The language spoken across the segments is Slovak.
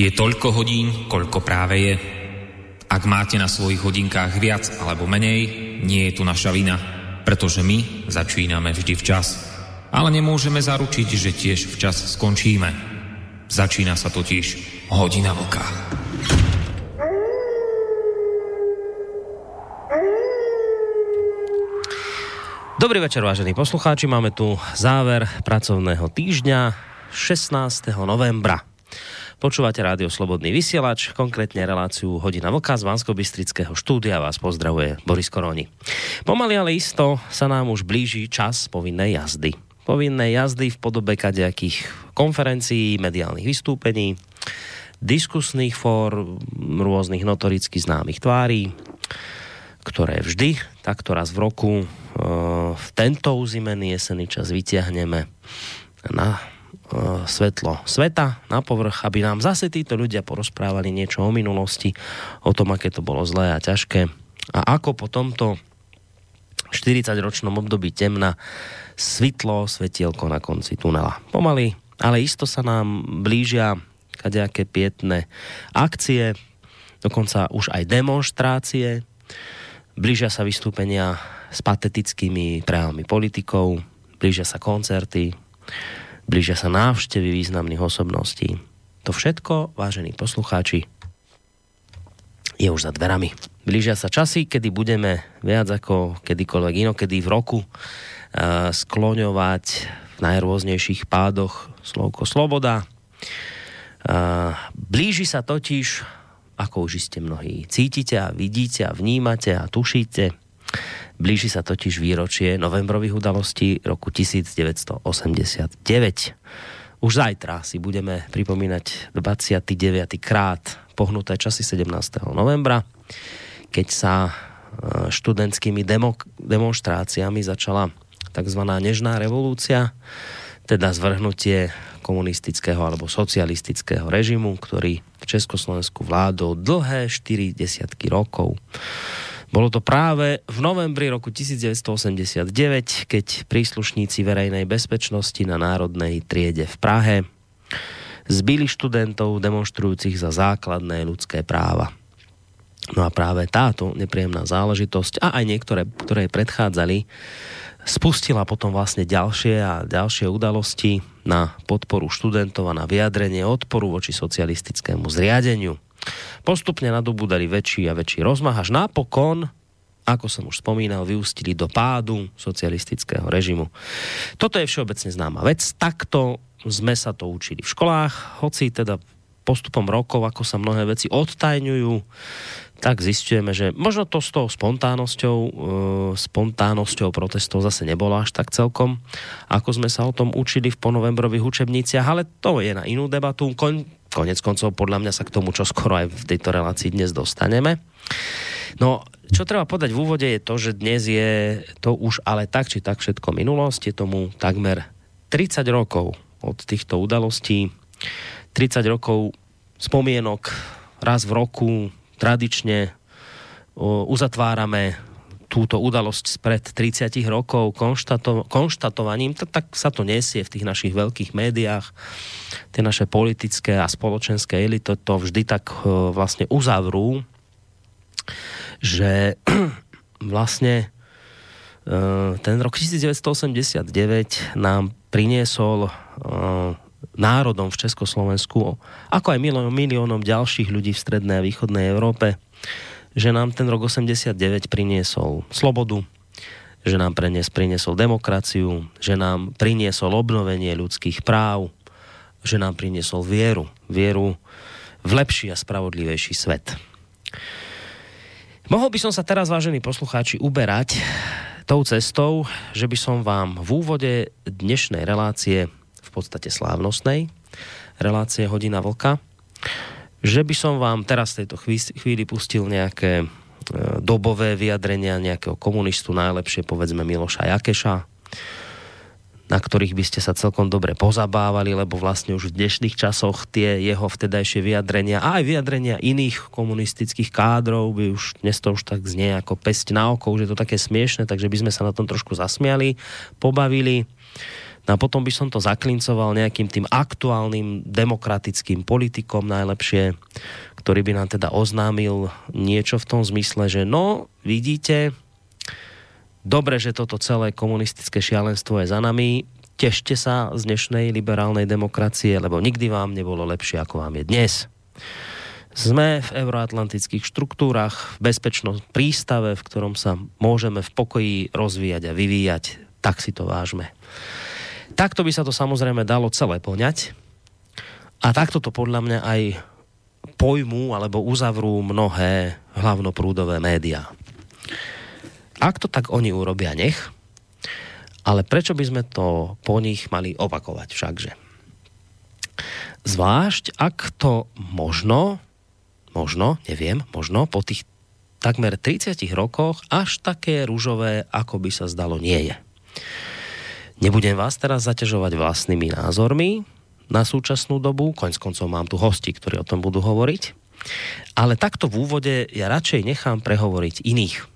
Je toľko hodín, koľko práve je. Ak máte na svojich hodinkách viac alebo menej, nie je tu naša vina, pretože my začíname vždy včas. Ale nemôžeme zaručiť, že tiež včas skončíme. Začína sa totiž hodina vlka. Dobrý večer, vážení poslucháči. Máme tu záver pracovného týždňa 16. novembra. Počúvate rádio Slobodný vysielač, konkrétne reláciu Hodina Vlka z vansko štúdia. Vás pozdravuje Boris Koroni. Pomaly ale isto sa nám už blíži čas povinnej jazdy. Povinnej jazdy v podobe kadejakých konferencií, mediálnych vystúpení, diskusných fór, rôznych notoricky známych tvári, ktoré vždy, takto raz v roku, e, v tento uzimený jesený čas vyťahneme na svetlo sveta na povrch, aby nám zase títo ľudia porozprávali niečo o minulosti, o tom, aké to bolo zlé a ťažké. A ako po tomto 40-ročnom období temna svitlo svetielko na konci tunela. Pomaly, ale isto sa nám blížia kadejaké pietné akcie, dokonca už aj demonstrácie, blížia sa vystúpenia s patetickými prejavami politikov, blížia sa koncerty, blížia sa návštevy významných osobností. To všetko, vážení poslucháči, je už za dverami. Blížia sa časy, kedy budeme viac ako kedykoľvek inokedy v roku skloňovať v najrôznejších pádoch slovko sloboda. Blíži sa totiž, ako už ste mnohí cítite a vidíte a vnímate a tušíte, Blíži sa totiž výročie novembrových udalostí roku 1989. Už zajtra si budeme pripomínať 29. krát pohnuté časy 17. novembra, keď sa e, študentskými demo, demonstráciami začala tzv. nežná revolúcia, teda zvrhnutie komunistického alebo socialistického režimu, ktorý v Československu vládol dlhé 4 desiatky rokov. Bolo to práve v novembri roku 1989, keď príslušníci verejnej bezpečnosti na Národnej triede v Prahe zbili študentov demonstrujúcich za základné ľudské práva. No a práve táto nepríjemná záležitosť a aj niektoré, ktoré predchádzali, spustila potom vlastne ďalšie a ďalšie udalosti na podporu študentov a na vyjadrenie odporu voči socialistickému zriadeniu. Postupne nadobúdali väčší a väčší rozmach, až napokon, ako som už spomínal, vyústili do pádu socialistického režimu. Toto je všeobecne známa vec. Takto sme sa to učili v školách, hoci teda postupom rokov, ako sa mnohé veci odtajňujú, tak zistujeme, že možno to s tou spontánnosťou, e, spontánnosťou protestov zase nebolo až tak celkom, ako sme sa o tom učili v ponovembrových učebniciach, ale to je na inú debatu. Kon, konec koncov podľa mňa sa k tomu čo skoro aj v tejto relácii dnes dostaneme. No, čo treba povedať v úvode je to, že dnes je to už ale tak, či tak všetko minulosť. Je tomu takmer 30 rokov od týchto udalostí. 30 rokov spomienok raz v roku tradične uzatvárame túto udalosť spred 30 rokov konštato- konštatovaním, tak, tak sa to nesie v tých našich veľkých médiách. Tie naše politické a spoločenské elity to vždy tak vlastne uzavrú, že vlastne ten rok 1989 nám priniesol národom v Československu, ako aj miliónom ďalších ľudí v strednej a východnej Európe, že nám ten rok 89 priniesol slobodu, že nám prenies, priniesol demokraciu, že nám priniesol obnovenie ľudských práv, že nám priniesol vieru, vieru v lepší a spravodlivejší svet. Mohol by som sa teraz, vážení poslucháči, uberať tou cestou, že by som vám v úvode dnešnej relácie v podstate slávnostnej relácie Hodina Vlka, že by som vám teraz v tejto chvíli pustil nejaké e, dobové vyjadrenia nejakého komunistu, najlepšie povedzme Miloša Jakeša, na ktorých by ste sa celkom dobre pozabávali, lebo vlastne už v dnešných časoch tie jeho vtedajšie vyjadrenia a aj vyjadrenia iných komunistických kádrov by už dnes to už tak znie ako pesť na oko, už je to také smiešne, takže by sme sa na tom trošku zasmiali, pobavili No a potom by som to zaklincoval nejakým tým aktuálnym demokratickým politikom najlepšie, ktorý by nám teda oznámil niečo v tom zmysle, že no, vidíte, dobre, že toto celé komunistické šialenstvo je za nami, tešte sa z dnešnej liberálnej demokracie, lebo nikdy vám nebolo lepšie, ako vám je dnes. Sme v euroatlantických štruktúrach, v bezpečnom prístave, v ktorom sa môžeme v pokoji rozvíjať a vyvíjať. Tak si to vážme. Takto by sa to samozrejme dalo celé poňať. A takto to podľa mňa aj pojmu alebo uzavrú mnohé hlavnoprúdové médiá. Ak to tak oni urobia, nech. Ale prečo by sme to po nich mali opakovať všakže? Zvlášť, ak to možno možno, neviem, možno po tých takmer 30 rokoch až také rúžové, ako by sa zdalo, nie je. Nebudem vás teraz zaťažovať vlastnými názormi na súčasnú dobu, konec koncov mám tu hosti, ktorí o tom budú hovoriť, ale takto v úvode ja radšej nechám prehovoriť iných.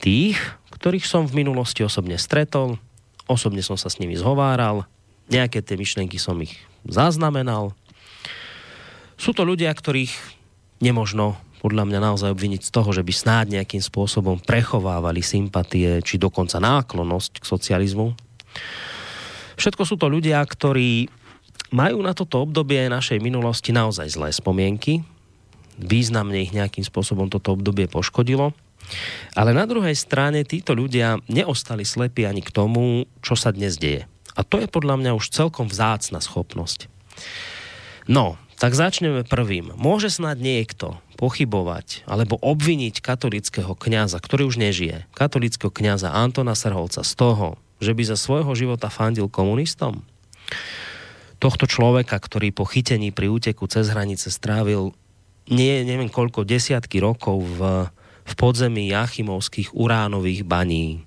Tých, ktorých som v minulosti osobne stretol, osobne som sa s nimi zhováral, nejaké tie myšlenky som ich zaznamenal. Sú to ľudia, ktorých nemožno podľa mňa naozaj obviniť z toho, že by snáď nejakým spôsobom prechovávali sympatie či dokonca náklonosť k socializmu. Všetko sú to ľudia, ktorí majú na toto obdobie našej minulosti naozaj zlé spomienky. Významne ich nejakým spôsobom toto obdobie poškodilo. Ale na druhej strane títo ľudia neostali slepí ani k tomu, čo sa dnes deje. A to je podľa mňa už celkom vzácna schopnosť. No, tak začneme prvým. Môže snad niekto pochybovať alebo obviniť katolického kňaza, ktorý už nežije, katolického kňaza Antona Serholca z toho, že by za svojho života fandil komunistom? Tohto človeka, ktorý po chytení pri úteku cez hranice strávil nie, neviem koľko, desiatky rokov v, v podzemí Jachimovských uránových baní.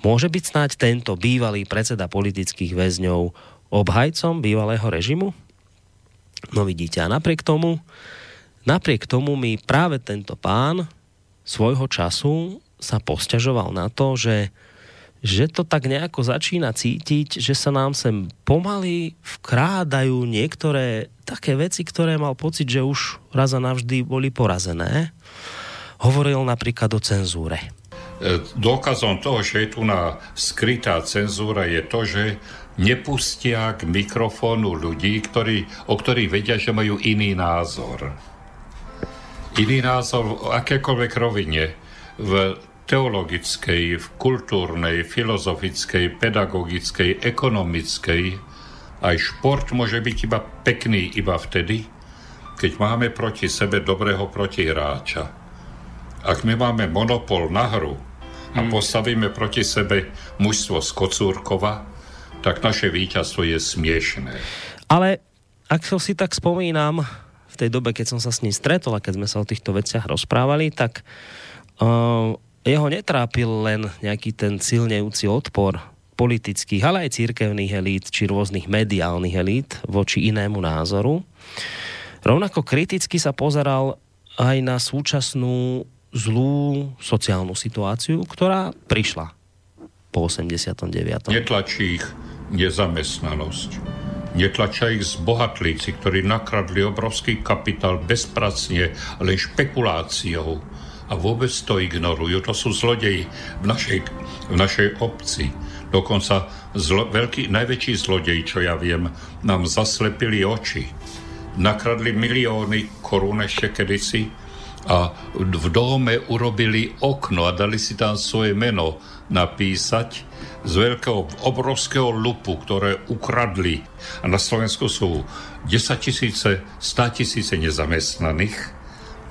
Môže byť snáď tento bývalý predseda politických väzňov obhajcom bývalého režimu? No vidíte, a napriek tomu, napriek tomu mi práve tento pán svojho času sa posťažoval na to, že, že to tak nejako začína cítiť, že sa nám sem pomaly vkrádajú niektoré také veci, ktoré mal pocit, že už raz a navždy boli porazené. Hovoril napríklad o cenzúre. E, dôkazom toho, že je tu na skrytá cenzúra je to, že nepustia k mikrofónu ľudí, ktorí, o ktorých vedia, že majú iný názor. Iný názor v akékoľvek rovine, v teologickej, v kultúrnej, filozofickej, pedagogickej, ekonomickej. Aj šport môže byť iba pekný iba vtedy, keď máme proti sebe dobrého protihráča. Ak my máme monopol na hru a hmm. postavíme proti sebe mužstvo z Kocúrkova, tak naše víťazstvo je smiešné. Ale ak si tak spomínam, v tej dobe, keď som sa s ním stretol a keď sme sa o týchto veciach rozprávali, tak uh, jeho netrápil len nejaký ten silnejúci odpor politických, ale aj církevných elít či rôznych mediálnych elít voči inému názoru. Rovnako kriticky sa pozeral aj na súčasnú zlú sociálnu situáciu, ktorá prišla po 89. Netlačí ich nezamestnanosť. Netlačia ich zbohatlíci, ktorí nakradli obrovský kapitál bezpracne, len špekuláciou a vôbec to ignorujú. To sú zlodeji v našej, v našej obci. Dokonca zlo, veľký, najväčší zlodej, čo ja viem, nám zaslepili oči. Nakradli milióny korún ešte kedysi a v dome urobili okno a dali si tam svoje meno napísať z veľkého, obrovského lupu, ktoré ukradli. A na Slovensku sú 10 tisíce, 100 tisíce nezamestnaných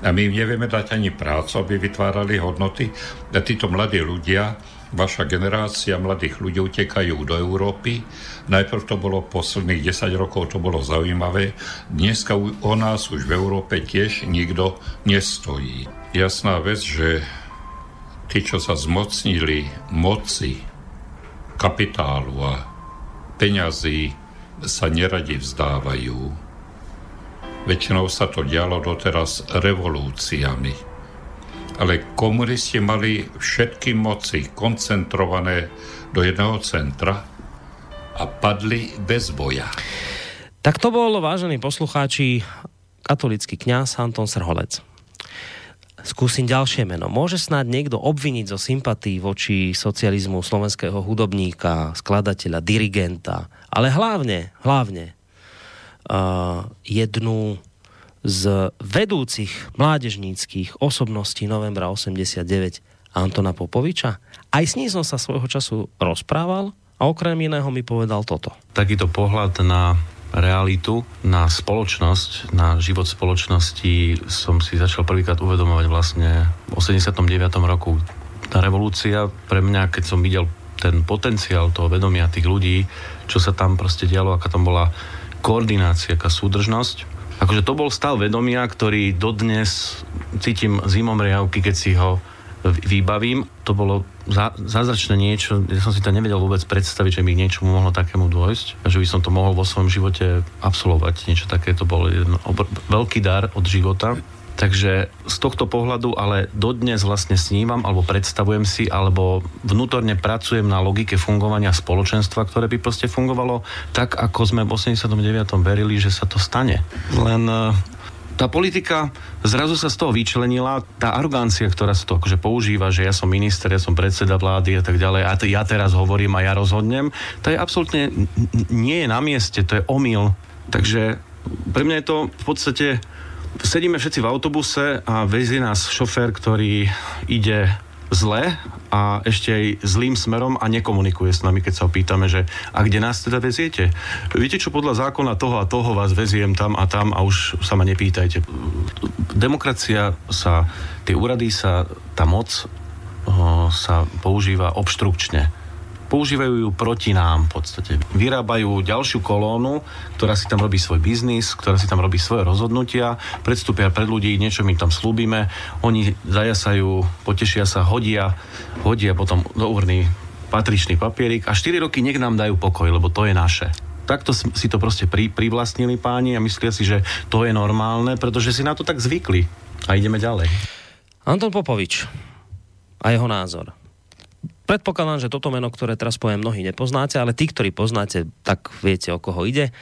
a my im nevieme dať ani prácu, aby vytvárali hodnoty. A títo mladí ľudia, vaša generácia mladých ľudí utekajú do Európy. Najprv to bolo posledných 10 rokov, to bolo zaujímavé. Dneska o nás už v Európe tiež nikto nestojí. Jasná vec, že tí, čo sa zmocnili moci, kapitálu a peňazí, sa neradi vzdávajú. Väčšinou sa to dialo doteraz revolúciami. Ale komunisti mali všetky moci koncentrované do jedného centra a padli bez boja. Tak to bol, vážení poslucháči, katolický kňaz Anton Srholec. Skúsim ďalšie meno. Môže snáď niekto obviniť zo sympatí voči socializmu slovenského hudobníka, skladateľa, dirigenta, ale hlavne, hlavne jednu z vedúcich mládežníckých osobností novembra 89 Antona Popoviča. Aj s ním som sa svojho času rozprával a okrem iného mi povedal toto. Takýto pohľad na realitu, na spoločnosť, na život spoločnosti som si začal prvýkrát uvedomovať vlastne v 89. roku. Tá revolúcia pre mňa, keď som videl ten potenciál toho vedomia tých ľudí, čo sa tam proste dialo, aká tam bola koordinácia, aká súdržnosť. Akože to bol stav vedomia, ktorý dodnes cítim zimom riavky, keď si ho vybavím. To bolo zázračné niečo, ja som si to nevedel vôbec predstaviť, že by niečo mohlo takému dôjsť že by som to mohol vo svojom živote absolvovať. Niečo také to bol jeden obr- veľký dar od života. Takže z tohto pohľadu ale dodnes vlastne snívam alebo predstavujem si alebo vnútorne pracujem na logike fungovania spoločenstva, ktoré by proste fungovalo tak, ako sme v 89. verili, že sa to stane. Len tá politika zrazu sa z toho vyčlenila, tá arogancia, ktorá sa to akože používa, že ja som minister, ja som predseda vlády a tak ďalej a ja teraz hovorím a ja rozhodnem, to je absolútne nie je na mieste, to je omyl. Takže pre mňa je to v podstate sedíme všetci v autobuse a vezie nás šofér, ktorý ide zle a ešte aj zlým smerom a nekomunikuje s nami, keď sa opýtame, že a kde nás teda veziete? Viete čo, podľa zákona toho a toho vás veziem tam a tam a už sa ma nepýtajte. Demokracia sa, tie úrady sa, tá moc sa používa obštrukčne používajú ju proti nám v podstate. Vyrábajú ďalšiu kolónu, ktorá si tam robí svoj biznis, ktorá si tam robí svoje rozhodnutia, predstúpia pred ľudí, niečo my tam slúbime, oni zajasajú, potešia sa, hodia, hodia potom do urny patričný papierik a 4 roky nech nám dajú pokoj, lebo to je naše takto si to proste pri, privlastnili páni a myslia si, že to je normálne, pretože si na to tak zvykli. A ideme ďalej. Anton Popovič a jeho názor. Predpokladám, že toto meno, ktoré teraz poviem, mnohí nepoznáte, ale tí, ktorí poznáte, tak viete, o koho ide.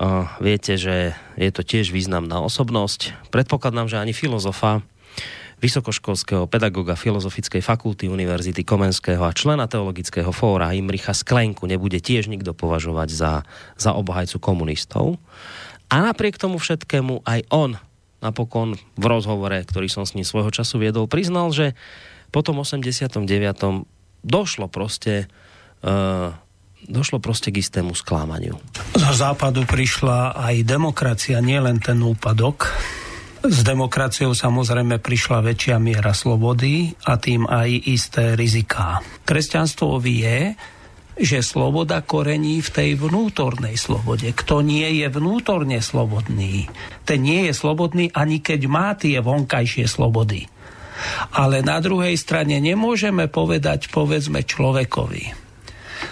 Uh, viete, že je to tiež významná osobnosť. Predpokladám, že ani filozofa, vysokoškolského pedagoga Filozofickej fakulty Univerzity Komenského a člena Teologického fóra Imricha Sklenku nebude tiež nikto považovať za, za obhajcu komunistov. A napriek tomu všetkému aj on napokon v rozhovore, ktorý som s ním svojho času viedol, priznal, že po tom 89 došlo proste uh, došlo proste k istému sklámaniu. Za západu prišla aj demokracia, nielen ten úpadok. S demokraciou samozrejme prišla väčšia miera slobody a tým aj isté riziká. Kresťanstvo vie, že sloboda korení v tej vnútornej slobode. Kto nie je vnútorne slobodný, ten nie je slobodný ani keď má tie vonkajšie slobody. Ale na druhej strane nemôžeme povedať, povedzme, človekovi,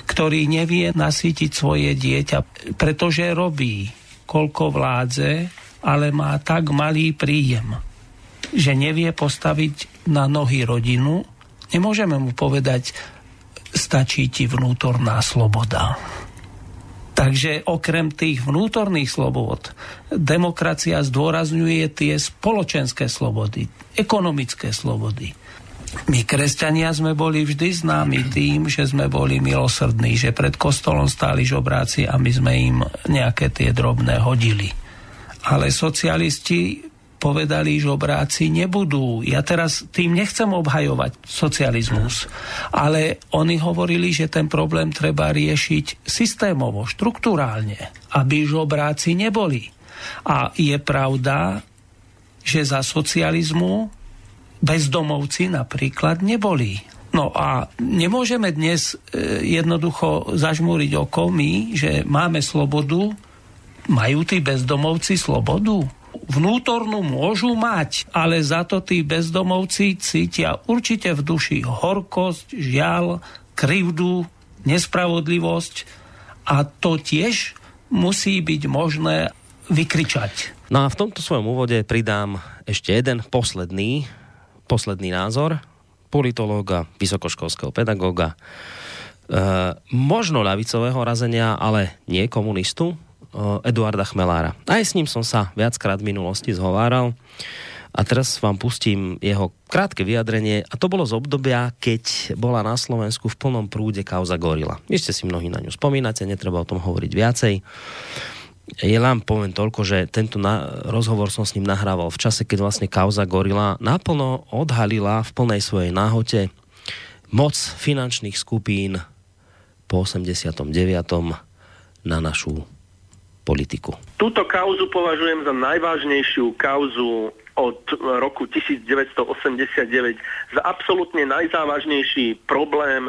ktorý nevie nasýtiť svoje dieťa, pretože robí, koľko vládze, ale má tak malý príjem, že nevie postaviť na nohy rodinu, nemôžeme mu povedať, stačí ti vnútorná sloboda. Takže okrem tých vnútorných slobod, demokracia zdôrazňuje tie spoločenské slobody, ekonomické slobody. My, kresťania, sme boli vždy známi tým, že sme boli milosrdní, že pred kostolom stáli žobráci a my sme im nejaké tie drobné hodili. Ale socialisti povedali, že obráci nebudú. Ja teraz tým nechcem obhajovať socializmus, ale oni hovorili, že ten problém treba riešiť systémovo, štruktúrálne, aby žobráci neboli. A je pravda, že za socializmu bezdomovci napríklad neboli. No a nemôžeme dnes e, jednoducho zažmúriť oko my, že máme slobodu, majú tí bezdomovci slobodu? Vnútornú môžu mať, ale za to tí bezdomovci cítia určite v duši horkosť, žiaľ, krivdu, nespravodlivosť a to tiež musí byť možné vykričať. No a v tomto svojom úvode pridám ešte jeden posledný, posledný názor politológa, vysokoškolského pedagóga, možno ľavicového razenia, ale nie komunistu, Eduarda Chmelára. Aj s ním som sa viackrát v minulosti zhováral a teraz vám pustím jeho krátke vyjadrenie a to bolo z obdobia, keď bola na Slovensku v plnom prúde kauza Gorila. Ešte si mnohí na ňu spomínate, netreba o tom hovoriť viacej. Ja len poviem toľko, že tento na, rozhovor som s ním nahrával v čase, keď vlastne kauza Gorila naplno odhalila v plnej svojej náhote moc finančných skupín po 89. na našu politiku. Túto kauzu považujem za najvážnejšiu kauzu od roku 1989 za absolútne najzávažnejší problém,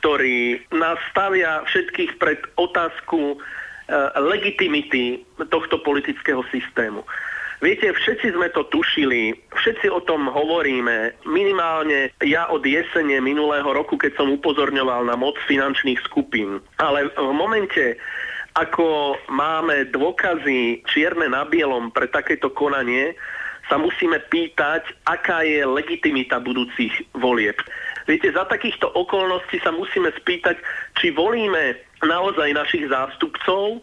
ktorý nás stavia všetkých pred otázku Eh, legitimity tohto politického systému. Viete, všetci sme to tušili, všetci o tom hovoríme, minimálne ja od jesene minulého roku, keď som upozorňoval na moc finančných skupín. Ale v momente, ako máme dôkazy čierne na bielom pre takéto konanie, sa musíme pýtať, aká je legitimita budúcich volieb. Viete, za takýchto okolností sa musíme spýtať, či volíme naozaj našich zástupcov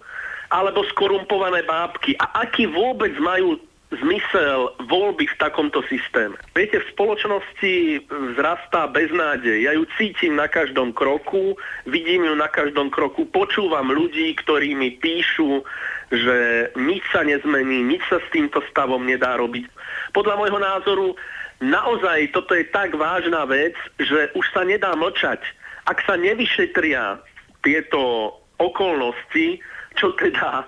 alebo skorumpované bábky a aký vôbec majú zmysel voľby v takomto systéme. Viete, v spoločnosti vzrastá beznádej. Ja ju cítim na každom kroku, vidím ju na každom kroku, počúvam ľudí, ktorí mi píšu, že nič sa nezmení, nič sa s týmto stavom nedá robiť. Podľa môjho názoru naozaj toto je tak vážna vec, že už sa nedá mlčať. Ak sa nevyšetria tieto okolnosti, čo teda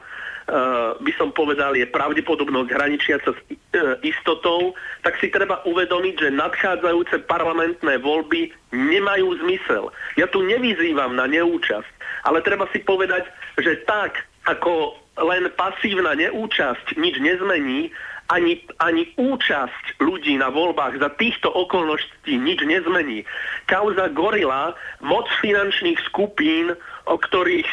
by som povedal, je pravdepodobnosť hraničiaca s uh, istotou, tak si treba uvedomiť, že nadchádzajúce parlamentné voľby nemajú zmysel. Ja tu nevyzývam na neúčasť, ale treba si povedať, že tak, ako len pasívna neúčasť nič nezmení, ani, ani účasť ľudí na voľbách za týchto okolností nič nezmení. Kauza Gorila, moc finančných skupín, o ktorých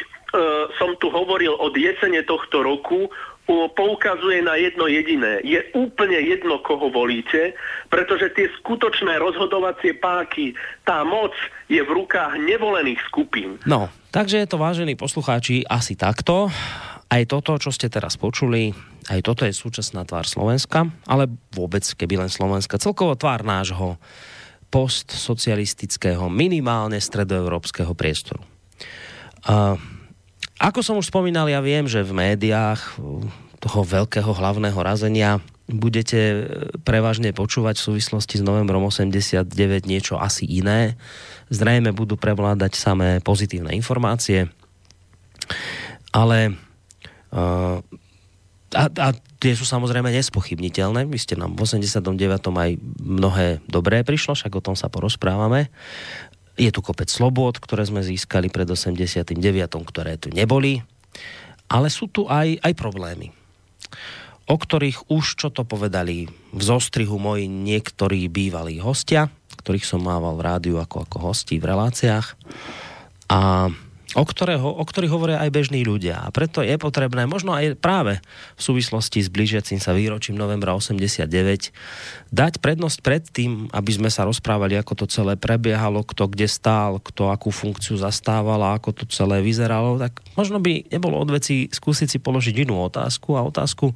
som tu hovoril od jesene tohto roku, poukazuje na jedno jediné. Je úplne jedno, koho volíte, pretože tie skutočné rozhodovacie páky, tá moc je v rukách nevolených skupín. No, takže je to, vážení poslucháči, asi takto. Aj toto, čo ste teraz počuli, aj toto je súčasná tvár Slovenska, ale vôbec, keby len Slovenska, celkovo tvár nášho postsocialistického, minimálne stredoeurópskeho priestoru. Uh, ako som už spomínal, ja viem, že v médiách toho veľkého hlavného razenia budete e, prevažne počúvať v súvislosti s novembrom 89 niečo asi iné. Zrejme budú prevládať samé pozitívne informácie. Ale uh, a, a tie sú samozrejme nespochybniteľné. Vy ste nám v 89. aj mnohé dobré prišlo, však o tom sa porozprávame. Je tu kopec slobod, ktoré sme získali pred 89., ktoré tu neboli. Ale sú tu aj, aj problémy, o ktorých už čo to povedali v zostrihu moji niektorí bývalí hostia, ktorých som mával v rádiu ako, ako hosti v reláciách. A o, ktorého, o ktorých hovoria aj bežní ľudia. A preto je potrebné, možno aj práve v súvislosti s blížiacim sa výročím novembra 89, dať prednosť pred tým, aby sme sa rozprávali, ako to celé prebiehalo, kto kde stál, kto akú funkciu zastával a ako to celé vyzeralo, tak možno by nebolo od veci skúsiť si položiť inú otázku a otázku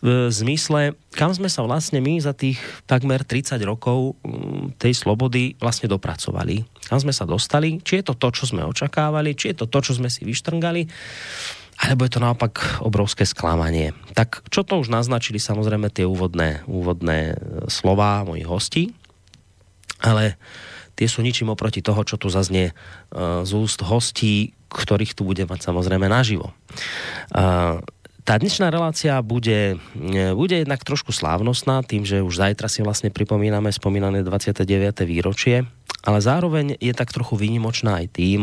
v zmysle, kam sme sa vlastne my za tých takmer 30 rokov mm, tej slobody vlastne dopracovali. Kam sme sa dostali, či je to to, čo sme očakávali, či je to to, čo sme si vyštrngali, alebo je to naopak obrovské sklamanie. Tak čo to už naznačili samozrejme tie úvodné, úvodné e, slova mojich hostí, ale tie sú ničím oproti toho, čo tu zaznie e, z úst hostí, ktorých tu bude mať samozrejme naživo. Uh, tá dnešná relácia bude, e, bude jednak trošku slávnostná, tým, že už zajtra si vlastne pripomíname spomínané 29. výročie, ale zároveň je tak trochu výnimočná aj tým,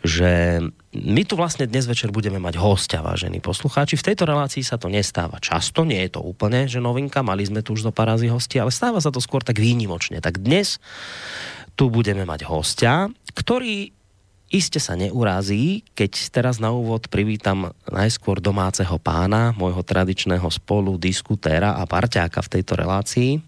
že my tu vlastne dnes večer budeme mať hostia, vážení poslucháči. V tejto relácii sa to nestáva často, nie je to úplne, že novinka, mali sme tu už zo parázy hosti, ale stáva sa to skôr tak výnimočne. Tak dnes tu budeme mať hostia, ktorý Iste sa neurazí, keď teraz na úvod privítam najskôr domáceho pána, môjho tradičného spolu diskutéra a parťáka v tejto relácii.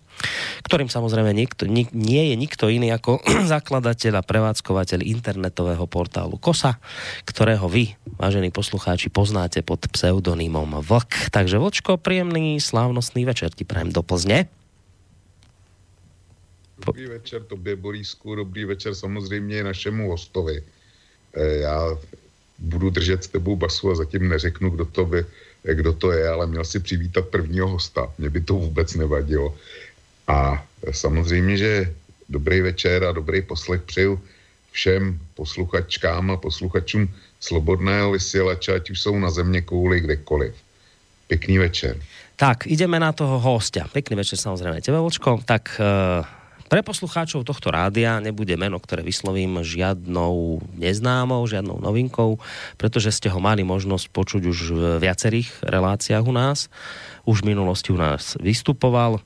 ktorým samozrejme nikto, nik, nie je nikto iný ako zakladateľ a prevádzkovateľ internetového portálu KOSA, ktorého vy, vážení poslucháči, poznáte pod pseudonymom Vlk. Takže Vlčko, príjemný, slávnostný večer ti prajem do Plzne. Dobrý večer tobě, Borísku, dobrý večer samozřejmě našemu hostovi. E, já budu držet s tebou basu a zatím neřeknu, kdo to, by, kdo to je, ale měl si přivítat prvního hosta. Mně by to vůbec nevadilo. A samozřejmě, že dobrý večer a dobrý poslech přeju všem posluchačkám a posluchačům slobodného vysielača, ať už jsou na země kouli kdekoliv. Pekný večer. Tak, ideme na toho hostia. Pekný večer samozrejme tebe, Vočko. Tak uh pre poslucháčov tohto rádia nebude meno, ktoré vyslovím žiadnou neznámou, žiadnou novinkou, pretože ste ho mali možnosť počuť už v viacerých reláciách u nás. Už v minulosti u nás vystupoval. E,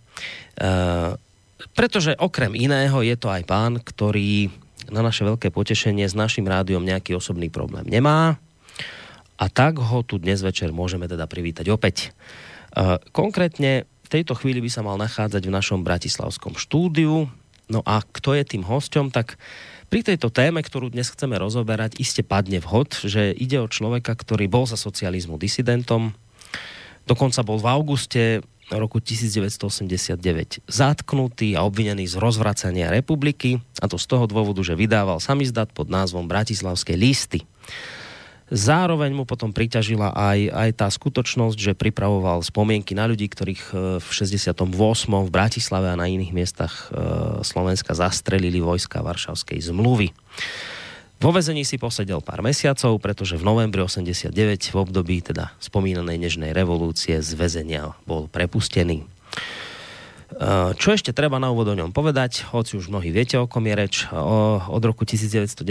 pretože okrem iného je to aj pán, ktorý na naše veľké potešenie s našim rádiom nejaký osobný problém nemá. A tak ho tu dnes večer môžeme teda privítať opäť. E, konkrétne v tejto chvíli by sa mal nachádzať v našom bratislavskom štúdiu. No a kto je tým hosťom, tak pri tejto téme, ktorú dnes chceme rozoberať, iste padne vhod, že ide o človeka, ktorý bol za socializmu disidentom, dokonca bol v auguste roku 1989 zatknutý a obvinený z rozvracania republiky, a to z toho dôvodu, že vydával samizdat pod názvom Bratislavské listy. Zároveň mu potom priťažila aj, aj tá skutočnosť, že pripravoval spomienky na ľudí, ktorých e, v 68. v Bratislave a na iných miestach e, Slovenska zastrelili vojska Varšavskej zmluvy. Vo vezení si posedel pár mesiacov, pretože v novembri 89 v období teda spomínanej nežnej revolúcie z väzenia bol prepustený. Eh, čo ešte treba na úvod o ňom povedať, hoci už mnohí viete, o kom je reč. Od roku 1990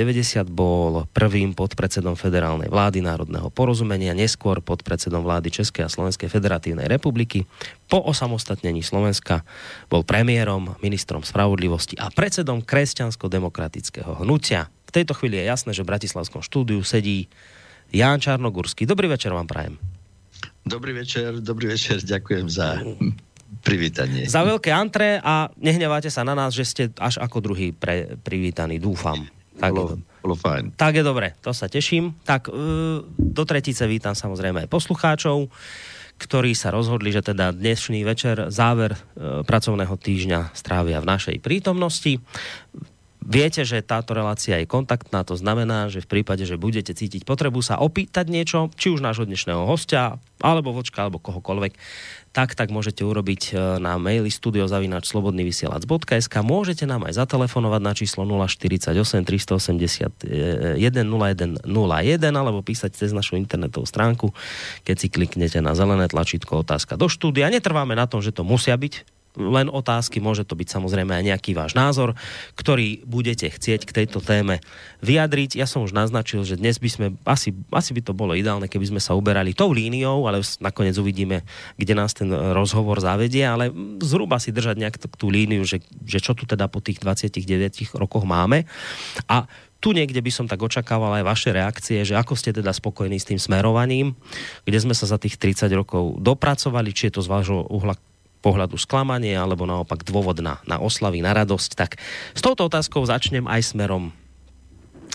bol prvým podpredsedom federálnej vlády národného porozumenia, neskôr podpredsedom vlády Českej a Slovenskej federatívnej republiky. Po osamostatnení Slovenska bol premiérom, ministrom spravodlivosti a predsedom kresťansko-demokratického hnutia. V tejto chvíli je jasné, že v Bratislavskom štúdiu sedí Ján Čarnogurský. Dobrý večer vám prajem. Dobrý večer, dobrý večer, ďakujem za privítanie. Za veľké antre a nehneváte sa na nás, že ste až ako druhý pre, privítaní, dúfam. Tak bolo, bolo fajn. Tak je dobre, to sa teším. Tak e, do tretice vítam samozrejme aj poslucháčov, ktorí sa rozhodli, že teda dnešný večer, záver e, pracovného týždňa strávia v našej prítomnosti. Viete, že táto relácia je kontaktná, to znamená, že v prípade, že budete cítiť potrebu sa opýtať niečo, či už nášho dnešného hostia, alebo vočka, alebo kohokoľvek, tak, tak môžete urobiť e, na maili studiozavinačslobodnyvysielac.sk môžete nám aj zatelefonovať na číslo 048 381 0101 alebo písať cez našu internetovú stránku, keď si kliknete na zelené tlačítko otázka do štúdia. Netrváme na tom, že to musia byť len otázky, môže to byť samozrejme aj nejaký váš názor, ktorý budete chcieť k tejto téme vyjadriť. Ja som už naznačil, že dnes by sme, asi, asi by to bolo ideálne, keby sme sa uberali tou líniou, ale nakoniec uvidíme, kde nás ten rozhovor zavedie, ale zhruba si držať nejak tú líniu, že, že čo tu teda po tých 29 rokoch máme. A tu niekde by som tak očakával aj vaše reakcie, že ako ste teda spokojní s tým smerovaním, kde sme sa za tých 30 rokov dopracovali, či je to z vášho uhla pohľadu sklamanie alebo naopak dôvod na, na oslavy, na radosť. Tak s touto otázkou začnem aj smerom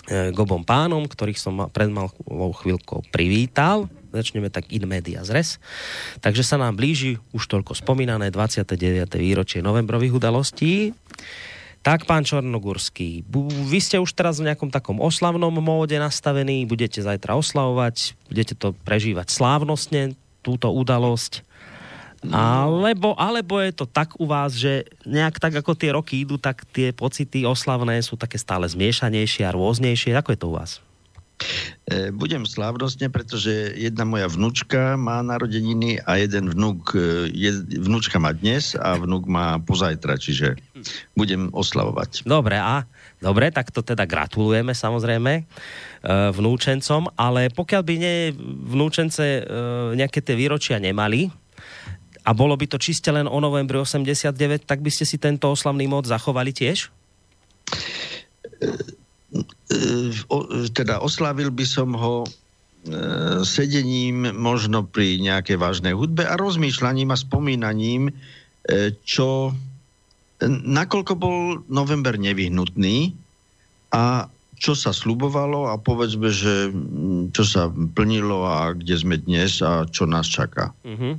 e, k obom pánom, ktorých som pred malou chvíľkou privítal. Začneme tak in media zres. Takže sa nám blíži už toľko spomínané 29. výročie novembrových udalostí. Tak, pán Čornogurský, vy ste už teraz v nejakom takom oslavnom móde nastavení, budete zajtra oslavovať, budete to prežívať slávnostne, túto udalosť. Alebo, alebo je to tak u vás, že nejak tak ako tie roky idú, tak tie pocity oslavné sú také stále zmiešanejšie a rôznejšie. Ako je to u vás? E, budem slávnostne, pretože jedna moja vnúčka má narodeniny a jeden vnúk, e, je, vnúčka má dnes a vnúk má pozajtra, čiže budem oslavovať. Dobre, a dobre, tak to teda gratulujeme samozrejme e, vnúčencom, ale pokiaľ by nie vnúčence nejaké tie výročia nemali, a bolo by to čiste len o novembri 89, tak by ste si tento oslavný mod zachovali tiež? Teda oslavil by som ho e, sedením možno pri nejakej vážnej hudbe a rozmýšľaním a spomínaním, e, čo nakoľko bol november nevyhnutný a čo sa slubovalo a povedzme, že čo sa plnilo a kde sme dnes a čo nás čaká. Uh-huh.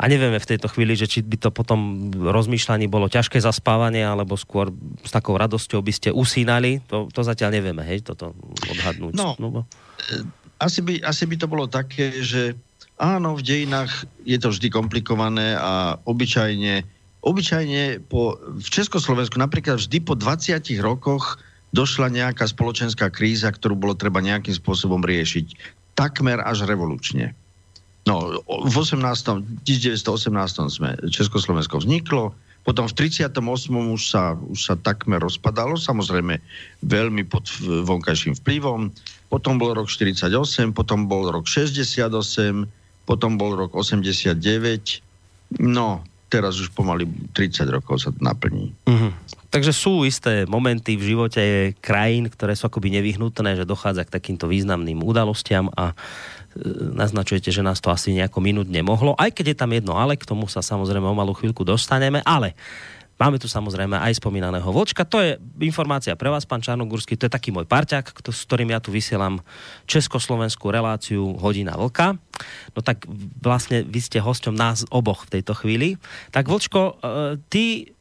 A nevieme v tejto chvíli, že či by to potom rozmýšľaní bolo ťažké zaspávanie, alebo skôr s takou radosťou by ste usínali. To, to zatiaľ nevieme, hej, toto odhadnúť. No, no e, asi, by, asi by to bolo také, že áno, v dejinách je to vždy komplikované a obyčajne, obyčajne po, v Československu napríklad vždy po 20 rokoch došla nejaká spoločenská kríza, ktorú bolo treba nejakým spôsobom riešiť. Takmer až revolučne. No, v 18. 1918 sme Československo vzniklo, potom v 38. už sa, už sa takmer rozpadalo, samozrejme veľmi pod vonkajším vplyvom. Potom bol rok 48, potom bol rok 68, potom bol rok 89. No, teraz už pomaly 30 rokov sa to naplní. Uh-huh. Takže sú isté momenty v živote krajín, ktoré sú akoby nevyhnutné, že dochádza k takýmto významným udalostiam a naznačujete, že nás to asi nejako minút nemohlo. Aj keď je tam jedno ale, k tomu sa samozrejme o malú chvíľku dostaneme, ale Máme tu samozrejme aj spomínaného Vočka. To je informácia pre vás, pán Čarnogurský. To je taký môj parťák, s ktorým ja tu vysielam československú reláciu Hodina Vlka. No tak vlastne vy ste hosťom nás oboch v tejto chvíli. Tak Vočko, e, ty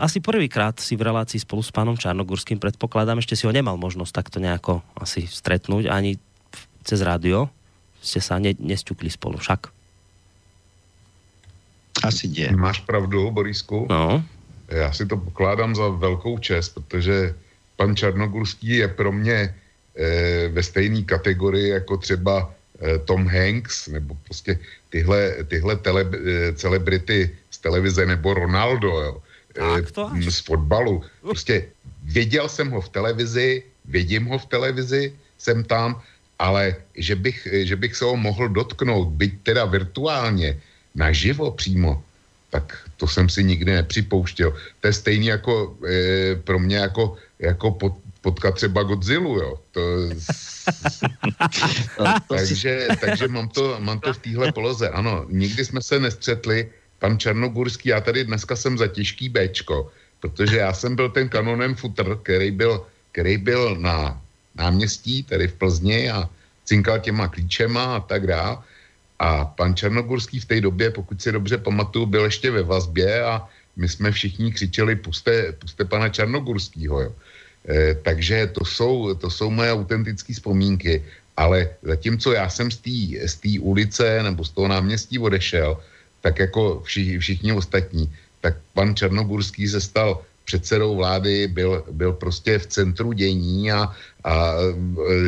asi prvýkrát si v relácii spolu s pánom Čarnogurským predpokladám, ešte si ho nemal možnosť takto nejako asi stretnúť, ani cez rádio. Ste sa ne, nesťukli spolu však. Asi nie. Máš pravdu, Borisku. No já si to pokládám za velkou čest, protože pan Čarnogurský je pro mě e, ve stejné kategorii jako třeba e, Tom Hanks, nebo prostě tyhle, tyhle tele, e, celebrity z televize, nebo Ronaldo, jo, e, z fotbalu. Prostě věděl jsem ho v televizi, vidím ho v televizi, jsem tam, ale že bych, že bych se ho mohl dotknout, byť teda virtuálně, naživo přímo, tak to jsem si nikdy nepřipouštěl. To je stejný jako e, pro mě jako, jako pot, potkat třeba Godzilla, jo. To, takže, takže mám to, mám to v téhle poloze. Ano, nikdy jsme se nestřetli. Pan Černogurský, já tady dneska jsem za těžký Bčko, protože já jsem byl ten kanonem futr, který byl, který byl na náměstí, tady v Plzni a cinkal těma klíčema a tak dále. A pan Černogurský v té době, pokud si dobře pamatuju, byl ještě ve vazbě a my jsme všichni křičeli puste, puste pana Černogurskýho. Jo. E, takže to jsou, to jsou moje autentické vzpomínky. Ale zatímco já jsem z té ulice nebo z toho náměstí odešel, tak jako vši, všichni ostatní, tak pan Černogurský se stal předsedou vlády, byl, byl prostě v centru dění a, a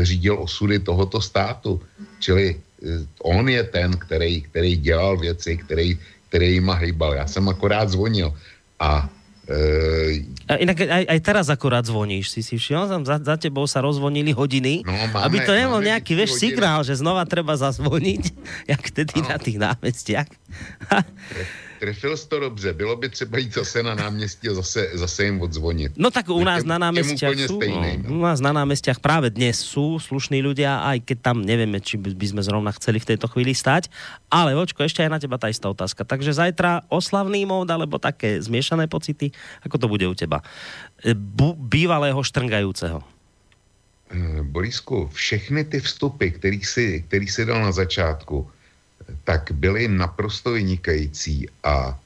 řídil osudy tohoto státu. Čili Eh, on je ten, který, který dělal věci, který, který jima hejbal. Já jsem akorát zvonil a Uh, Inak aj, aj teraz akorát zvoníš, si si všimol, tam za, za tebou sa rozvonili hodiny, no, máme, aby to nebol nejaký, vieš, signál, že znova treba zazvoniť, jak tedy no. na tých námestiach. Trefil jsi to dobře. Bylo by třeba jít zase na náměstí a zase, zase jim odzvonit. No tak u nás na námestiach sú, stejný, no. u nás na námestiach práve dnes sú slušní ľudia, aj keď tam nevieme, či by sme zrovna chceli v tejto chvíli stať. Ale vočko, ešte aj na teba tá istá otázka. Takže zajtra oslavný mód, alebo také zmiešané pocity? Ako to bude u teba? E, bu- bývalého štrngajúceho. E, Borisku, všechny ty vstupy, který si, který si dal na začátku, tak byly naprosto vynikající a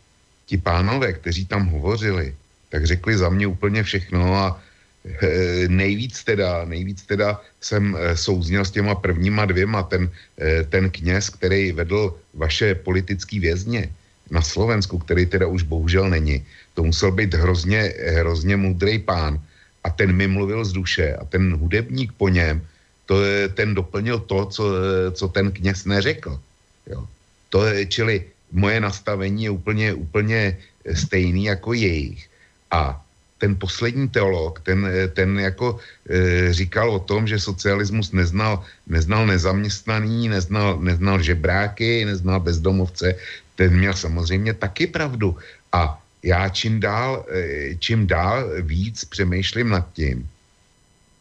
ti pánové, kteří tam hovořili, tak řekli za mě úplně všechno a e, nejvíc teda, nejvíc teda jsem e, souzněl s těma prvníma dvěma, ten, e, ten kněz, který vedl vaše politický vězně na Slovensku, který teda už bohužel není, to musel být hrozně, hrozně moudrý pán a ten mi mluvil z duše a ten hudebník po něm, to, ten doplnil to, co, co ten kněz neřekl. Jo. To je, čili moje nastavení je úplně, úplně stejný jako jejich. A ten poslední teolog, ten, ten jako e, říkal o tom, že socialismus neznal, neznal nezaměstnaný, neznal, neznal žebráky, neznal bezdomovce, ten měl samozřejmě taky pravdu. A já čím dál, e, čím dál víc přemýšlím nad tím,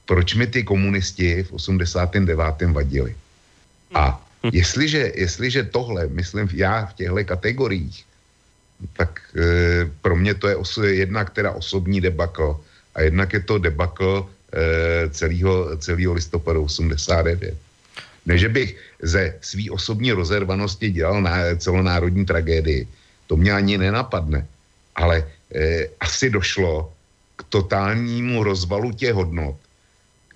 proč mi ty komunisti v 89. vadili. A Jestliže, jestliže tohle, myslím já v těchto kategoriích, tak e, pro mě to je oso, jednak teda osobní debakl a jednak je to debakl e, celého, celého listopadu 89. Ne, že bych ze svý osobní rozervanosti dělal na celonárodní tragédii. To mě ani nenapadne. Ale e, asi došlo k totálnímu rozvalu těch hodnot,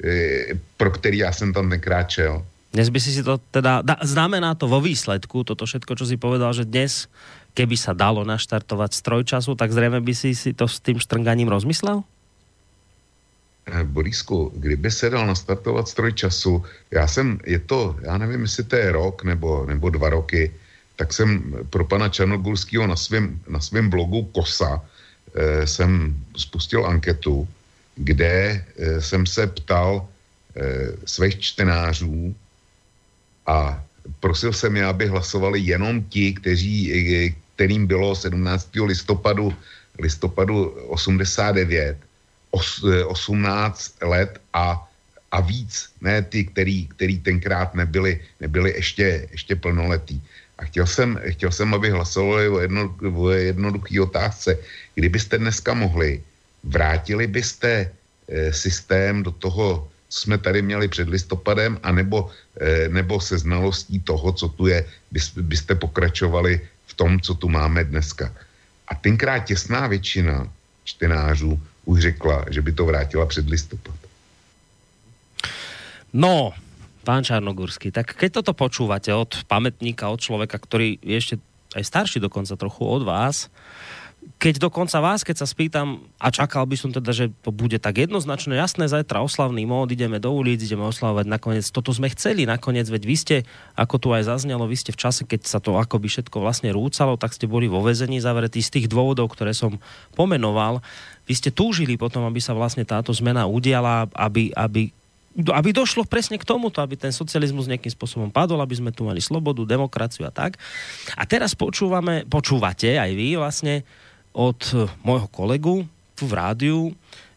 e, pro který já jsem tam nekráčel. Dnes by si si to teda, da, znamená to vo výsledku, toto všetko, čo si povedal, že dnes, keby sa dalo naštartovať stroj času, tak zrejme by si si to s tým štrnganím rozmyslel? Eh, Borisku, kdyby se dal nastartovat stroj času, já jsem, je to, já nevím, jestli to je rok nebo, nebo dva roky, tak jsem pro pana Černogulského na svém na svém blogu KOSA eh, jsem spustil anketu, kde eh, jsem se ptal eh, svých čtenářů a prosil jsem je, aby hlasovali jenom ti, kteří, eh, kterým bylo 17. listopadu, listopadu 89 18 eh, let a, a víc, ne ty, který, který tenkrát nebyli, nebyli ještě, ještě plnoletí. A chtěl jsem, chtěl jsem, aby hlasovali o, jedno, o jednoduchý otázce. Kdybyste dneska mohli, vrátili byste e, systém do toho, co jsme tady měli před listopadem, anebo, e, nebo se znalostí toho, co tu je, byste pokračovali v tom, co tu máme dneska. A tenkrát těsná většina čtenářů už řekla, že by to vrátila před listopad. No, pán Čarnogurský, tak keď toto počúvate od pamätníka, od človeka, ktorý je ešte aj starší dokonca trochu od vás, keď dokonca vás, keď sa spýtam, a čakal by som teda, že to bude tak jednoznačne jasné, zajtra oslavný mód, ideme do ulic, ideme oslavovať nakoniec, toto sme chceli nakoniec, veď vy ste, ako tu aj zaznelo, vy ste v čase, keď sa to akoby všetko vlastne rúcalo, tak ste boli vo vezení zavretí z tých dôvodov, ktoré som pomenoval. Vy ste túžili potom, aby sa vlastne táto zmena udiala, aby, aby aby došlo presne k tomuto, aby ten socializmus nejakým spôsobom padol, aby sme tu mali slobodu, demokraciu a tak. A teraz počúvame, počúvate aj vy vlastne od môjho kolegu v rádiu,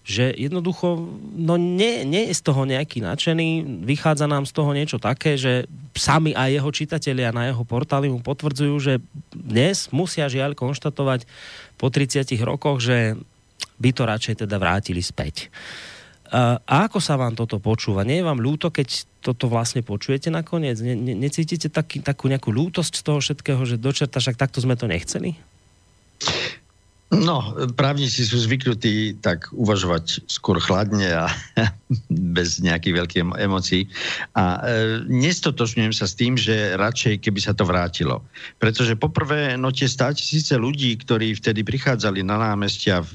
že jednoducho no nie, nie je z toho nejaký nadšený, vychádza nám z toho niečo také, že sami aj jeho čitatelia na jeho portáli mu potvrdzujú, že dnes musia žiaľ konštatovať po 30 rokoch, že by to radšej teda vrátili späť. A ako sa vám toto počúva? Nie je vám ľúto, keď toto vlastne počujete nakoniec? Ne, ne, necítite taký, takú nejakú ľútosť z toho všetkého, že dočerta, však takto sme to nechceli? No, právnici sú zvyknutí tak uvažovať skôr chladne a bez nejakých veľkých emócií. A e, nestotožňujem sa s tým, že radšej, keby sa to vrátilo. Pretože poprvé, no tie stať síce ľudí, ktorí vtedy prichádzali na námestia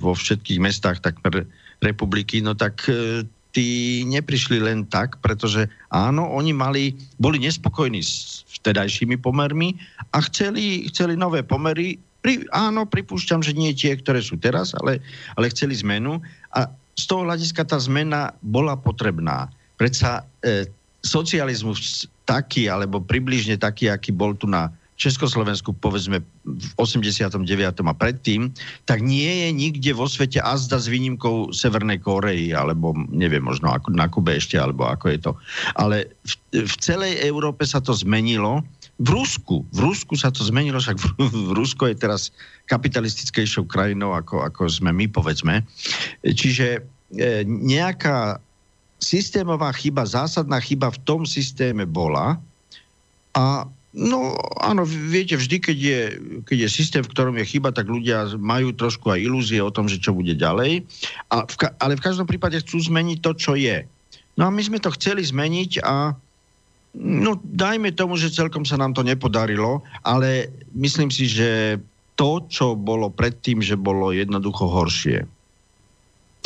vo všetkých mestách takmer republiky, no tak e, tí neprišli len tak, pretože áno, oni mali, boli nespokojní s vtedajšími pomermi a chceli, chceli nové pomery pri, áno, pripúšťam, že nie tie, ktoré sú teraz, ale, ale chceli zmenu a z toho hľadiska tá zmena bola potrebná. Predsa e, socializmus taký, alebo približne taký, aký bol tu na Československu, povedzme v 89. a predtým, tak nie je nikde vo svete azda s výnimkou Severnej Koreji, alebo neviem, možno na Kube ešte, alebo ako je to. Ale v, v celej Európe sa to zmenilo v Rusku, v Rusku sa to zmenilo, však v, v Rusko je teraz kapitalistickejšou krajinou, ako, ako sme my, povedzme. Čiže e, nejaká systémová chyba, zásadná chyba v tom systéme bola a No áno, viete, vždy, keď je, keď je systém, v ktorom je chyba, tak ľudia majú trošku aj ilúzie o tom, že čo bude ďalej. A v, ale v každom prípade chcú zmeniť to, čo je. No a my sme to chceli zmeniť a No, dajme tomu, že celkom sa nám to nepodarilo, ale myslím si, že to, čo bolo predtým, že bolo jednoducho horšie.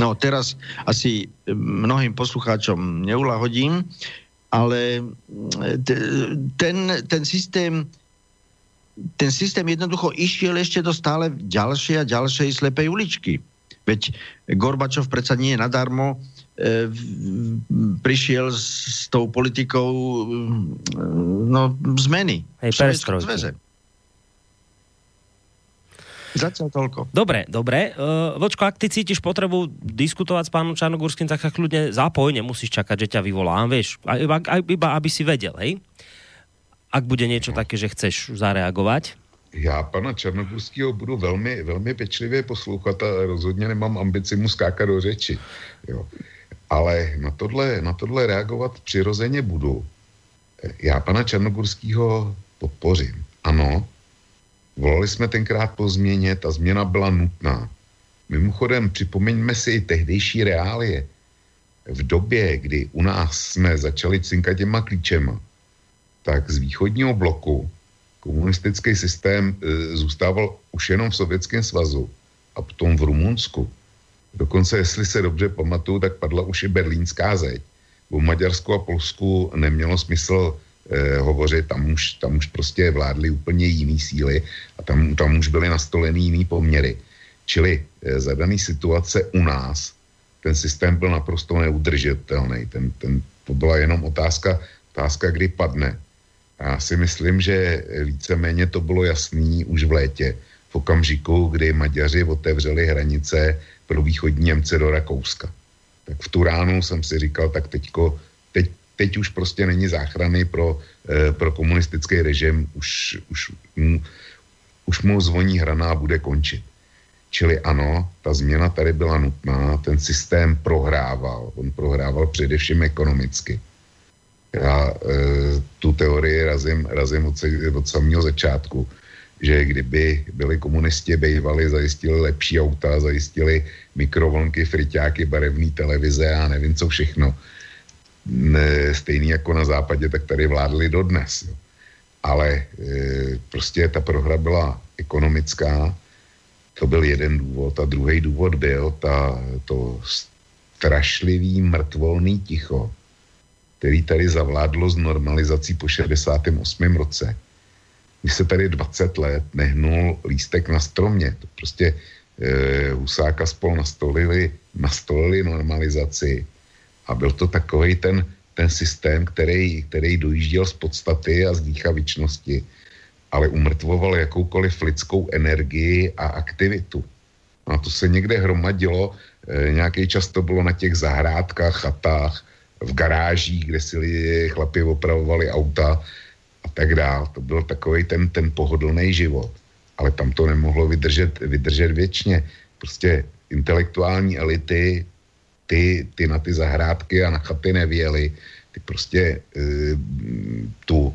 No, teraz asi mnohým poslucháčom neulahodím, ale ten, ten systém ten systém jednoducho išiel ešte do stále ďalšej a ďalšej slepej uličky. Veď Gorbačov predsa nie je nadarmo prišiel s, s tou politikou e, no, zmeny. Hej, perestrojky. Zatiaľ toľko. Dobre, dobre. Uh, Vočko, ak ty cítiš potrebu diskutovať s pánom Čarnogórským, tak sa kľudne zapoj, nemusíš čakať, že ťa vyvolám, vieš. Iba, iba aby si vedel, hej? Ak bude niečo také, že chceš zareagovať. já pana Černogurského budu velmi, velmi pečlivě poslouchat a rozhodně nemám ambici mu skákat do řeči. Jo. Ale na tohle, na tohle reagovat přirozeně budu. Já pana Černogurského podpořím. Ano, volali jsme tenkrát po změně, ta změna byla nutná. Mimochodem, připomeňme si i tehdejší reálie. V době, kdy u nás jsme začali cinkat těma klíčema, tak z východního bloku komunistický systém e, zůstával už jenom v Sovětském svazu a potom v Rumunsku. Dokonce, jestli se dobře pamatuju, tak padla už i berlínská zeď. U Maďarsku a Polsku nemělo smysl e, hovořit, tam už, tam už prostě vládly úplně jiný síly a tam, tam už byly nastolený jiný poměry. Čili e, za daný situace u nás ten systém byl naprosto neudržitelný. Ten, ten, to byla jenom otázka, otázka, kdy padne. Já si myslím, že víceméně to bylo jasný už v létě, v okamžiku, kdy Maďaři otevřeli hranice pro východní Němce do Rakouska. Tak v tu ránu jsem si říkal, tak teďko, teď, teď už prostě není záchrany pro, eh, pro komunistický režim, už, už, mu, už mu zvoní hrana a bude končit. Čili ano, ta změna tady byla nutná, ten systém prohrával, on prohrával především ekonomicky já e, tu teorii razím, razím od, od samého začátku, že kdyby byli komunisti bývali, zajistili lepší auta, zajistili mikrovlnky, friťáky, barevné televize a nevím co všechno, ne, stejný jako na západě, tak tady vládli dodnes. Jo. Ale e, prostě ta prohra byla ekonomická, to byl jeden důvod. A druhý důvod byl ta, to strašlivý mrtvolný ticho, který tady zavládlo s normalizací po 68. roce, kdy se tady 20 let nehnul lístek na stromě. To prostě e, Husáka spol nastolili, nastolili normalizaci a byl to takový ten, ten systém, který, který dojížděl z podstaty a z dýchavičnosti, ale umrtvoval jakoukoliv lidskou energii a aktivitu. A to se někde hromadilo, e, nějaký čas to bylo na těch zahrádkách, chatách, v garážích, kde si lidi, chlapi opravovali auta a tak dál. To byl takový ten, ten pohodlný život. Ale tam to nemohlo vydržet, vydržet věčně. Prostě intelektuální elity, ty, ty na ty zahrádky a na chaty nevěly. Ty prostě e, tu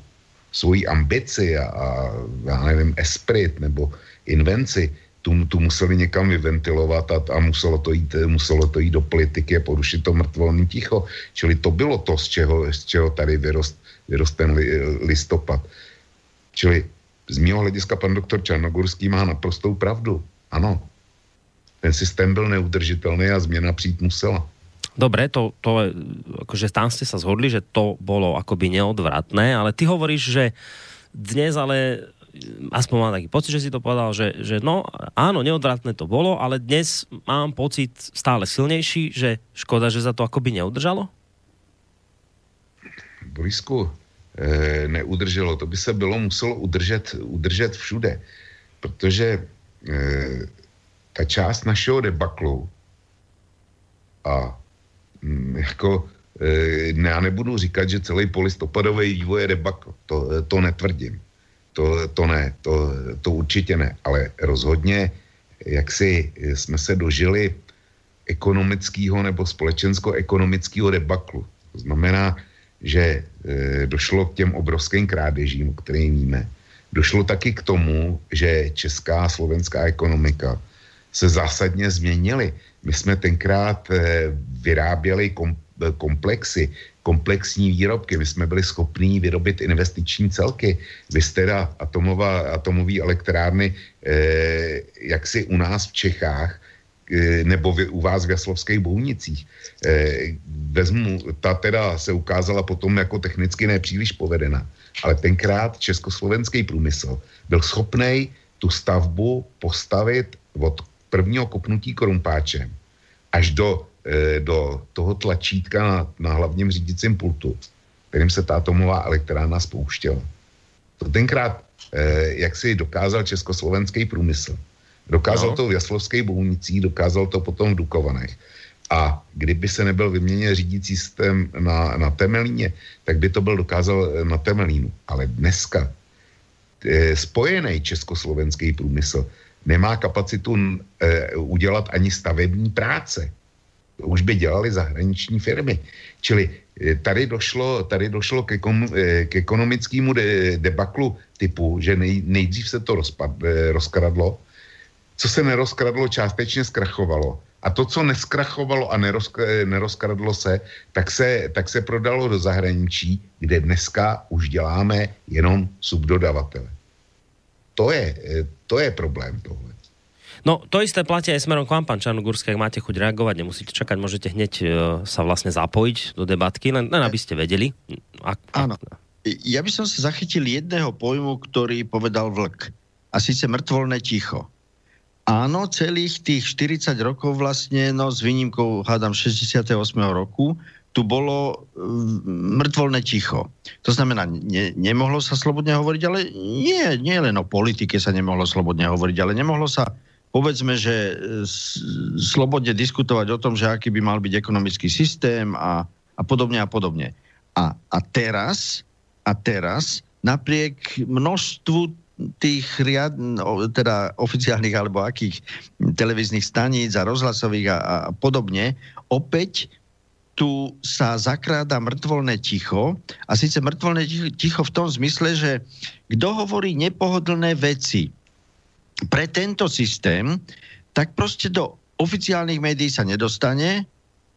svoji ambici a, a já nevím, esprit nebo invenci tu, tu museli někam vyventilovat a, a muselo, to jít, muselo to jít do politiky a porušit to mrtvolný ticho. Čili to bylo to, z čeho, z čeho tady vyrost, vyrost ten li, listopad. Čili z mého hlediska pan doktor Černogurský má naprostou pravdu. Ano, ten systém byl neudržitelný a změna přijít musela. Dobre, to, to akože tam ste sa zhodli, že to bolo akoby neodvratné, ale ty hovoríš, že dnes ale aspoň mám taký pocit, že si to povedal, že, že no áno, neodvratné to bolo, ale dnes mám pocit stále silnejší, že škoda, že za to akoby neudržalo? Borisku, e, neudrželo. To by se bylo muselo udržet, udržet všude. Protože e, ta část našeho debaklu a m, jako e, já nebudu říkat, že celý polistopadový vývoj je debakl. To, to netvrdím to, to ne, to, to určitě ne, ale rozhodně, jak si jsme se dožili ekonomického nebo společensko-ekonomického debaklu. To znamená, že e, došlo k těm obrovským krádežím, o kterým víme. Došlo taky k tomu, že česká a slovenská ekonomika se zásadně změnily. My jsme tenkrát e, vyráběli kom, komplexy, komplexní výrobky. My jsme byli schopní vyrobit investiční celky. Vy teda atomová, atomové elektrárny, eh, jak si u nás v Čechách, nebo vy, u vás v Jaslovských bounicích. Eh, vezmu, ta teda se ukázala potom jako technicky nepříliš povedená, ale tenkrát československý průmysl byl schopný tu stavbu postavit od prvního kopnutí korumpáčem až do Eh, do toho tlačítka na, na hlavním řídicím pultu, kterým se ta atomová elektrárna spouštěla. To tenkrát, jak si dokázal československý průmysl. Dokázal no. to v Jaslovských bounicích, dokázal to potom v Dukovanech. A kdyby se nebyl vyměněn řídící systém na, na Temelíně, tak by to byl dokázal eh, na Temelínu. Ale dneska e, spojený československý průmysl nemá kapacitu e, udělat ani stavební práce. To už by dělali zahraniční firmy. Čili e, tady došlo, tady došlo k, ekon, e, k ekonomickému de, debaklu typu, že nej, nejdřív se to rozpad, e, rozkradlo, co se nerozkradlo, částečně zkrachovalo. A to, co neskrachovalo a nerozk, nerozkradlo se tak, se, tak se prodalo do zahraničí, kde dneska už děláme jenom subdodavatele. To je, to je problém tohle. No, to isté platí aj smerom k vám, pán Čarnogurský, ak máte chuť reagovať, nemusíte čakať, môžete hneď uh, sa vlastne zapojiť do debatky, len, len aby ste vedeli. Ak, Áno. Ja by som sa zachytil jedného pojmu, ktorý povedal vlk. A síce mŕtvolné ticho. Áno, celých tých 40 rokov vlastne, no s výnimkou, hádam, 68. roku, tu bolo mŕtvolné ticho. To znamená, ne, nemohlo sa slobodne hovoriť, ale nie, nie len o politike sa nemohlo slobodne hovoriť, ale nemohlo sa povedzme, že slobodne diskutovať o tom, že aký by mal byť ekonomický systém a, a podobne a podobne. A, a teraz, a teraz, napriek množstvu tých riad, teda oficiálnych alebo akých televíznych staníc a rozhlasových a, a podobne, opäť tu sa zakráda mŕtvolné ticho. A síce mŕtvolné ticho v tom zmysle, že kto hovorí nepohodlné veci pre tento systém, tak proste do oficiálnych médií sa nedostane,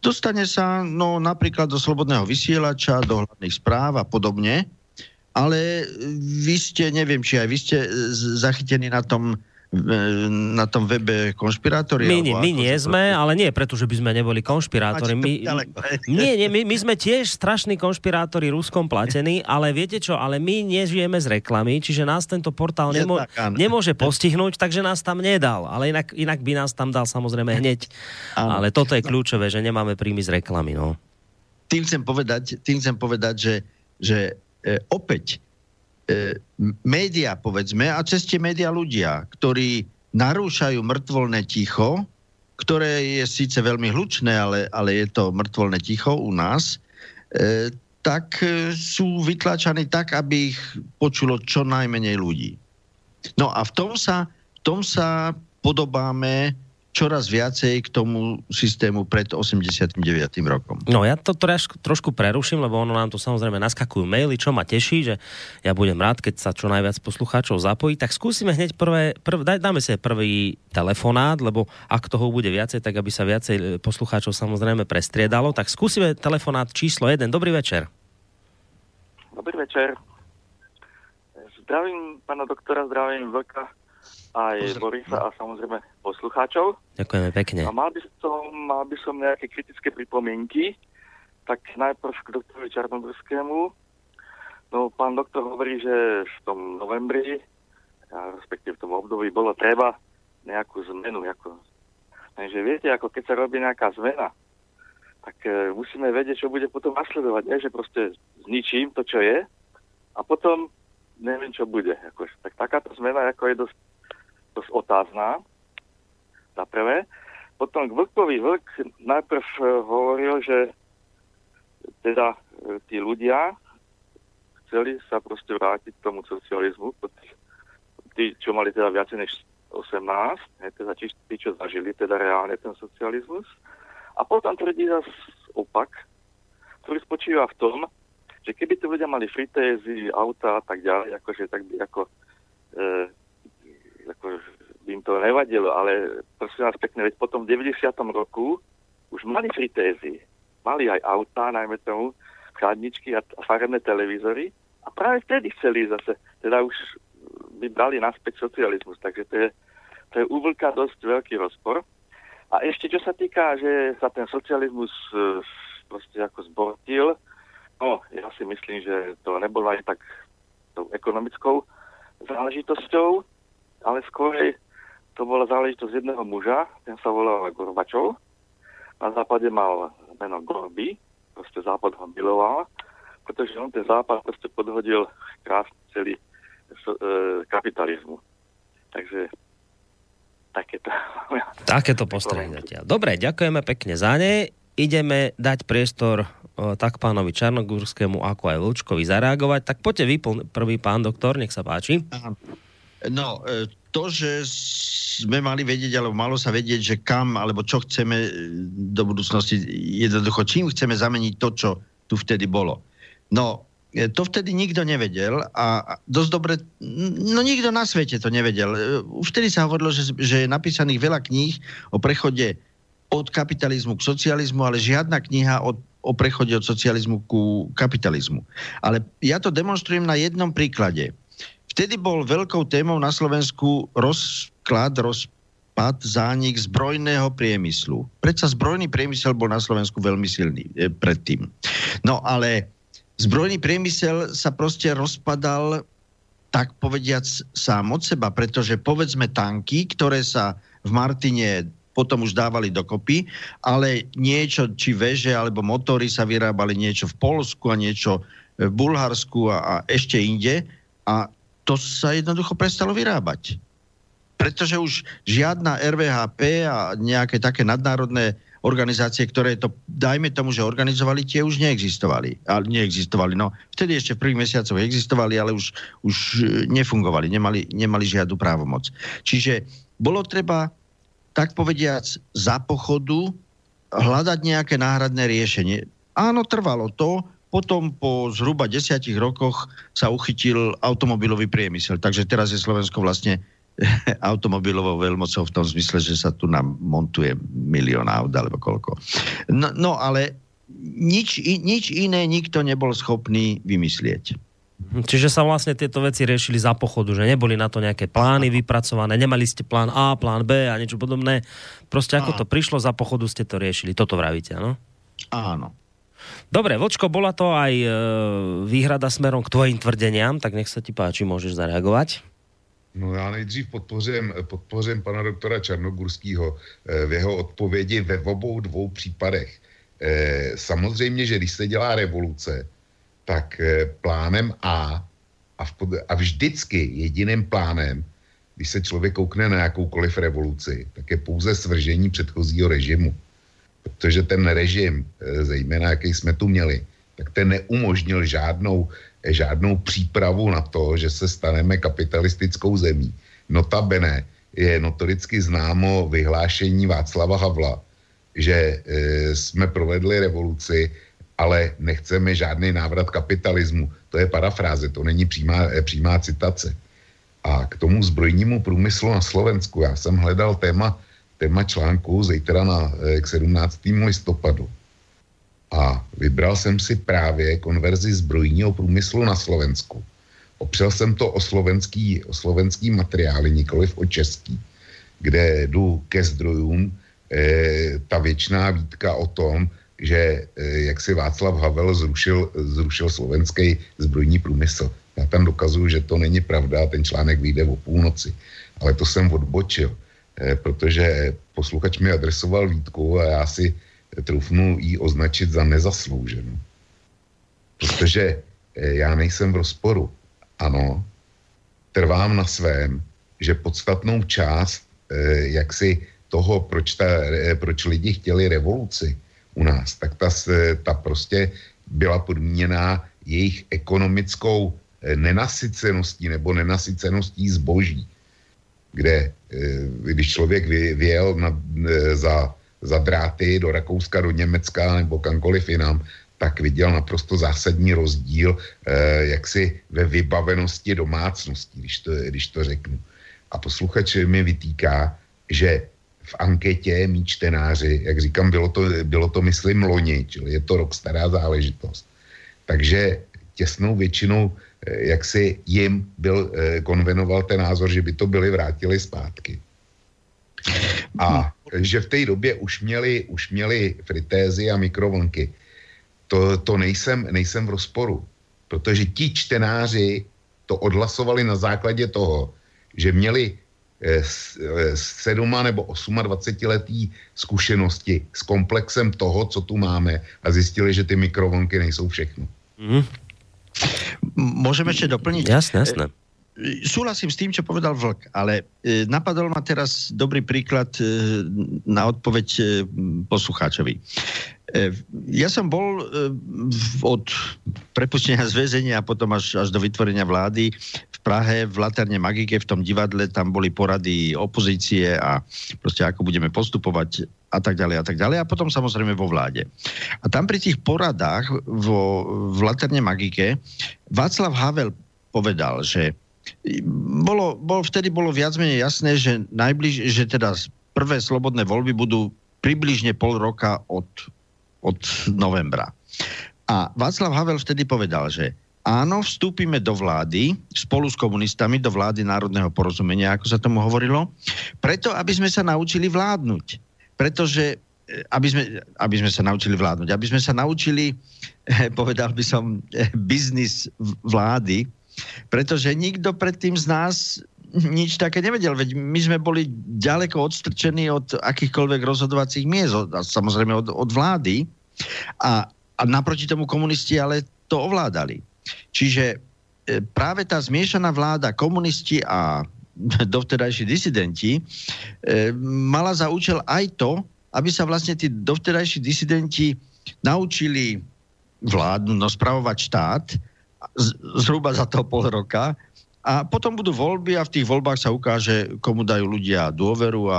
dostane sa no, napríklad do slobodného vysielača, do hlavných správ a podobne, ale vy ste, neviem, či aj vy ste zachytení na tom na tom webe konšpirátori? My, nie, my nie sme, ale nie preto, že by sme neboli konšpirátori. My, nie, nie, my, my sme tiež strašní konšpirátori ruskom platení, ale viete čo, ale my nežijeme z reklamy, čiže nás tento portál nemo, nemôže postihnúť, takže nás tam nedal. Ale inak, inak by nás tam dal samozrejme hneď. Ale toto je kľúčové, že nemáme príjmy z reklamy. No. Tým chcem povedať, tým chcem povedať že, že e, opäť e, média, povedzme, a cez tie média ľudia, ktorí narúšajú mŕtvolné ticho, ktoré je síce veľmi hlučné, ale, ale je to mŕtvolné ticho u nás, e, tak e, sú vytlačaní tak, aby ich počulo čo najmenej ľudí. No a v tom sa, v tom sa podobáme čoraz viacej k tomu systému pred 89. rokom. No ja to trošku, trošku preruším, lebo ono nám tu samozrejme naskakujú maily, čo ma teší, že ja budem rád, keď sa čo najviac poslucháčov zapojí. Tak skúsime hneď prvé, prv, daj, dáme si prvý telefonát, lebo ak toho bude viacej, tak aby sa viacej e, poslucháčov samozrejme prestriedalo. Tak skúsime telefonát číslo 1. Dobrý večer. Dobrý večer. Zdravím pána doktora, zdravím Vlka aj Pozdrav. Borisa a samozrejme poslucháčov. Ďakujeme pekne. A mal by som, mal by som nejaké kritické pripomienky. Tak najprv k doktorovi Čarnogorskému. No, pán doktor hovorí, že v tom novembri, a respektíve v tom období, bolo treba nejakú zmenu. Ako... Takže viete, ako keď sa robí nejaká zmena, tak e, musíme vedieť, čo bude potom nasledovať. Nie, že proste zničím to, čo je a potom neviem, čo bude. Ako, tak takáto zmena ako je dosť dosť otázna, za prvé. Potom k Vlkovi Vlk najprv eh, hovoril, že teda eh, tí ľudia chceli sa proste vrátiť k tomu socializmu, tí, čo mali teda viacej než 18, ne, teda tí, tí, čo zažili teda reálne ten socializmus. A potom tvrdí zase opak, ktorý spočíva v tom, že keby tí ľudia mali fritézy, auta a tak ďalej, akože tak by ako e, ako by im to nevadilo, ale prosím vás pekne, veď potom v 90. roku už mali fritézy, mali aj autá, najmä tomu, chladničky a, a farebné televízory a práve vtedy chceli zase, teda už by brali naspäť socializmus, takže to je, to je úvlka dosť veľký rozpor. A ešte čo sa týka, že sa ten socializmus e, proste ako zbortil, no ja si myslím, že to nebolo aj tak tou ekonomickou záležitosťou, ale skôr to bola záležitosť jedného muža, ten sa volal Gorbačov. Na západe mal meno Gorby, proste západ ho miloval, pretože on ten západ proste podhodil krásne celý e, kapitalizmu. Takže takéto. Takéto postrehy Dobre, ďakujeme pekne za ne. ideme dať priestor tak pánovi Čarnogurskému, ako aj Vlčkovi zareagovať. Tak poďte vy, prvý pán doktor, nech sa páči. No, e, to, že sme mali vedieť, alebo malo sa vedieť, že kam, alebo čo chceme e, do budúcnosti, jednoducho, čím chceme zameniť to, čo tu vtedy bolo. No, e, to vtedy nikto nevedel a dosť dobre, no nikto na svete to nevedel. Už vtedy sa hovorilo, že, že je napísaných veľa kníh o prechode od kapitalizmu k socializmu, ale žiadna kniha od o prechode od socializmu ku kapitalizmu. Ale ja to demonstrujem na jednom príklade. Vtedy bol veľkou témou na Slovensku rozklad, rozpad, zánik zbrojného priemyslu. Predsa zbrojný priemysel bol na Slovensku veľmi silný e, predtým. No ale zbrojný priemysel sa proste rozpadal tak povediac sám od seba, pretože povedzme tanky, ktoré sa v Martine potom už dávali dokopy, ale niečo, či veže alebo motory sa vyrábali niečo v Polsku a niečo v Bulharsku a, a ešte inde a to sa jednoducho prestalo vyrábať. Pretože už žiadna RVHP a nejaké také nadnárodné organizácie, ktoré to, dajme tomu, že organizovali, tie už neexistovali. Ale neexistovali. No, vtedy ešte v prvých mesiacoch existovali, ale už, už nefungovali, nemali, nemali žiadnu právomoc. Čiže bolo treba tak povediac, za pochodu hľadať nejaké náhradné riešenie. Áno, trvalo to, potom po zhruba desiatich rokoch sa uchytil automobilový priemysel. Takže teraz je Slovensko vlastne automobilovou veľmocou v tom zmysle, že sa tu nám montuje milión aut alebo koľko. No, no ale nič, nič iné nikto nebol schopný vymyslieť. Čiže sa vlastne tieto veci riešili za pochodu, že neboli na to nejaké plány vypracované, nemali ste plán A, plán B a niečo podobné. Proste ako to prišlo za pochodu, ste to riešili. Toto vravíte, áno? Áno. Dobre, Vočko, bola to aj e, výhrada smerom k tvojim tvrdeniam, tak nech sa ti páči, môžeš zareagovať. No já nejdřív podpořím, podpořím pana doktora Černogurského e, v jeho odpovědi ve obou dvou případech. E, samozřejmě, že když se dělá revoluce, tak eh, plánem A a, v, a vždycky jediným plánem, když se člověk koukne na jakoukoliv revoluci, tak je pouze svržení předchozího režimu. Protože ten režim, eh, zejména jaký jsme tu měli, tak ten neumožnil žádnou, eh, žádnou přípravu na to, že se staneme kapitalistickou zemí. Notabene je notoricky známo vyhlášení Václava Havla, že e, jsme provedli revoluci ale nechceme žádný návrat kapitalismu. To je parafráze, to není přímá, eh, přímá citace. A k tomu zbrojnímu průmyslu na Slovensku, já jsem hledal téma, téma článku zítra na, eh, k 17. listopadu. A vybral jsem si právě konverzi zbrojního průmyslu na Slovensku. Opřel jsem to o slovenský, o slovenský materiály, nikoliv o český, kde jdu ke zdrojům, e, ta věčná výtka o tom, že eh, jak si Václav Havel zrušil, zrušil slovenský zbrojní průmysl. Já tam dokazuju, že to není pravda, ten článek vyjde o půlnoci. Ale to jsem odbočil, protože posluchač mi adresoval výtku a já si trufnu ji označit za nezaslouženou. Protože eh, já nejsem v rozporu. Ano, trvám na svém, že podstatnou část jaksi toho, proč, ta, proč lidi chtěli revoluci, u nás, tak ta, ta prostě byla podmíněná jejich ekonomickou eh, nenasyceností nebo nenasyceností zboží, kde eh, když člověk vyjel na, eh, za, za dráty do Rakouska, do Německa nebo kamkoliv jinam, tak viděl naprosto zásadní rozdíl jaksi ve vybavenosti domácností, když to, když to řeknu. A posluchač mi vytýká, že v anketě mý čtenáři, jak říkám, bylo to, bylo to myslím loni, čili je to rok stará záležitost. Takže těsnou většinou, eh, jak si jim byl, eh, konvenoval ten názor, že by to byli vrátili zpátky. A že v té době už měli, už měli fritézy a mikrovlnky. To, to nejsem, nejsem v rozporu, protože ti čtenáři to odhlasovali na základě toho, že měli Eh, eh, sedma nebo 28 letý zkušenosti s komplexem toho, co tu máme a zjistili, že ty mikrovlnky nejsou všechno. Mm. Môžeme ešte doplniť? Jasné, jasné. súhlasím s tým, čo povedal Vlk, ale e, napadol ma teraz dobrý príklad e, na odpoveď e, poslucháčovi. E, ja som bol e, od prepustenia z väzenia a potom až, až do vytvorenia vlády v Prahe v Laterne Magike, v tom divadle, tam boli porady opozície a proste ako budeme postupovať a tak ďalej a tak ďalej a potom samozrejme vo vláde. A tam pri tých poradách vo, v Laterne Magike Václav Havel povedal, že bolo, bolo, vtedy bolo viac menej jasné, že, najbliž, že teda prvé slobodné voľby budú približne pol roka od, od novembra. A Václav Havel vtedy povedal, že áno, vstúpime do vlády spolu s komunistami, do vlády národného porozumenia, ako sa tomu hovorilo, preto, aby sme sa naučili vládnuť. Pretože eh, aby sme, aby sme sa naučili vládnuť, aby sme sa naučili, eh, povedal by som, eh, biznis vlády, pretože nikto predtým z nás nič také nevedel, veď my sme boli ďaleko odstrčení od akýchkoľvek rozhodovacích miest, a samozrejme od, od vlády a, a naproti tomu komunisti ale to ovládali. Čiže e, práve tá zmiešaná vláda, komunisti a dovtedajší disidenti, e, mala za účel aj to, aby sa vlastne tí dovtedajší disidenti naučili vládnu, no spravovať štát zhruba za to pol roka. A potom budú voľby a v tých voľbách sa ukáže, komu dajú ľudia dôveru a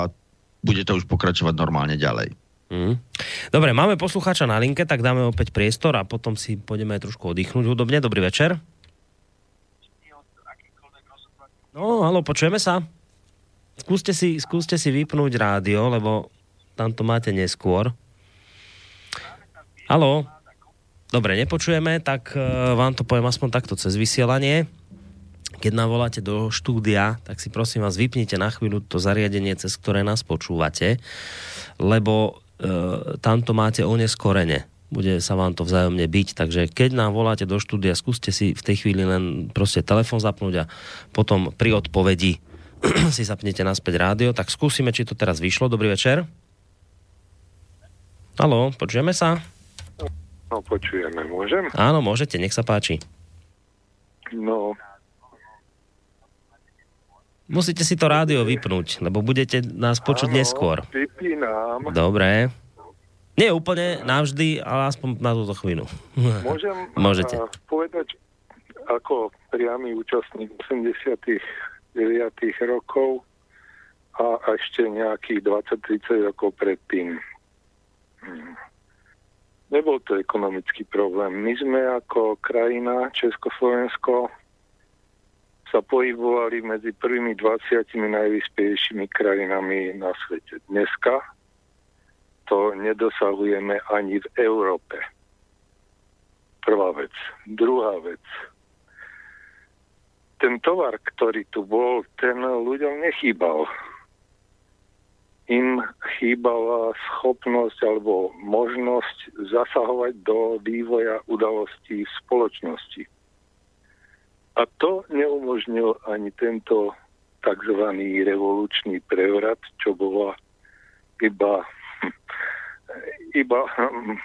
bude to už pokračovať normálne ďalej. Mm. Dobre, máme poslucháča na linke, tak dáme opäť priestor a potom si pôjdeme trošku oddychnúť hudobne. Dobrý večer. No, halo, počujeme sa? Skúste si, skúste si vypnúť rádio, lebo tam to máte neskôr. Halo? dobre nepočujeme, tak e, vám to poviem aspoň takto cez vysielanie. Keď nám voláte do štúdia, tak si prosím vás vypnite na chvíľu to zariadenie, cez ktoré nás počúvate, lebo tamto máte oneskorene. Bude sa vám to vzájomne byť, takže keď nám voláte do štúdia, skúste si v tej chvíli len proste telefon zapnúť a potom pri odpovedi si zapnete naspäť rádio, tak skúsime, či to teraz vyšlo. Dobrý večer. Halo, počujeme sa? No, počujeme. Môžem? Áno, môžete, nech sa páči. No. Musíte si to rádio vypnúť, lebo budete nás počuť Áno, neskôr. vypínam. Dobre. Nie úplne navždy, ale aspoň na túto chvíľu. Môžem Môžete. a, povedať ako priamy účastník 89. rokov a ešte nejakých 20-30 rokov predtým. Hm. Nebol to ekonomický problém. My sme ako krajina, Československo, sa pohybovali medzi prvými 20 najvyspejšími krajinami na svete. Dneska to nedosahujeme ani v Európe. Prvá vec. Druhá vec. Ten tovar, ktorý tu bol, ten ľuďom nechýbal im chýbala schopnosť alebo možnosť zasahovať do vývoja udalostí v spoločnosti. A to neumožnil ani tento tzv. revolučný prevrat, čo bola iba, iba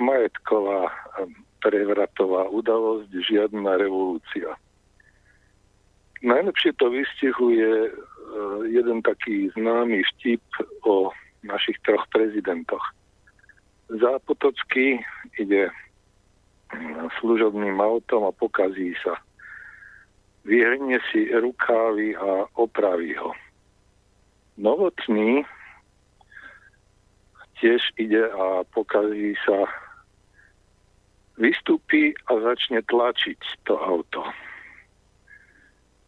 majetková prevratová udalosť, žiadna revolúcia. Najlepšie to vystihuje Eh, jeden taký známy vtip o našich troch prezidentoch. Zápotocký ide služobným autom a pokazí sa. Vyhrnie si rukávy a opraví ho. Novotný tiež ide a pokazí sa, vystúpi a začne tlačiť to auto.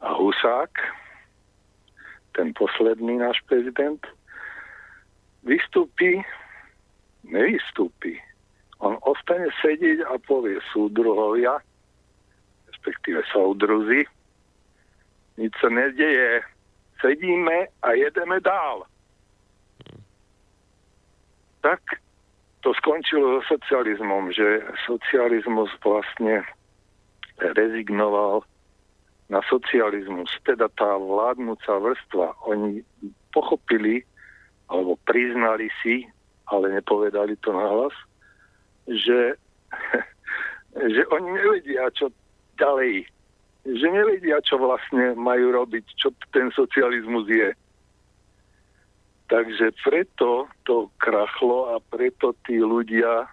A Husák ten posledný náš prezident, vystúpi, nevystúpi. On ostane sedieť a povie súdruhovia, respektíve súdruzi, nič sa nedeje, sedíme a jedeme dál. Tak to skončilo so socializmom, že socializmus vlastne rezignoval na socializmus, teda tá vládnúca vrstva, oni pochopili alebo priznali si, ale nepovedali to nahlas, že, že oni nevedia, čo ďalej. Že nevedia, čo vlastne majú robiť, čo ten socializmus je. Takže preto to krachlo a preto tí ľudia e,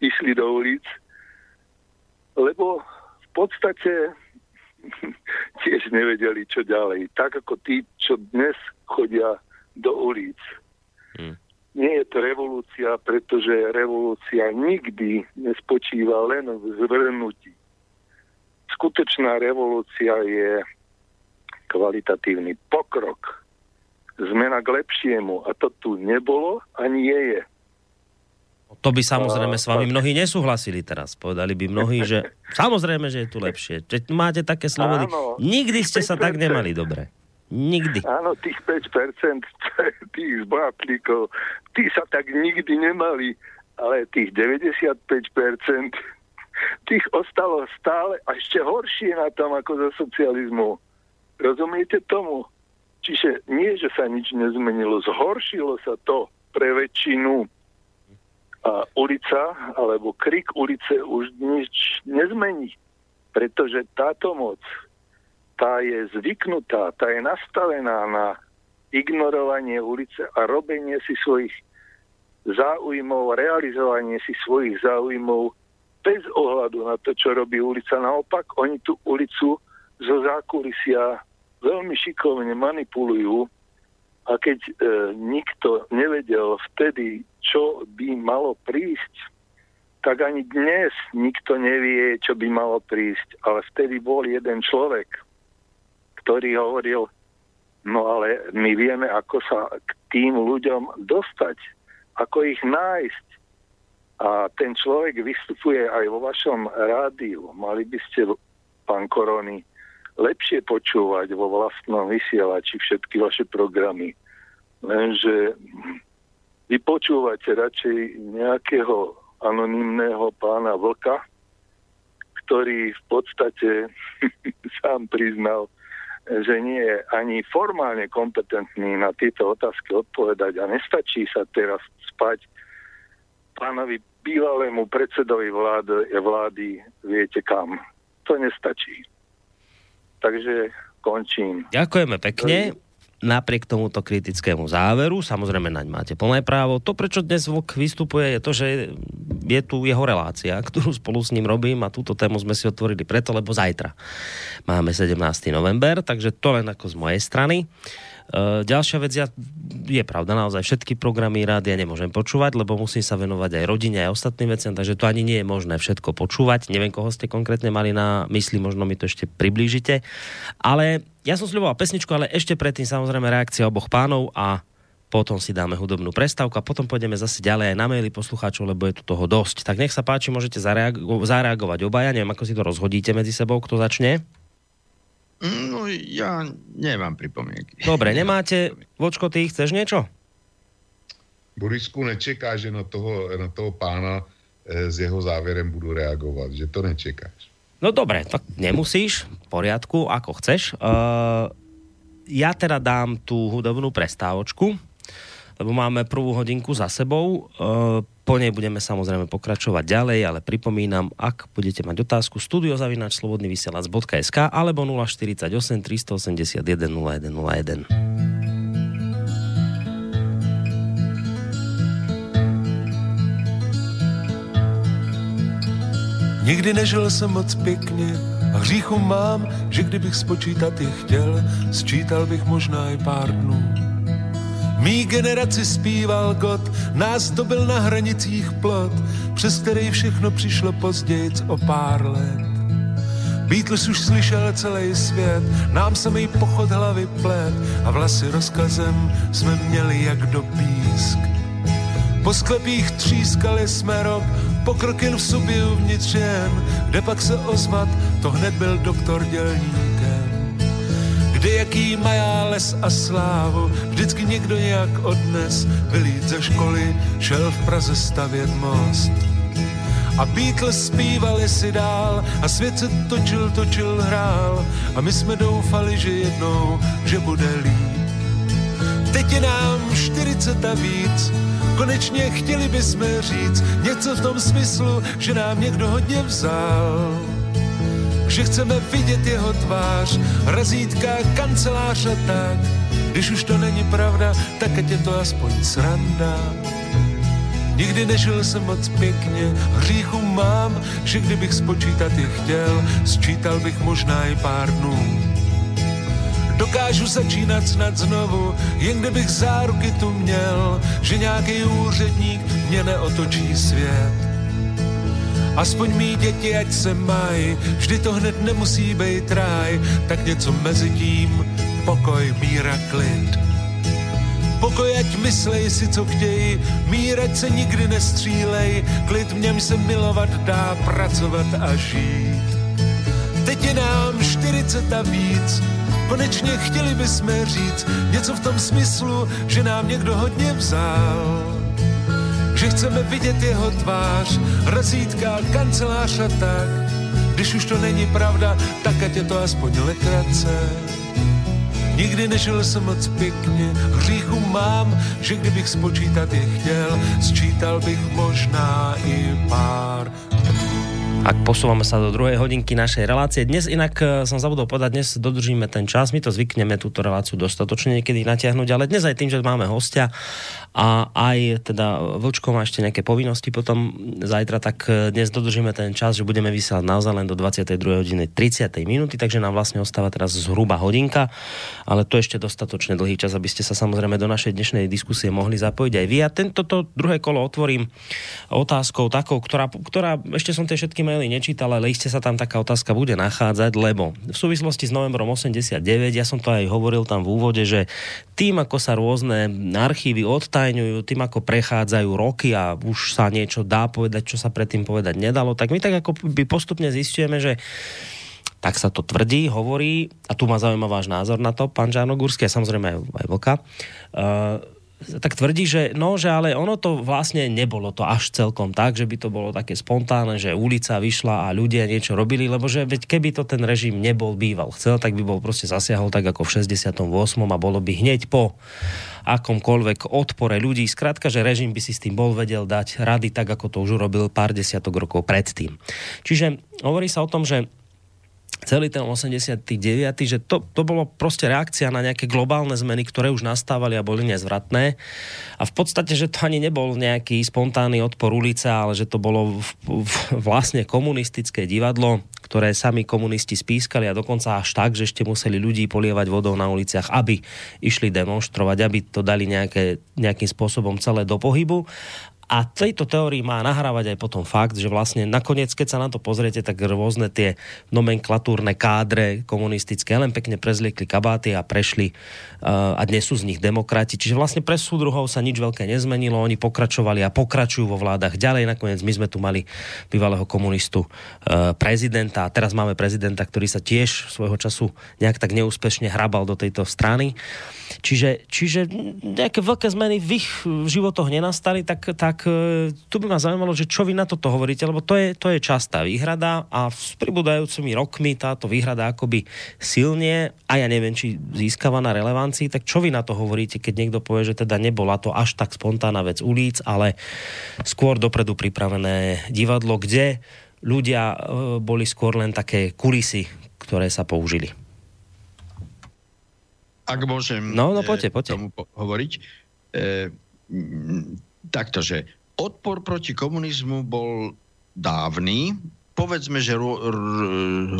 išli do ulic, lebo v podstate tiež nevedeli, čo ďalej. Tak ako tí, čo dnes chodia do ulic. Hmm. Nie je to revolúcia, pretože revolúcia nikdy nespočíva len v zvrhnutí. Skutočná revolúcia je kvalitatívny pokrok, zmena k lepšiemu a to tu nebolo a nie je. To by samozrejme s vami mnohí nesúhlasili teraz. Povedali by mnohí, že samozrejme, že je tu lepšie. Že máte také slobody. Áno, Nikdy ste sa tak nemali dobre. Nikdy. Áno, tých 5% tých zbohatlíkov, tí sa tak nikdy nemali, ale tých 95% tých ostalo stále a ešte horšie na tom ako za socializmu. Rozumiete tomu? Čiže nie, že sa nič nezmenilo, zhoršilo sa to pre väčšinu. A ulica, alebo krik ulice už nič nezmení. Pretože táto moc tá je zvyknutá, tá je nastavená na ignorovanie ulice a robenie si svojich záujmov, realizovanie si svojich záujmov bez ohľadu na to, čo robí ulica. Naopak, oni tú ulicu zo zákulisia veľmi šikovne manipulujú a keď e, nikto nevedel vtedy, čo by malo prísť, tak ani dnes nikto nevie, čo by malo prísť. Ale vtedy bol jeden človek, ktorý hovoril, no ale my vieme, ako sa k tým ľuďom dostať, ako ich nájsť. A ten človek vystupuje aj vo vašom rádiu. Mali by ste, pán Korony, lepšie počúvať vo vlastnom vysielači všetky vaše programy. Lenže vy počúvate radšej nejakého anonymného pána Vlka, ktorý v podstate sám priznal, že nie je ani formálne kompetentný na tieto otázky odpovedať a nestačí sa teraz spať pánovi bývalému predsedovi vlády, vlády viete kam. To nestačí. Takže končím. Ďakujeme pekne napriek tomuto kritickému záveru, samozrejme naň máte plné právo. To, prečo dnes Vlk vystupuje, je to, že je tu jeho relácia, ktorú spolu s ním robím a túto tému sme si otvorili preto, lebo zajtra máme 17. november, takže to len ako z mojej strany. Uh, ďalšia vec, ja, je pravda, naozaj všetky programy rád ja nemôžem počúvať, lebo musím sa venovať aj rodine, aj ostatným veciam, takže to ani nie je možné všetko počúvať. Neviem, koho ste konkrétne mali na mysli, možno mi to ešte priblížite. Ale ja som sľuboval pesničku, ale ešte predtým samozrejme reakcia oboch pánov a potom si dáme hudobnú prestávku a potom pôjdeme zase ďalej aj na maily poslucháčov, lebo je tu toho dosť. Tak nech sa páči, môžete zareago- zareagovať obaja, neviem, ako si to rozhodíte medzi sebou, kto začne. No, ja nemám pripomienky. Dobre, nemáte. Vočko, ty chceš niečo? Borisku, nečeká, že na toho, na toho pána e, s jeho závěrem budu reagovat, že to nečekáš. No dobre, tak nemusíš, v poriadku, ako chceš. Uh, ja teda dám tú hudobnú prestávočku, lebo máme prvú hodinku za sebou. Uh, po nej budeme samozrejme pokračovať ďalej, ale pripomínam, ak budete mať otázku, studiozavináč.slobodnyvysielac.sk alebo 048 381 0101. Nikdy nežil jsem moc pěkně a hříchu mám, že kdybych spočítat je chtěl, sčítal bych možná i pár dnů Mý generaci zpíval God, nás to byl na hranicích plot, přes který všechno přišlo později o pár let. Beatles už slyšel celý svět, nám se mi pochod hlavy plet a vlasy rozkazem jsme měli jak do písk. Po sklepích třískali jsme rok, pokrok jen v sobě uvnitř jen, kde pak se ozvat, to hned byl doktor dělníkem kde jaký mají les a slávu, vždycky někdo nějak odnes, vylít ze školy, šel v Praze stavět most. A Beatles zpívali si dál a svět se točil, točil, hrál a my jsme doufali, že jednou, že bude líp. Teď je nám 40 a víc, konečně chtěli bychom říct něco v tom smyslu, že nám někdo hodně vzal že chceme vidět jeho tvář, razítka, kancelář a tak. Když už to není pravda, tak ať je to aspoň sranda. Nikdy nežil jsem moc pěkně, hříchu mám, že kdybych spočítat je chtěl, sčítal bych možná i pár dnů. Dokážu začínat snad znovu, jen kdybych záruky tu měl, že nějaký úředník mě neotočí svět. Aspoň mý děti, ať se mají, vždy to hned nemusí být ráj, tak něco mezi tím, pokoj, míra, klid. Pokoj, ať myslej si, co chtějí, mír, ať se nikdy nestřílej, klid v něm se milovat dá, pracovat a žít. Teď je nám 40 a víc, konečně chtěli bychom říct něco v tom smyslu, že nám někdo hodně vzal. Že chceme vidět jeho tvář, razítka, kancelář a tak. Když už to není pravda, tak ať je to aspoň lekrace. Nikdy nežil jsem moc pěkně, hříchu mám, že kdybych spočítat je chtěl, sčítal bych možná i pár ak posúvame sa do druhej hodinky našej relácie. Dnes inak e, som zabudol povedať, dnes dodržíme ten čas, my to zvykneme túto reláciu dostatočne niekedy natiahnuť, ale dnes aj tým, že máme hostia a aj teda Vlčko má ešte nejaké povinnosti potom zajtra, tak e, dnes dodržíme ten čas, že budeme vysielať naozaj len do 22. hodiny 30. minúty, takže nám vlastne ostáva teraz zhruba hodinka, ale to ešte dostatočne dlhý čas, aby ste sa samozrejme do našej dnešnej diskusie mohli zapojiť aj vy. A tento druhé kolo otvorím otázkou takou, ktorá, ktorá ešte som tie všetky maily nečítal, ale iste sa tam taká otázka bude nachádzať, lebo v súvislosti s novembrom 89, ja som to aj hovoril tam v úvode, že tým, ako sa rôzne archívy odtajňujú, tým, ako prechádzajú roky a už sa niečo dá povedať, čo sa predtým povedať nedalo, tak my tak ako by postupne zistujeme, že tak sa to tvrdí, hovorí, a tu ma zaujíma váš názor na to, pán Žánogurský a samozrejme aj, aj Vlka, uh, tak tvrdí, že no, že ale ono to vlastne nebolo to až celkom tak, že by to bolo také spontánne, že ulica vyšla a ľudia niečo robili, lebo že veď keby to ten režim nebol býval chcel, tak by bol proste zasiahol tak ako v 68. a bolo by hneď po akomkoľvek odpore ľudí. Skrátka, že režim by si s tým bol vedel dať rady tak, ako to už urobil pár desiatok rokov predtým. Čiže hovorí sa o tom, že celý ten 89., že to, to bolo proste reakcia na nejaké globálne zmeny, ktoré už nastávali a boli nezvratné. A v podstate, že to ani nebol nejaký spontánny odpor ulice, ale že to bolo v, v, vlastne komunistické divadlo, ktoré sami komunisti spískali a dokonca až tak, že ešte museli ľudí polievať vodou na uliciach, aby išli demonstrovať, aby to dali nejaké, nejakým spôsobom celé do pohybu. A tejto teórii má nahrávať aj potom fakt, že vlastne nakoniec, keď sa na to pozriete, tak rôzne tie nomenklatúrne kádre komunistické len pekne prezliekli kabáty a prešli uh, a dnes sú z nich demokrati. Čiže vlastne pre súdruhov sa nič veľké nezmenilo, oni pokračovali a pokračujú vo vládach ďalej. Nakoniec my sme tu mali bývalého komunistu uh, prezidenta a teraz máme prezidenta, ktorý sa tiež svojho času nejak tak neúspešne hrabal do tejto strany. Čiže, čiže nejaké veľké zmeny v ich životoch nenastali, tak, tak e, tu by ma zaujímalo, že čo vy na toto hovoríte, lebo to je, to je častá výhrada a s pribúdajúcimi rokmi táto výhrada akoby silne, a ja neviem, či získava na relevancii, tak čo vy na to hovoríte, keď niekto povie, že teda nebola to až tak spontánna vec ulic, ale skôr dopredu pripravené divadlo, kde ľudia e, boli skôr len také kulisy, ktoré sa použili. Ak môžem no, no, poďte, poďte. tomu hovoriť. E, takto, že odpor proti komunizmu bol dávny, povedzme, že rô,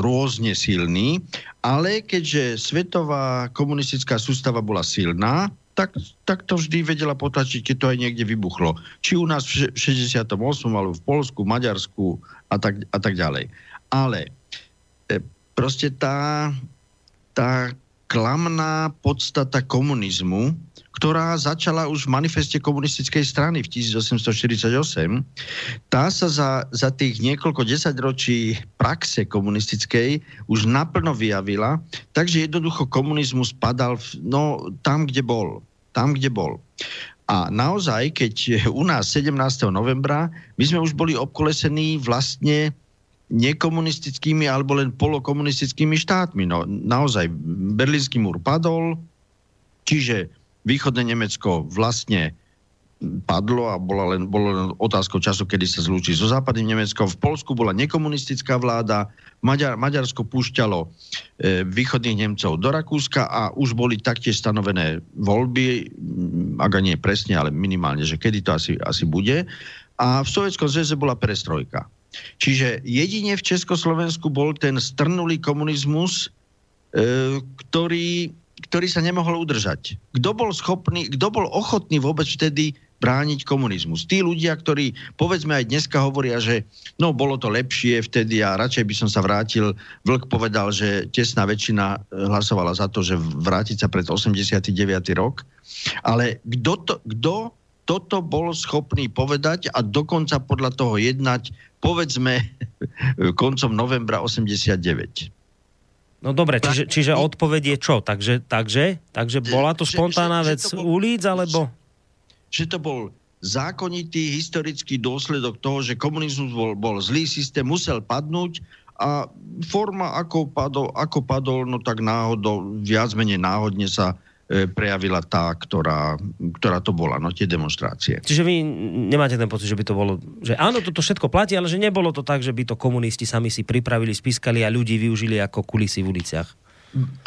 rôzne silný, ale keďže svetová komunistická sústava bola silná, tak, tak to vždy vedela potlačiť, keď to aj niekde vybuchlo. Či u nás v 68. alebo v Polsku, Maďarsku a tak, a tak ďalej. Ale e, proste tá, tá klamná podstata komunizmu, ktorá začala už v manifeste komunistickej strany v 1848, tá sa za, za tých niekoľko desaťročí praxe komunistickej už naplno vyjavila, takže jednoducho komunizmus padal v, no, tam, kde bol. Tam, kde bol. A naozaj, keď u nás 17. novembra, my sme už boli obkolesení vlastne nekomunistickými alebo len polokomunistickými štátmi. No, naozaj, Berlínsky múr padol, čiže východné Nemecko vlastne padlo a bola len, bolo len otázkou času, kedy sa zlúči so západným Nemeckom. V Polsku bola nekomunistická vláda, Maďar, Maďarsko púšťalo e, východných Nemcov do Rakúska a už boli taktiež stanovené voľby, ak nie presne, ale minimálne, že kedy to asi, asi bude. A v Sovjetskom zväze bola perestrojka. Čiže jedine v Československu bol ten strnulý komunizmus, e, ktorý, ktorý sa nemohol udržať. Kto bol schopný, kto bol ochotný vôbec vtedy brániť komunizmus. Tí ľudia, ktorí povedzme aj dneska hovoria, že no bolo to lepšie vtedy a radšej by som sa vrátil. Vlk povedal, že tesná väčšina eh, hlasovala za to, že vrátiť sa pred 89. rok. Ale kto, to, kto toto bol schopný povedať a dokonca podľa toho jednať, povedzme, koncom novembra 89. No dobre, čiže, čiže odpoveď je čo? Takže, takže, takže bola to spontánna vec ulic, alebo že to bol zákonitý historický dôsledok toho, že komunizmus bol, bol zlý systém, musel padnúť a forma, ako padol, ako padol no tak náhodou, viac menej náhodne sa prejavila tá, ktorá, ktorá to bola, no tie demonstrácie. Čiže vy nemáte ten pocit, že by to bolo, že áno, toto všetko platí, ale že nebolo to tak, že by to komunisti sami si pripravili, spiskali a ľudí využili ako kulisy v uliciach.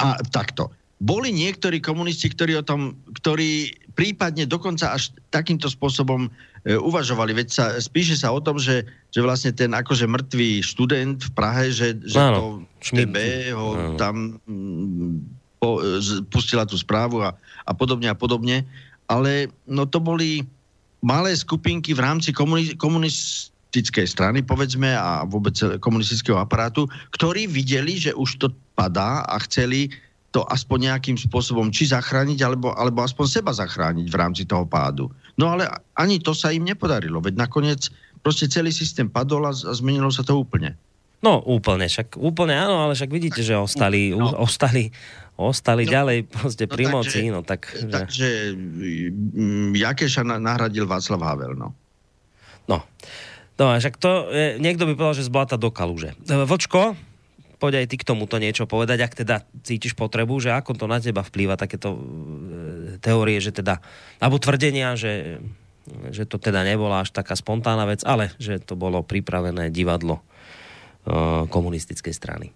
A takto. Boli niektorí komunisti, ktorí o tom, ktorí prípadne dokonca až takýmto spôsobom e, uvažovali. Veď sa, spíše sa o tom, že, že vlastne ten akože mŕtvý študent v Prahe, že, že to TB ho Áno. tam mm, po, z, pustila tú správu a, a podobne a podobne. Ale no to boli malé skupinky v rámci komunistickej komunistickej strany, povedzme, a vôbec komunistického aparátu, ktorí videli, že už to padá a chceli to aspoň nejakým spôsobom či zachrániť, alebo, alebo aspoň seba zachrániť v rámci toho pádu. No ale ani to sa im nepodarilo, veď nakoniec proste celý systém padol a, a zmenilo sa to úplne. No úplne, však úplne áno, ale však vidíte, že ostali, no. ostali, ostali no, ďalej proste no, pri takže, moci, no tak... Takže mm, Jakeša nahradil Václav Havel, no. No, no však to, je, niekto by povedal, že zblata do kaluže. Vočko, poď aj ty k tomuto niečo povedať, ak teda cítiš potrebu, že ako to na teba vplýva takéto e, teórie, že teda, alebo tvrdenia, že, že to teda nebola až taká spontánna vec, ale že to bolo pripravené divadlo komunistickej strany.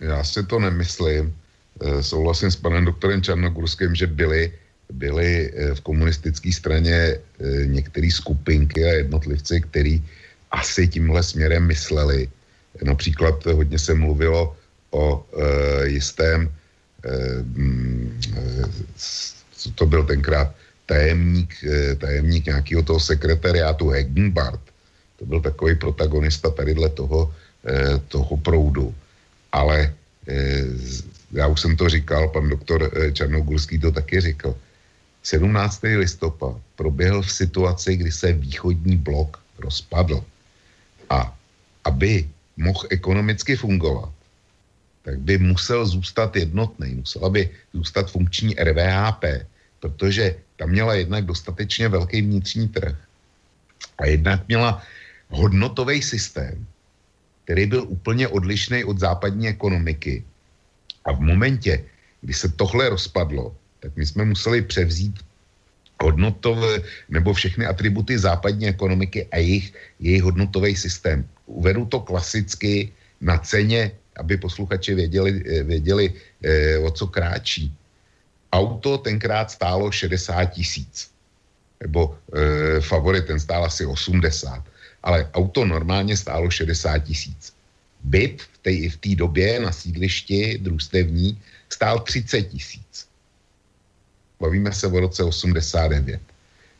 Já si to nemyslím. E, souhlasím s panem doktorem Čarnogurským, že byly, byly v komunistické straně některé skupinky a jednotlivci, kteří asi tímhle směrem mysleli, Například hodně se mluvilo o e, jistém, e, co to byl tenkrát, tajemník, e, tajemník nějakého toho sekretariátu Hegenbart. To byl takový protagonista tadyhle toho, e, toho proudu. Ale e, já už jsem to říkal, pan doktor e, Čarnogurský to taky říkal. 17. listopad proběhl v situaci, kdy se východní blok rozpadl. A aby mohl ekonomicky fungovat, tak by musel zůstat jednotný, musela by zůstat funkční RVHP, protože tam měla jednak dostatečně velký vnitřní trh a jednak měla hodnotový systém, který byl úplně odlišný od západní ekonomiky. A v momentě, kdy se tohle rozpadlo, tak my jsme museli převzít hodnotové nebo všechny atributy západní ekonomiky a jejich, jejich hodnotový systém uvedu to klasicky na ceně, aby posluchači věděli, eh, věděli eh, o co kráčí. Auto tenkrát stálo 60 tisíc. Nebo eh, favorit ten stál asi 80. Ale auto normálně stálo 60 tisíc. Byt v té v době na sídlišti družstevní stál 30 tisíc. Bavíme se o roce 89.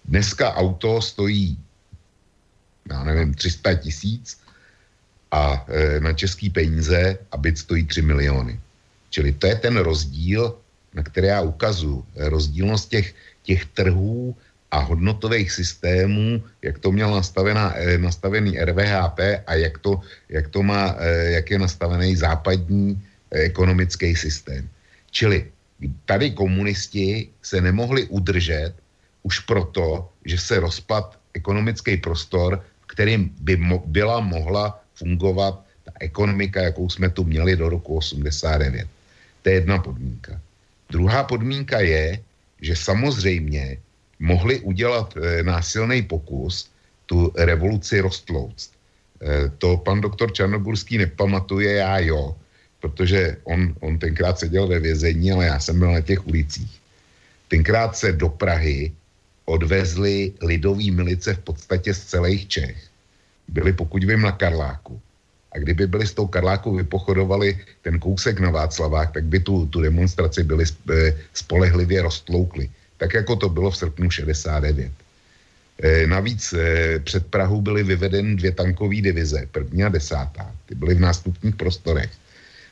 Dneska auto stojí, já nevím, 300 tisíc a e, na český peníze a byt stojí 3 miliony. Čili to je ten rozdíl, na který já ukazuju. Rozdílnost těch, těch trhů a hodnotových systémů, jak to měl nastavená, e, nastavený RVHP a jak to, jak to má, e, jak je nastavený západní ekonomický systém. Čili tady komunisti se nemohli udržet už proto, že se rozpad ekonomický prostor, kterým by byla mohla fungovat ta ekonomika, jakou jsme tu měli do roku 89. To je jedna podmínka. Druhá podmínka je, že samozřejmě mohli udělat e, násilný pokus tu revoluci roztlouct. E, to pan doktor Čarnogurský nepamatuje, já jo, protože on, on tenkrát seděl ve vězení, ale já jsem byl na těch ulicích. Tenkrát se do Prahy odvezli lidový milice v podstatě z celých Čech. Byli, pokud vím, na Karláku. A kdyby byli s tou Karlákou vypochodovali ten kousek na Václavách, tak by tu, tu demonstraci byli e, spolehlivě roztloukli. Tak jako to bylo v srpnu 69. E, navíc e, před Prahu byly vyvedeny dvě tankové divize, první a desátá. Ty byly v nástupních prostorech.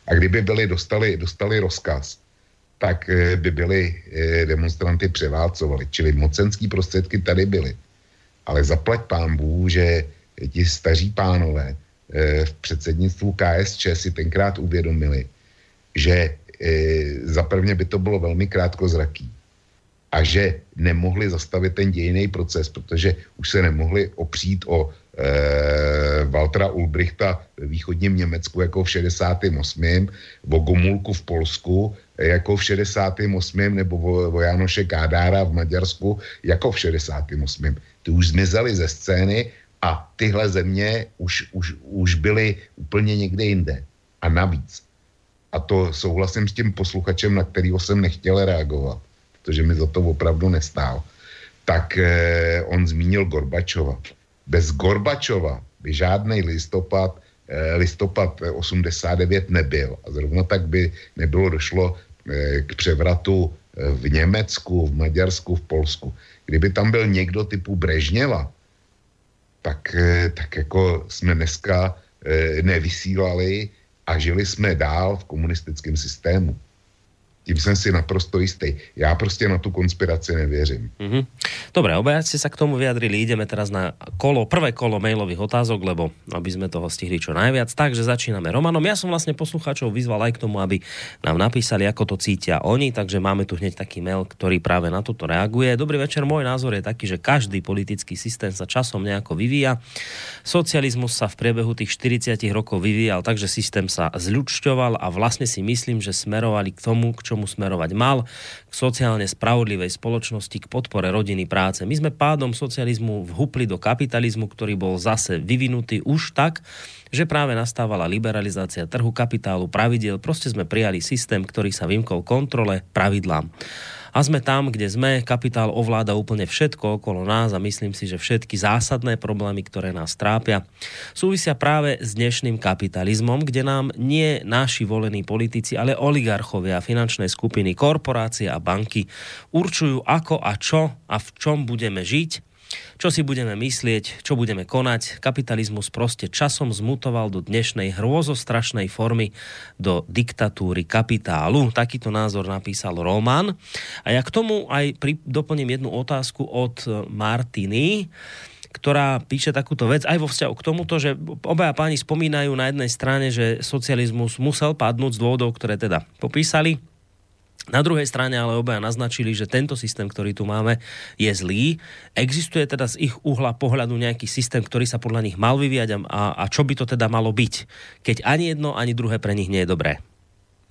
A kdyby byli dostali, dostali rozkaz, tak e, by byli demonstranty převálcovali. Čili mocenský prostředky tady byly. Ale zaplať pán Bůh, že ti staří pánové v předsednictvu KSČ si tenkrát uvědomili, že zaprvně by to bylo velmi krátkozraký a že nemohli zastavit ten dějiný proces, protože už se nemohli opřít o e, Waltera Ulbrichta ve východním Německu jako v 68. o Gomulku v Polsku jako v 68. nebo o, o Janoše Kádára v Maďarsku jako v 68. Ty už zmizely ze scény a tyhle země už, už, už byly úplně někde jinde. A navíc, a to souhlasím s tím posluchačem, na kterého jsem nechtěl reagovat, protože mi za to opravdu nestál, tak eh, on zmínil Gorbačova. Bez Gorbačova by žádný listopad, eh, listopad 89 nebyl. A zrovna tak by nebylo došlo eh, k převratu eh, v Německu, v Maďarsku, v Polsku. Kdyby tam byl někdo typu Brežněva, tak, eh, tak jako jsme dneska eh, nevysílali a žili jsme dál v komunistickém systému. Tím jsem si naprosto jistý. Já prostě na tu konspiraci nevěřím. Mm-hmm. Dobre, obaja ste sa k tomu vyjadrili. Ideme teraz na kolo, prvé kolo mailových otázok, lebo aby sme toho stihli čo najviac. Takže začíname Romanom. Ja som vlastne poslucháčov vyzval aj k tomu, aby nám napísali, ako to cítia oni. Takže máme tu hneď taký mail, ktorý práve na toto reaguje. Dobrý večer, môj názor je taký, že každý politický systém sa časom nejako vyvíja. Socializmus sa v priebehu tých 40 rokov vyvíjal, takže systém sa zľučťoval a vlastne si myslím, že smerovali k tomu, k čomu smerovať mal, k sociálne spravodlivej spoločnosti, k podpore rodiny, práce. My sme pádom socializmu vhupli do kapitalizmu, ktorý bol zase vyvinutý už tak, že práve nastávala liberalizácia trhu kapitálu, pravidel. Proste sme prijali systém, ktorý sa vymkol kontrole, pravidlám a sme tam, kde sme. Kapitál ovláda úplne všetko okolo nás a myslím si, že všetky zásadné problémy, ktoré nás trápia, súvisia práve s dnešným kapitalizmom, kde nám nie naši volení politici, ale oligarchovia, finančné skupiny, korporácie a banky určujú ako a čo a v čom budeme žiť čo si budeme myslieť, čo budeme konať. Kapitalizmus proste časom zmutoval do dnešnej hrôzostrašnej formy, do diktatúry kapitálu. Takýto názor napísal Roman. A ja k tomu aj pri, doplním jednu otázku od Martiny ktorá píše takúto vec aj vo vzťahu k tomuto, že obaja páni spomínajú na jednej strane, že socializmus musel padnúť z dôvodov, ktoré teda popísali na druhej strane ale obaja naznačili, že tento systém, ktorý tu máme, je zlý. Existuje teda z ich uhla pohľadu nejaký systém, ktorý sa podľa nich mal vyvíjať a, a čo by to teda malo byť, keď ani jedno, ani druhé pre nich nie je dobré.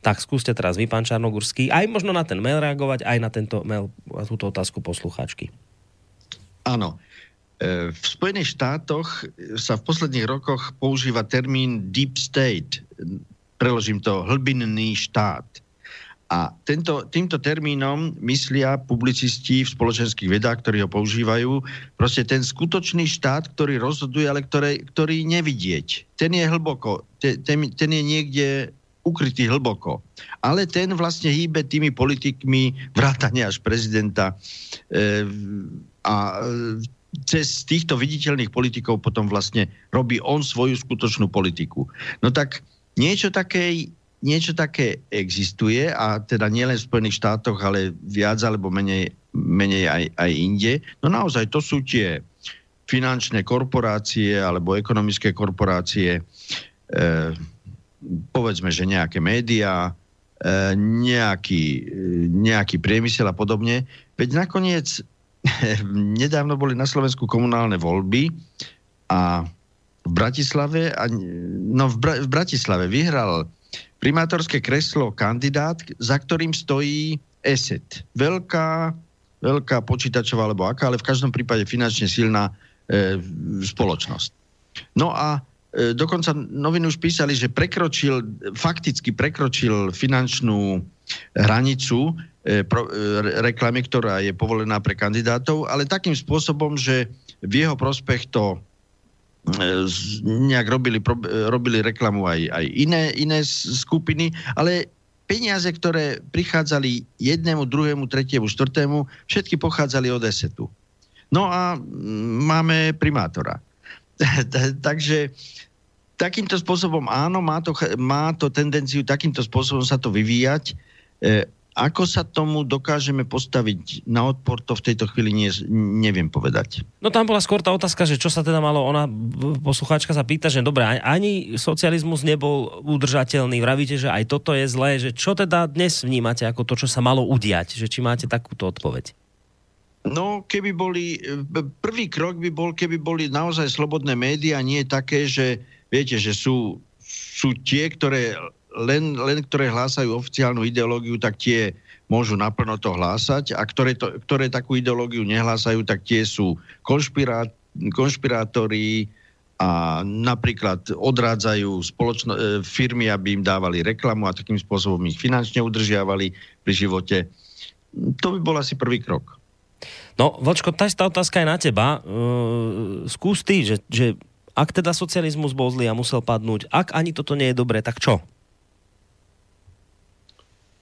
Tak skúste teraz vy, pán Čarnogurský, aj možno na ten mail reagovať, aj na tento mail, na túto otázku poslucháčky. Áno. E, v Spojených štátoch sa v posledných rokoch používa termín deep state. Preložím to hlbinný štát a tento, týmto termínom myslia publicisti v spoločenských vedách, ktorí ho používajú, proste ten skutočný štát, ktorý rozhoduje, ale ktorý, ktorý nevidieť. Ten je hlboko, ten, ten je niekde ukrytý hlboko. Ale ten vlastne hýbe tými politikmi, vrátane až prezidenta e, a e, cez týchto viditeľných politikov potom vlastne robí on svoju skutočnú politiku. No tak niečo také niečo také existuje a teda nielen v Spojených štátoch, ale viac alebo menej, menej aj, aj inde. No naozaj to sú tie finančné korporácie alebo ekonomické korporácie, e, povedzme, že nejaké médiá, e, nejaký, e, nejaký priemysel a podobne. Veď nakoniec nedávno boli na Slovensku komunálne voľby a v Bratislave, no v, Bra- v Bratislave vyhral primátorské kreslo kandidát, za ktorým stojí ESET. Veľká veľká počítačová alebo aká, ale v každom prípade finančne silná e, spoločnosť. No a e, dokonca noviny už písali, že prekročil, fakticky prekročil finančnú hranicu e, pro, e, reklamy, ktorá je povolená pre kandidátov, ale takým spôsobom, že v jeho prospech to nejak robili, robili reklamu aj, aj iné, iné skupiny, ale peniaze, ktoré prichádzali jednému, druhému, tretiemu, štvrtému, všetky pochádzali od esetu. No a máme primátora. Takže takýmto spôsobom áno, má to, má to tendenciu takýmto spôsobom sa to vyvíjať. E, ako sa tomu dokážeme postaviť na odpor, to v tejto chvíli nie, neviem povedať. No tam bola skôr tá otázka, že čo sa teda malo, ona, poslucháčka sa pýta, že dobre, ani socializmus nebol udržateľný, vravíte, že aj toto je zlé, že čo teda dnes vnímate ako to, čo sa malo udiať, že či máte takúto odpoveď? No, keby boli, prvý krok by bol, keby boli naozaj slobodné médiá, nie také, že viete, že sú, sú tie, ktoré len, len ktoré hlásajú oficiálnu ideológiu, tak tie môžu naplno to hlásať a ktoré, to, ktoré takú ideológiu nehlásajú, tak tie sú konšpirá, konšpirátori a napríklad odrádzajú spoločno, e, firmy, aby im dávali reklamu a takým spôsobom ich finančne udržiavali pri živote. To by bol asi prvý krok. No, Vočko, tá otázka je na teba. Uh, skús ty, že, že ak teda socializmus bol zlý a musel padnúť, ak ani toto nie je dobré, tak čo?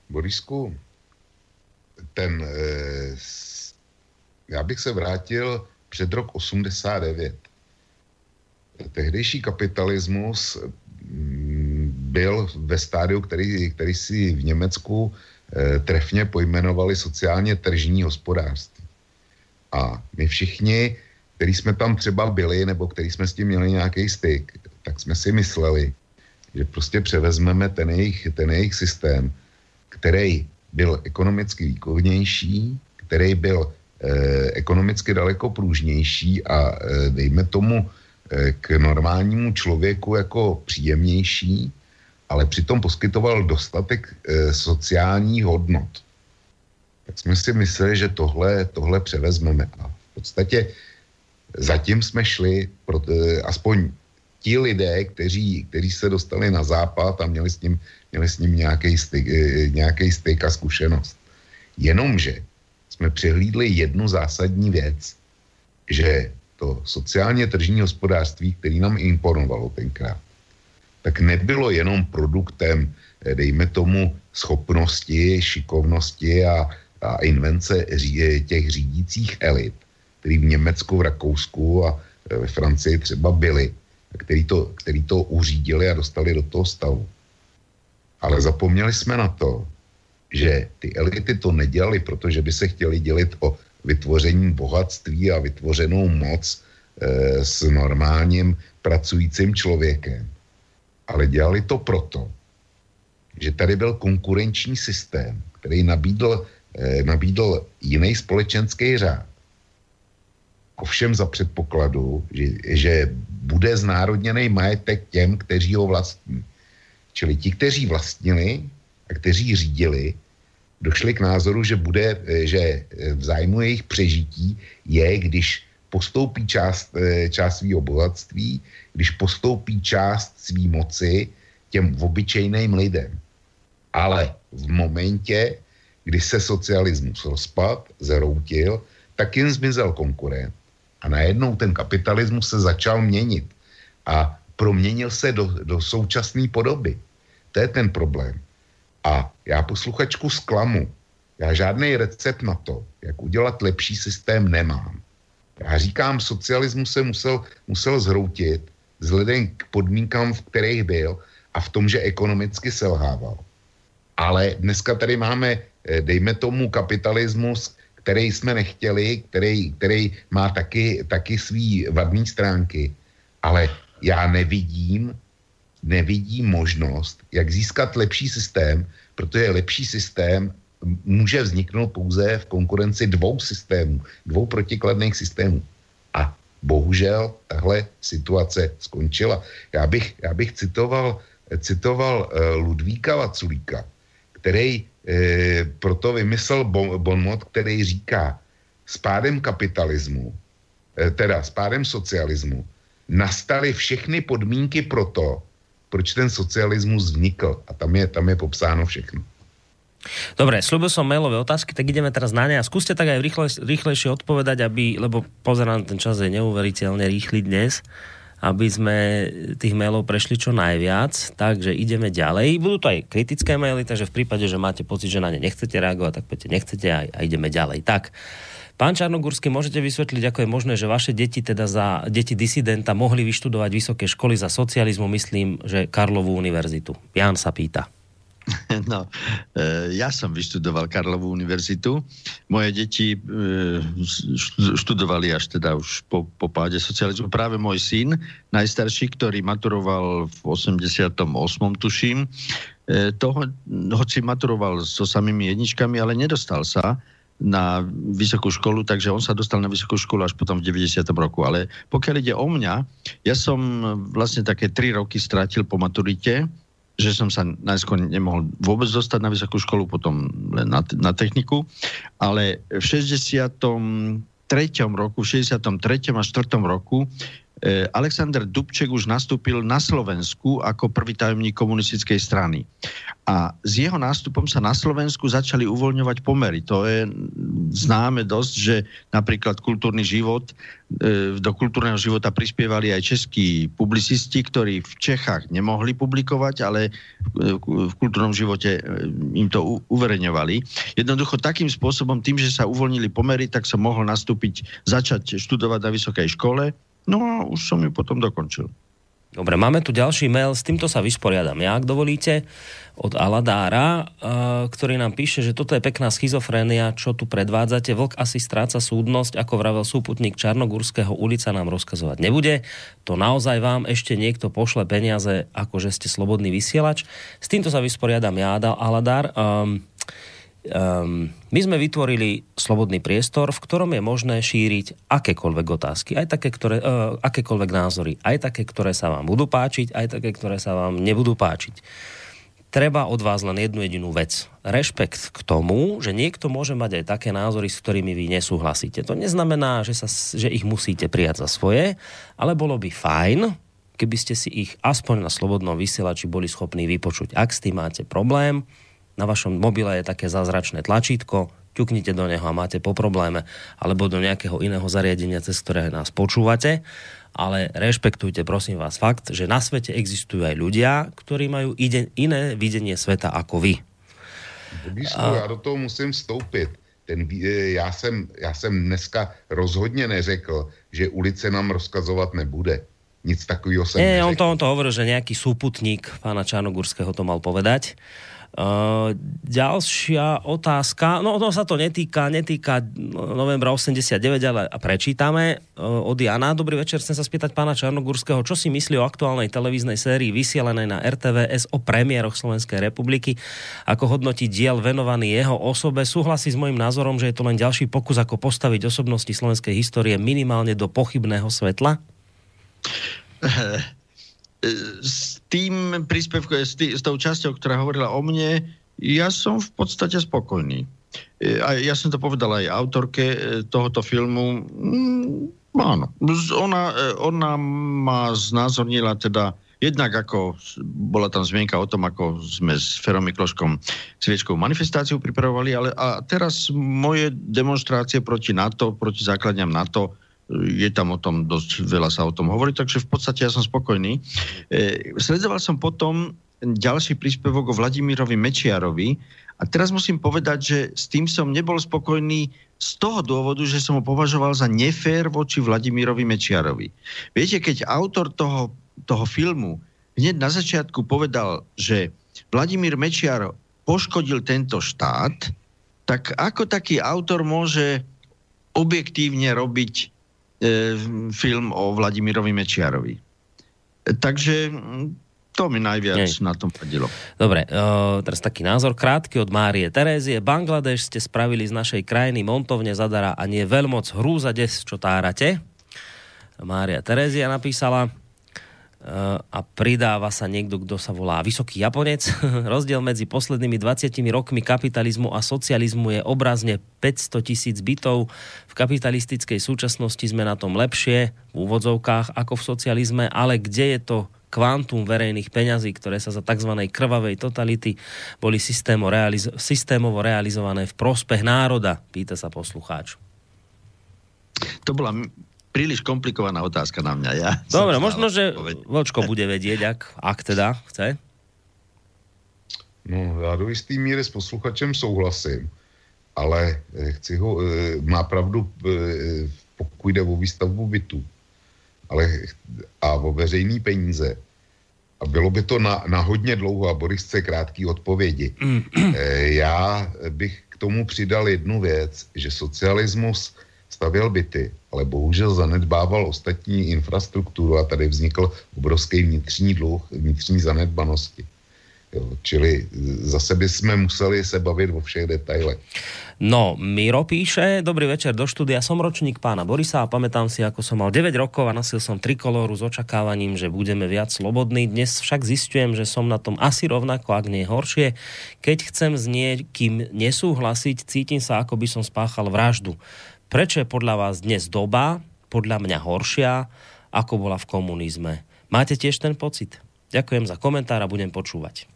Borisku, ten, eh, já bych se vrátil před rok 89. Tehdejší kapitalismus mm, byl ve stádiu, který, který si v Německu eh, trefně pojmenovali sociálně tržní hospodářství. A my všichni, kteří jsme tam třeba byli, nebo kteří jsme s tím měli nějaký styk, tak jsme si mysleli, že prostě převezmeme ten jejich, ten jejich systém který byl ekonomicky výkonnější, který byl eh, ekonomicky daleko pružnější a eh, dejme tomu eh, k normálnímu člověku jako příjemnější, ale přitom poskytoval dostatek sociálních hodnot. Tak jsme si mysleli, že tohle, tohle převezmeme. A v podstatě zatím jsme šli, aspoň ti lidé, kteří, kteří se dostali na západ a měli s ním měli s ním nějaký styk, eh, nějaký styk a zkušenost. Jenomže jsme přehlídli jednu zásadní věc, že to sociálně tržní hospodářství, který nám imponovalo tenkrát, tak nebylo jenom produktem, eh, dejme tomu, schopnosti, šikovnosti a, a invence těch řídících elit, který v Německu, v Rakousku a eh, ve Francii třeba byli, který to, který to uřídili a dostali do toho stavu ale zapomněli jsme na to, že ty elity to nedělali, protože by se chtěli dělit o vytvoření bohatství a vytvořenou moc e, s normálním pracujícím člověkem. Ale dělali to proto, že tady byl konkurenční systém, který nabídl, e, nabídl jiný společenský řád. Ovšem za předpokladu, že, že bude znárodněný majetek těm, kteří ho vlastní. Čili ti, kteří vlastnili a kteří řídili, došli k názoru, že, bude, eh, že eh, v zájmu jejich přežití je, když postoupí část, eh, část svého bohatství, když postoupí část své moci těm obyčejným lidem. Ale v momentě, kdy se socialismus rozpad, zeroutil, tak jim zmizel konkurent. A najednou ten kapitalismus se začal měnit. A proměnil se do, do současné podoby. To je ten problém. A já posluchačku zklamu. Já žádný recept na to, jak udělat lepší systém nemám. Já říkám, socialismus se musel, musel zhroutit vzhledem k podmínkám, v kterých byl a v tom, že ekonomicky selhával. Ale dneska tady máme, eh, dejme tomu, kapitalismus, který jsme nechtěli, který, který má taky, taky svý vadný stránky. Ale já nevidím nevidí možnost, jak získat lepší systém, protože lepší systém může vzniknout pouze v konkurenci dvou systémů, dvou protikladných systémů. A bohužel tahle situace skončila. Já bych, já bych citoval, citoval uh, Ludvíka Vaculíka, který uh, proto vymyslel bon, bonmot, který říká, s pádem kapitalismu, eh, teda s pádem socialismu, nastaly všechny podmínky pro to, proč ten socialismus vznikl. A tam je, tam je popsáno všechno. Dobre, slúbil som mailové otázky, tak ideme teraz na ne a skúste tak aj rýchle, rýchlejšie odpovedať, aby, lebo pozerám, ten čas je neuveriteľne rýchly dnes, aby sme tých mailov prešli čo najviac, takže ideme ďalej. Budú to aj kritické maily, takže v prípade, že máte pocit, že na ne nechcete reagovať, tak poďte, nechcete a, a ideme ďalej. Tak, Pán Čarnogurský, môžete vysvetliť, ako je možné, že vaše deti, teda za deti disidenta, mohli vyštudovať vysoké školy za socializmu, myslím, že Karlovú univerzitu. Jan sa pýta. No, e, ja som vyštudoval Karlovú univerzitu. Moje deti e, študovali až teda už po, po páde socializmu. Práve môj syn, najstarší, ktorý maturoval v 88. tuším, e, toho, hoci maturoval so samými jedničkami, ale nedostal sa na vysokú školu, takže on sa dostal na vysokú školu až potom v 90. roku. Ale pokiaľ ide o mňa, ja som vlastne také tri roky strátil po maturite, že som sa najskôr nemohol vôbec dostať na vysokú školu, potom len na, na techniku, ale v 63. roku, v 63. a 4. roku Alexander Dubček už nastúpil na Slovensku ako prvý tajomník komunistickej strany. A s jeho nástupom sa na Slovensku začali uvoľňovať pomery. To je známe dosť, že napríklad kultúrny život, e, do kultúrneho života prispievali aj českí publicisti, ktorí v Čechách nemohli publikovať, ale v kultúrnom živote e, im to uverejňovali. Jednoducho takým spôsobom, tým, že sa uvoľnili pomery, tak som mohol nastúpiť, začať študovať na vysokej škole No a už som ju potom dokončil. Dobre, máme tu ďalší mail, s týmto sa vysporiadam ja, ak dovolíte, od Aladára, ktorý nám píše, že toto je pekná schizofrénia, čo tu predvádzate. Vlk asi stráca súdnosť, ako vravel súputník Čarnogurského ulica nám rozkazovať nebude. To naozaj vám ešte niekto pošle peniaze, ako že ste slobodný vysielač. S týmto sa vysporiadam ja, Aladár. Um, um, my sme vytvorili slobodný priestor, v ktorom je možné šíriť akékoľvek otázky, aj také, ktoré, uh, akékoľvek názory, aj také, ktoré sa vám budú páčiť, aj také, ktoré sa vám nebudú páčiť. Treba od vás len jednu jedinú vec. Rešpekt k tomu, že niekto môže mať aj také názory, s ktorými vy nesúhlasíte. To neznamená, že, sa, že ich musíte prijať za svoje, ale bolo by fajn, keby ste si ich aspoň na slobodnom vysielači boli schopní vypočuť. Ak s tým máte problém, na vašom mobile je také zázračné tlačítko, ťuknite do neho a máte po probléme, alebo do nejakého iného zariadenia, cez ktoré nás počúvate, ale rešpektujte prosím vás fakt, že na svete existujú aj ľudia, ktorí majú ide, iné videnie sveta ako vy. Bobísku, a... já do toho musím vstoupit. Ten, e, já, jsem, já jsem dneska rozhodně neřekl, že ulice nám rozkazovat nebude. Nic takového jsem Nie, on to, on to hovoril, že nejaký súputník pána Čarnogurského to mal povedať. Uh, ďalšia otázka, no ono sa to netýka, netýka novembra 89, ale prečítame uh, od Jana. Dobrý večer, chcem sa spýtať pána Čarnogurského, čo si myslí o aktuálnej televíznej sérii vysielanej na RTVS o premiéroch Slovenskej republiky, ako hodnotí diel venovaný jeho osobe. Súhlasí s môjim názorom, že je to len ďalší pokus, ako postaviť osobnosti slovenskej histórie minimálne do pochybného svetla? s tým príspevkom, s, tý, s tou časťou, ktorá hovorila o mne, ja som v podstate spokojný. E, a ja som to povedal aj autorke e, tohoto filmu. Mm, áno. Ona, e, ona ma znázornila teda jednak ako bola tam zmienka o tom, ako sme s Ferom Mikloškom sviečkou manifestáciu pripravovali, ale a teraz moje demonstrácie proti NATO, proti základňam NATO, je tam o tom dosť veľa sa o tom hovorí, takže v podstate ja som spokojný. E, sledoval som potom ďalší príspevok o Vladimirovi Mečiarovi a teraz musím povedať, že s tým som nebol spokojný z toho dôvodu, že som ho považoval za nefér voči Vladimirovi Mečiarovi. Viete, keď autor toho, toho filmu hneď na začiatku povedal, že Vladimír Mečiar poškodil tento štát, tak ako taký autor môže objektívne robiť film o Vladimirovi Mečiarovi. Takže to mi najviac Nie. na tom padilo. Dobre, uh, teraz taký názor krátky od Márie Terézie. Bangladeš ste spravili z našej krajiny montovne zadara a nie veľmoc hrúza des, čo tárate. Mária Terézia napísala. A pridáva sa niekto, kto sa volá Vysoký Japonec. Rozdiel medzi poslednými 20 rokmi kapitalizmu a socializmu je obrazne 500 tisíc bytov. V kapitalistickej súčasnosti sme na tom lepšie, v úvodzovkách, ako v socializme, ale kde je to kvantum verejných peňazí, ktoré sa za tzv. krvavej totality boli systémo realizo- systémovo realizované v prospech národa, pýta sa poslucháč. To bola príliš komplikovaná otázka na mňa. Ja Dobre, možno, že Vočko bude vedieť, ak, ak teda chce. No, já do jistý míry s posluchačem souhlasím, ale eh, chci ho, eh, má pravdu, eh, pokud jde o výstavbu bytu ale, a o veřejný peníze. A bylo by to na, na hodně dlouho a Boris chce krátký odpovědi. Já bych k tomu přidal jednu věc, že socialismus stavěl byty, ale bohužel zanedbával ostatní infrastrukturu a tady vznikl obrovský vnitřní dluh, vnitřní zanedbanosti. Jo, čili zase bychom museli se bavit o všech detailech. No, Miro píše, dobrý večer do štúdia, som ročník pána Borisa a pamätám si, ako som mal 9 rokov a nosil som trikolóru s očakávaním, že budeme viac slobodní. Dnes však zistujem, že som na tom asi rovnako, ak nie horšie. Keď chcem s niekým nesúhlasiť, cítim sa, ako by som spáchal vraždu. Prečo je podľa vás dnes doba, podľa mňa horšia, ako bola v komunizme? Máte tiež ten pocit? Ďakujem za komentár a budem počúvať.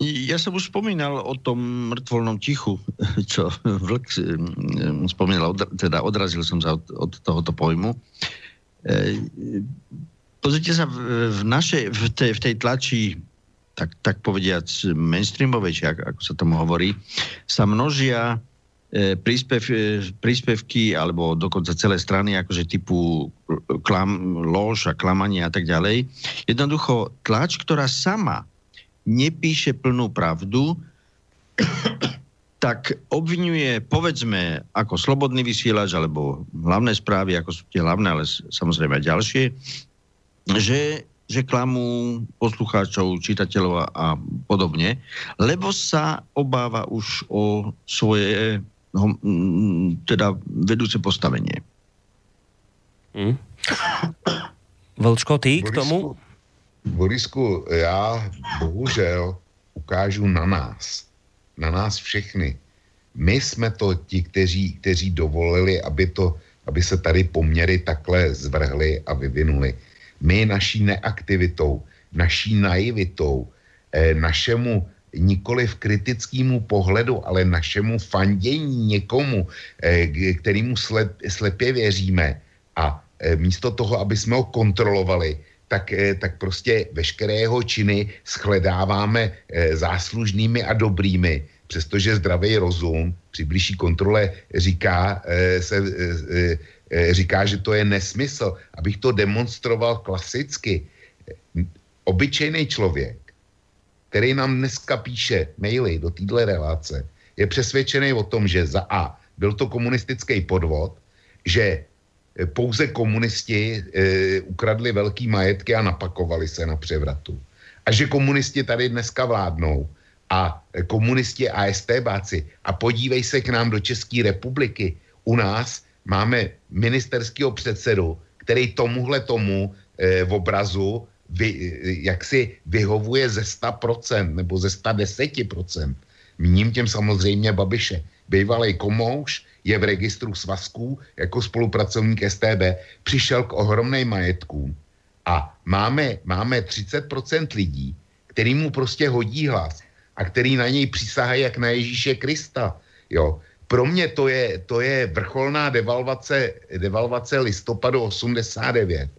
Ja som už spomínal o tom mŕtvolnom tichu, čo Vlk mm, spomínal, teda odrazil som sa od, tohoto pojmu. E, pozrite sa, v, našej, v, tej, v tej tlači, tak, tak povediac mainstreamovej, či ako, sa tomu hovorí, sa množia príspev, e, príspevky alebo dokonca celé strany akože typu klam, lož a klamanie a tak ďalej. Jednoducho tlač, ktorá sama nepíše plnú pravdu, tak obvinuje, povedzme, ako slobodný vysielač alebo hlavné správy, ako sú tie hlavné, ale samozrejme aj ďalšie, že, že klamú poslucháčov, čitateľov a, podobne, lebo sa obáva už o svoje teda vedúce postavenie. Hmm. Vlčko, ty k tomu? Borisku, já bohužel ukážu na nás. Na nás všechny. My jsme to ti, kteří, kteří dovolili, aby, to, aby se tady poměry takhle zvrhly a vyvinuli. My naší neaktivitou, naší naivitou, eh, našemu nikoli v kritickému pohledu, ale našemu fandění někomu, eh, kterýmu slep, slepě věříme a eh, místo toho, aby jsme ho kontrolovali, tak, eh, tak prostě veškeré jeho činy shledáváme záslužnými a dobrými, přestože zdravý rozum při blížší kontrole říká, se, říká, že to je nesmysl. Abych to demonstroval klasicky. Obyčejný člověk, který nám dneska píše maily do téhle relace, je přesvědčený o tom, že za A byl to komunistický podvod, že pouze komunisti e, ukradli velký majetky a napakovali se na převratu. A že komunisti tady dneska vládnou a komunisti a STBáci a podívej se k nám do České republiky. U nás máme ministerského předsedu, který tomuhle tomu e, v obrazu vy, jak si vyhovuje ze 100% nebo ze 110%. Míním těm samozřejmě Babiše. Bývalý komouš, je v registru svazků jako spolupracovník STB, přišel k ohromným majetkům a máme, máme 30% lidí, který mu prostě hodí hlas a který na něj přísahají jak na Ježíše Krista. Jo. Pro mě to je, to je vrcholná devalvace, devalvace listopadu 89.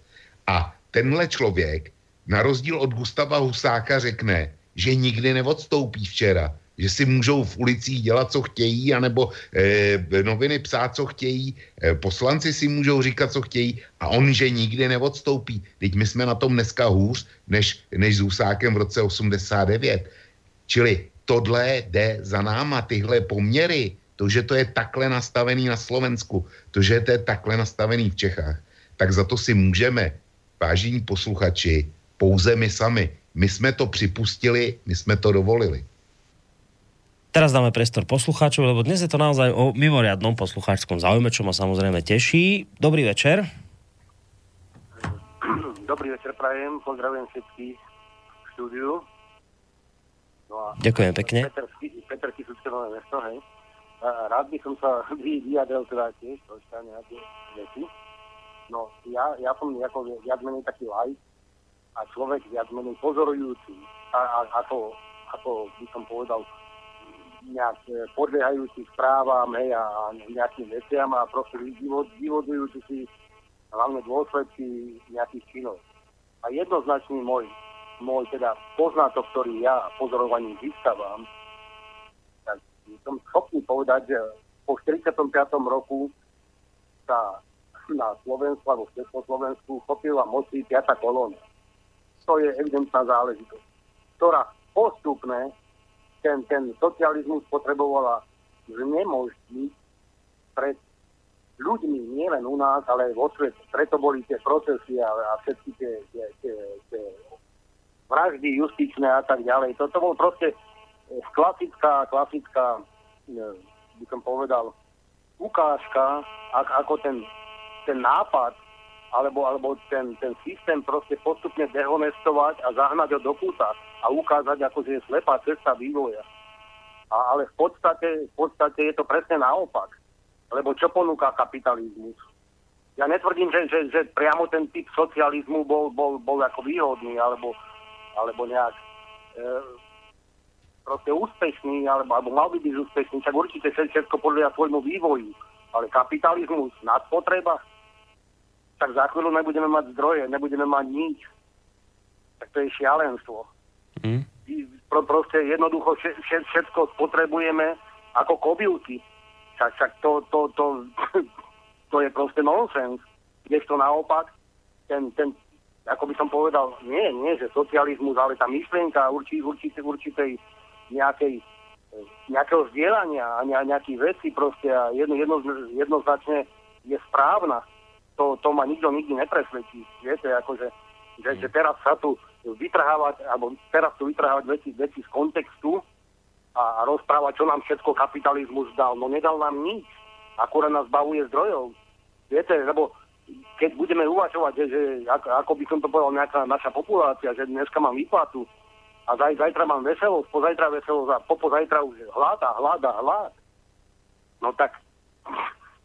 A tenhle člověk, na rozdíl od Gustava Husáka, řekne, že nikdy neodstoupí včera, že si můžou v ulicích dělat, co chtějí, anebo eh, noviny psát, co chtějí, eh, poslanci si můžou říkat, co chtějí a on, že nikdy neodstoupí. Teď my jsme na tom dneska hůř, než, než s Husákem v roce 89. Čili tohle jde za náma, tyhle poměry, to, že to je takhle nastavený na Slovensku, to, že to je takhle nastavený v Čechách, tak za to si můžeme, vážení posluchači, pouze my sami. My jsme to připustili, my jsme to dovolili. Teraz dáme priestor poslucháčov, lebo dnes je to naozaj o mimoriadnom poslucháčskom záujme, čo ma samozrejme teší. Dobrý večer. Dobrý večer, prajem, pozdravujem všetkých v štúdiu. No a Ďakujem pekne. Peter Kisucké nové mesto, hej. A rád by som sa vyjadril teda tiež troška nejaké veci. No, ja, ja som ako viac menej taký lajk a človek viac menej pozorujúci. A, a, ako, ako by som povedal, nejak e, podliehajúci správam hej, a nejakým veciam a proste vyvodujúci si hlavne dôsledky nejakých činov. A jednoznačný môj, môj teda poznatok, ktorý ja pozorovaním získavam, tak som schopný povedať, že po 45. roku sa na Slovensku alebo v Československu chopila moci 5. kolóna. To je evidentná záležitosť, ktorá postupne ten, ten socializmus potrebovala znemožniť pred ľuďmi, nie len u nás, ale aj vo svete. Preto boli tie procesy a, a všetky tie, tie, tie, tie vraždy justičné a tak ďalej. Toto bol proste eh, klasická, klasická, eh, by som povedal, ukážka, ako ten, ten nápad alebo, alebo ten, ten systém proste postupne dehonestovať a zahnať ho do kúta a ukázať, ako je slepá cesta vývoja. A, ale v podstate, v podstate je to presne naopak. Lebo čo ponúka kapitalizmus? Ja netvrdím, že, že, že priamo ten typ socializmu bol, bol, bol ako výhodný, alebo, alebo nejak e, proste úspešný, alebo, alebo mal by byť úspešný, tak určite všetko podľa svojmu vývoju. Ale kapitalizmus, nadpotreba, tak za chvíľu nebudeme mať zdroje, nebudeme mať nič. Tak to je šialenstvo. Mm. Pro, proste jednoducho všetko potrebujeme ako kobylky. Tak, tak to, to, to, to je proste nonsens. to naopak, ten, ten, ako by som povedal, nie, nie, že socializmus, ale tá myšlienka určitej, určitej, určitej nejakej, nejakého vzdielania a nejakých vecí proste a jedno, jedno, jednoznačne je správna to, to ma nikto nikdy nepresvedčí. Viete, akože, že, že teraz sa tu vytrhávať, alebo teraz tu vytrhávať veci, veci z kontextu a, a rozprávať, čo nám všetko kapitalizmus dal. No nedal nám nič. Akurát nás bavuje zdrojov. Viete, lebo keď budeme uvažovať, že, že ako, ako by som to povedal, nejaká naša populácia, že dneska mám výplatu a zaj, zajtra mám veselosť, pozajtra veselosť a popozajtra už hlad a hlad a hlad. No tak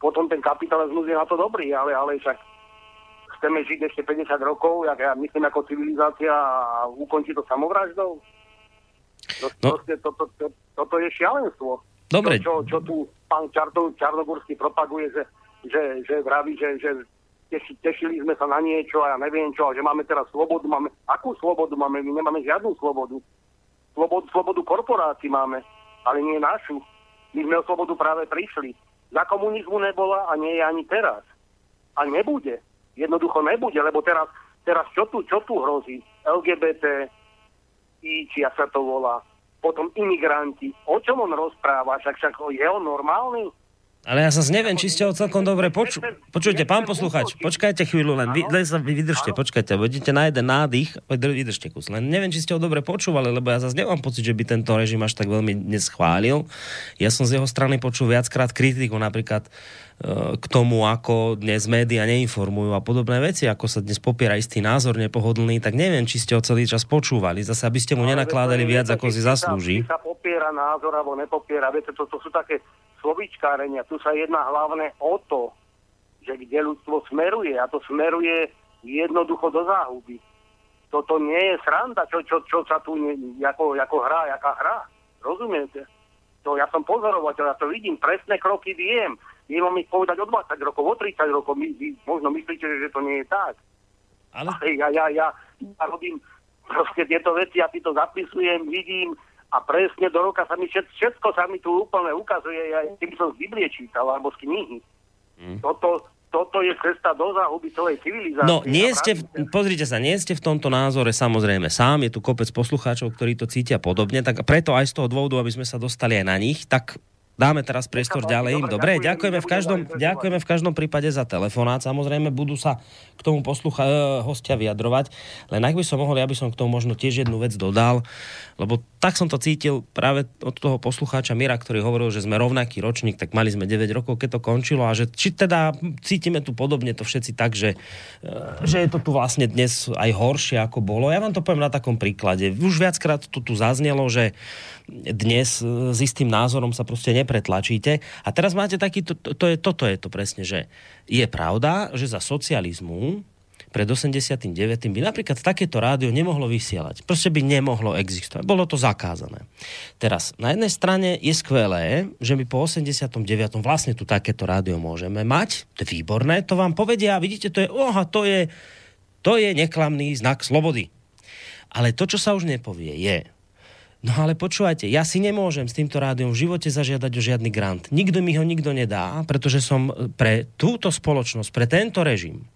potom ten kapitalizmus je na to dobrý, ale, ale však chceme žiť ešte 50 rokov, ja, ja myslím ako civilizácia a ukončiť to samovraždou. To, no. to, to, to, to, toto je šialenstvo. Dobre. Čo, čo, čo tu pán Čarto, Čarnogórsky propaguje, že, že, že vraví, že, že teši, tešili sme sa na niečo a ja neviem čo, a že máme teraz slobodu. Máme, akú slobodu máme? My nemáme žiadnu slobodu. Slobodu, slobodu korporácií máme, ale nie našu. My sme o slobodu práve prišli. Za komunizmu nebola a nie je ani teraz. A nebude. Jednoducho nebude, lebo teraz, teraz čo, tu, čo tu hrozí? LGBT, I, či sa to volá, potom imigranti. O čom on rozpráva? Však, však je on normálny? Ale ja sa neviem, či ste ho celkom dobre poču... Počujte, pán posluchač, počkajte chvíľu, len, vy, len sa vy vydržte, počkajte, budete na jeden nádych, vydržte kus. Len neviem, či ste ho dobre počúvali, lebo ja zase nemám pocit, že by tento režim až tak veľmi neschválil. Ja som z jeho strany počul viackrát kritiku, napríklad e, k tomu, ako dnes médiá neinformujú a podobné veci, ako sa dnes popiera istý názor nepohodlný, tak neviem, či ste ho celý čas počúvali. Zase, aby ste mu nenakládali viac, ako si zaslúži. Či sa popiera názor, alebo nepopiera, viete, to, to sú také slovíčkárenia. Tu sa jedná hlavne o to, že kde ľudstvo smeruje a to smeruje jednoducho do záhuby. Toto nie je sranda, čo, čo, čo sa tu ne, ako, ako hrá, jaká hra. Rozumiete? To ja som pozorovateľ, ja to vidím, presné kroky viem. Viem vám ich povedať o 20 rokov, o 30 rokov. My, vy možno myslíte, že to nie je tak. Ale... Ja, ja, ja, ja robím proste tieto veci, ja si to zapisujem, vidím, a presne do roka sa mi všetko, všetko sa mi tu úplne ukazuje, ja tým som z Biblie čítal, alebo z knihy. Mm. Toto, toto je cesta do záhuby celej civilizácie. No, nie ste, v, pozrite sa, nie ste v tomto názore samozrejme sám, je tu kopec poslucháčov, ktorí to cítia podobne, tak preto aj z toho dôvodu, aby sme sa dostali aj na nich, tak Dáme teraz priestor ďalej im. Dobre, ďakujeme v, každom, ďakujeme v každom prípade za telefonát. Samozrejme, budú sa k tomu poslucha, e, hostia vyjadrovať. Len ak by som mohol, ja by som k tomu možno tiež jednu vec dodal, lebo tak som to cítil práve od toho poslucháča Mira, ktorý hovoril, že sme rovnaký ročník, tak mali sme 9 rokov, keď to končilo a že či teda cítime tu podobne to všetci tak, že, e, že je to tu vlastne dnes aj horšie ako bolo. Ja vám to poviem na takom príklade. Už viackrát to tu zaznelo, že dnes e, s istým názorom sa proste nepretlačíte. A teraz máte taký, to, to je, toto je to presne, že je pravda, že za socializmu pred 89. by napríklad takéto rádio nemohlo vysielať. Proste by nemohlo existovať. Bolo to zakázané. Teraz, na jednej strane je skvelé, že my po 89. vlastne tu takéto rádio môžeme mať. To je výborné, to vám povedia, vidíte, to je, oha, to je, to je neklamný znak slobody. Ale to, čo sa už nepovie, je, No ale počúvajte, ja si nemôžem s týmto rádiom v živote zažiadať o žiadny grant. Nikto mi ho nikto nedá, pretože som pre túto spoločnosť, pre tento režim,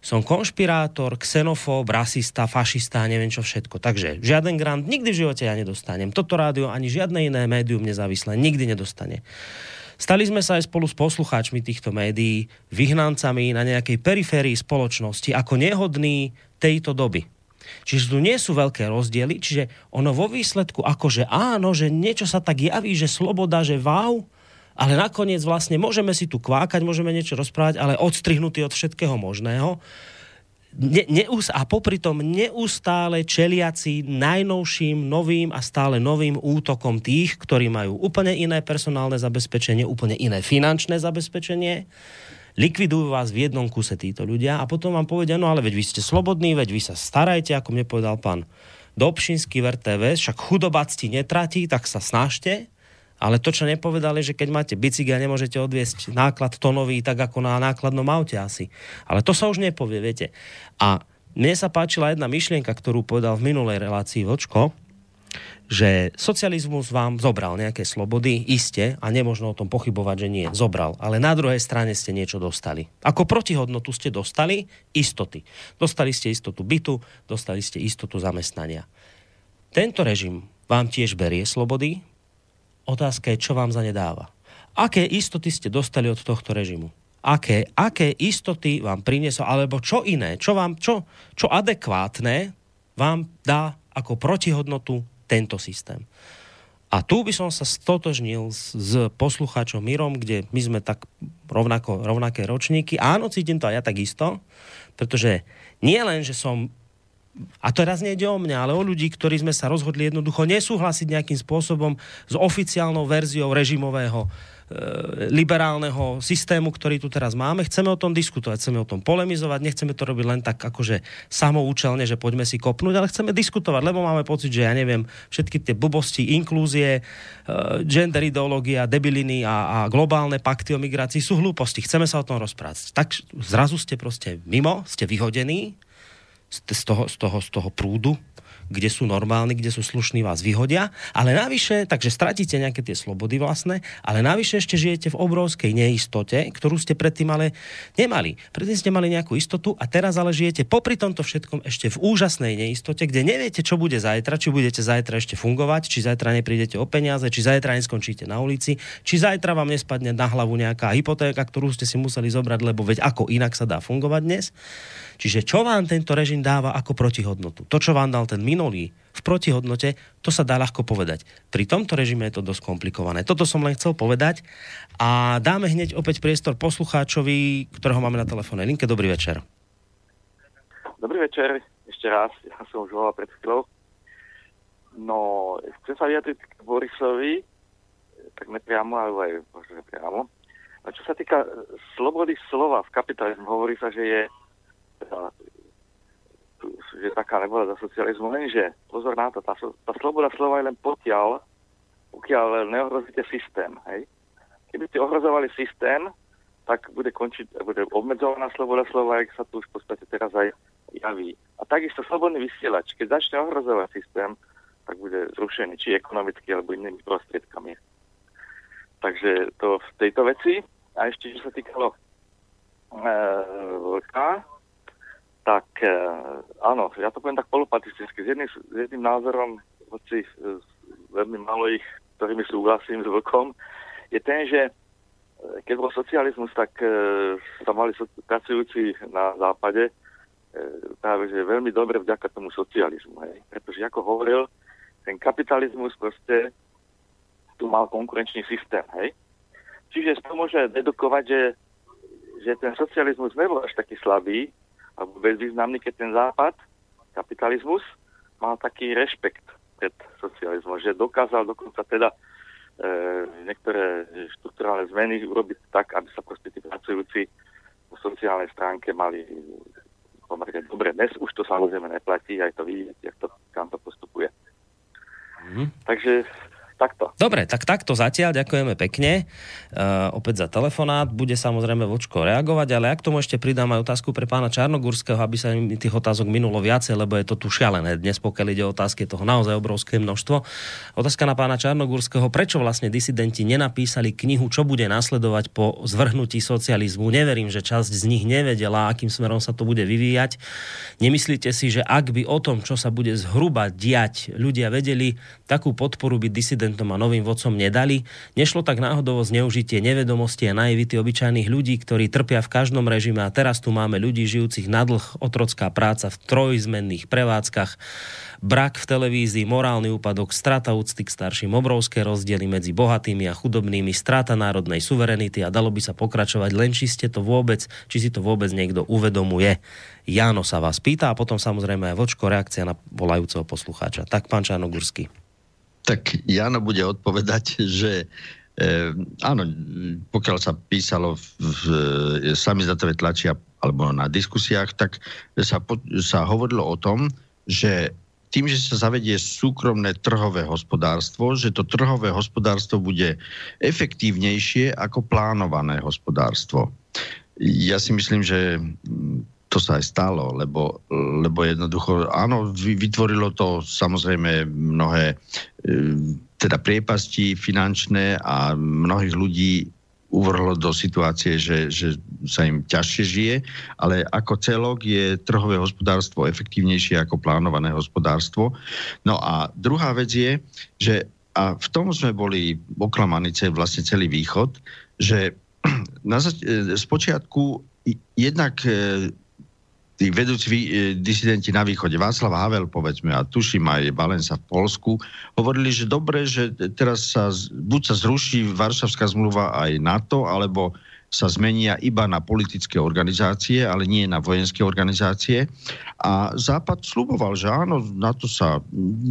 som konšpirátor, xenofób, rasista, fašista neviem čo všetko. Takže žiaden grant nikdy v živote ja nedostanem. Toto rádio ani žiadne iné médium nezávislé nikdy nedostane. Stali sme sa aj spolu s poslucháčmi týchto médií vyhnancami na nejakej periférii spoločnosti ako nehodní tejto doby. Čiže tu nie sú veľké rozdiely, čiže ono vo výsledku akože áno, že niečo sa tak javí, že sloboda, že wow, ale nakoniec vlastne môžeme si tu kvákať, môžeme niečo rozprávať, ale odstrihnutý od všetkého možného. Ne, neus, a popri tom neustále čeliaci najnovším, novým a stále novým útokom tých, ktorí majú úplne iné personálne zabezpečenie, úplne iné finančné zabezpečenie likvidujú vás v jednom kuse títo ľudia a potom vám povedia, no ale veď vy ste slobodní, veď vy sa starajte, ako mne povedal pán Dobšinský v RTV, však chudobácti netratí, tak sa snažte, ale to, čo nepovedali, že keď máte bicykel, nemôžete odviesť náklad tonový tak ako na nákladnom aute asi. Ale to sa už nepovie, viete. A mne sa páčila jedna myšlienka, ktorú povedal v minulej relácii Vočko, že socializmus vám zobral nejaké slobody, iste, a nemožno o tom pochybovať, že nie, zobral. Ale na druhej strane ste niečo dostali. Ako protihodnotu ste dostali istoty. Dostali ste istotu bytu, dostali ste istotu zamestnania. Tento režim vám tiež berie slobody. Otázka je, čo vám za ne dáva. Aké istoty ste dostali od tohto režimu? Aké, aké istoty vám priniesol, alebo čo iné, čo, vám, čo, čo adekvátne vám dá ako protihodnotu tento systém. A tu by som sa stotožnil s, s poslucháčom Mirom, kde my sme tak rovnako, rovnaké ročníky. Áno, cítim to aj ja takisto, pretože nie len, že som a to raz nejde o mňa, ale o ľudí, ktorí sme sa rozhodli jednoducho nesúhlasiť nejakým spôsobom s oficiálnou verziou režimového E, liberálneho systému, ktorý tu teraz máme. Chceme o tom diskutovať, chceme o tom polemizovať, nechceme to robiť len tak akože samoučelne, že poďme si kopnúť, ale chceme diskutovať, lebo máme pocit, že ja neviem, všetky tie blbosti, inklúzie, uh, gender ideológia, debiliny a, a globálne pakty o migrácii sú hlúposti. Chceme sa o tom rozprávať. Tak zrazu ste proste mimo, ste vyhodení z toho, z toho, z toho prúdu kde sú normálni, kde sú slušní, vás vyhodia, ale navyše, takže stratíte nejaké tie slobody vlastné, ale navyše ešte žijete v obrovskej neistote, ktorú ste predtým ale nemali. Predtým ste mali nejakú istotu a teraz ale žijete popri tomto všetkom ešte v úžasnej neistote, kde neviete, čo bude zajtra, či budete zajtra ešte fungovať, či zajtra neprídete o peniaze, či zajtra neskončíte na ulici, či zajtra vám nespadne na hlavu nejaká hypotéka, ktorú ste si museli zobrať, lebo veď ako inak sa dá fungovať dnes. Čiže čo vám tento režim dáva ako protihodnotu? To, čo vám dal ten minulý v protihodnote, to sa dá ľahko povedať. Pri tomto režime je to dosť komplikované. Toto som len chcel povedať a dáme hneď opäť priestor poslucháčovi, ktorého máme na telefónnej linke. Dobrý večer. Dobrý večer, ešte raz, ja som už volal pred chvíľou. No, chcem sa vyjadriť k Borisovi, tak nepriamo, ale aj možno priamo. A čo sa týka slobody slova v kapitalizmu, hovorí sa, že je teda, že taká nebola za socializmu, lenže pozor na to, tá, tá sloboda slova je len potiaľ, pokiaľ neohrozíte systém. Hej? Keby ste ohrozovali systém, tak bude končiť, bude obmedzovaná sloboda slova, jak sa tu už v podstate teraz aj javí. A takisto slobodný vysielač, keď začne ohrozovať systém, tak bude zrušený, či ekonomicky, alebo inými prostriedkami. Takže to v tejto veci. A ešte, čo sa týkalo e, vlka, tak e, áno, ja to poviem tak polopatisticky. S jedným, s jedným názorom, hoci e, veľmi malo ich, ktorými súhlasím s vlkom, je ten, že keď bol socializmus, tak e, sa mali so, pracujúci na západe e, práve že veľmi dobre vďaka tomu socializmu. Hej. Pretože ako hovoril, ten kapitalizmus proste tu mal konkurenčný systém. Hej. Čiže z toho môže dedukovať, že, že ten socializmus nebol až taký slabý alebo bezvýznamný, keď ten západ, kapitalizmus, mal taký rešpekt pred socializmom, že dokázal dokonca teda E, niektoré štruktúrálne zmeny urobiť tak, aby sa proste tí pracujúci po sociálnej stránke mali pomerne dobre. Dnes už to samozrejme neplatí, aj to vidíte, jak to, kam to postupuje. Mm. Takže takto. Dobre, tak takto zatiaľ, ďakujeme pekne. Uh, opäť za telefonát, bude samozrejme vočko reagovať, ale ak tomu ešte pridám aj otázku pre pána Čarnogurského, aby sa mi tých otázok minulo viacej, lebo je to tu šialené dnes, pokiaľ ide o otázky, toho naozaj obrovské množstvo. Otázka na pána Čarnogurského, prečo vlastne disidenti nenapísali knihu, čo bude nasledovať po zvrhnutí socializmu? Neverím, že časť z nich nevedela, akým smerom sa to bude vyvíjať. Nemyslíte si, že ak by o tom, čo sa bude zhruba diať, ľudia vedeli, takú podporu by disident prezidentom a novým vodcom nedali. Nešlo tak náhodou o zneužitie nevedomosti a naivity obyčajných ľudí, ktorí trpia v každom režime a teraz tu máme ľudí žijúcich na dlh, otrocká práca v trojzmenných prevádzkach, brak v televízii, morálny úpadok, strata úcty k starším, obrovské rozdiely medzi bohatými a chudobnými, strata národnej suverenity a dalo by sa pokračovať len či ste to vôbec, či si to vôbec niekto uvedomuje. Jano sa vás pýta a potom samozrejme aj vočko reakcia na volajúceho poslucháča. Tak, pán Čarnogurský tak Jano bude odpovedať, že e, áno, pokiaľ sa písalo v, v samizdatové tlači alebo na diskusiách, tak sa, sa hovorilo o tom, že tým, že sa zavedie súkromné trhové hospodárstvo, že to trhové hospodárstvo bude efektívnejšie ako plánované hospodárstvo. Ja si myslím, že to sa aj stalo, lebo, lebo jednoducho, áno, vytvorilo to samozrejme mnohé e, teda priepasti finančné a mnohých ľudí uvrhlo do situácie, že, že sa im ťažšie žije, ale ako celok je trhové hospodárstvo efektívnejšie ako plánované hospodárstvo. No a druhá vec je, že a v tom sme boli oklamaní vlastne celý východ, že na, e, z počiatku jednak e, tí vedúci e, disidenti na východe, Václav Havel, povedzme, a tuším aj Valensa v Polsku, hovorili, že dobre, že teraz sa, buď sa zruší Varšavská zmluva aj NATO, alebo sa zmenia iba na politické organizácie, ale nie na vojenské organizácie. A Západ sluboval, že áno, na to sa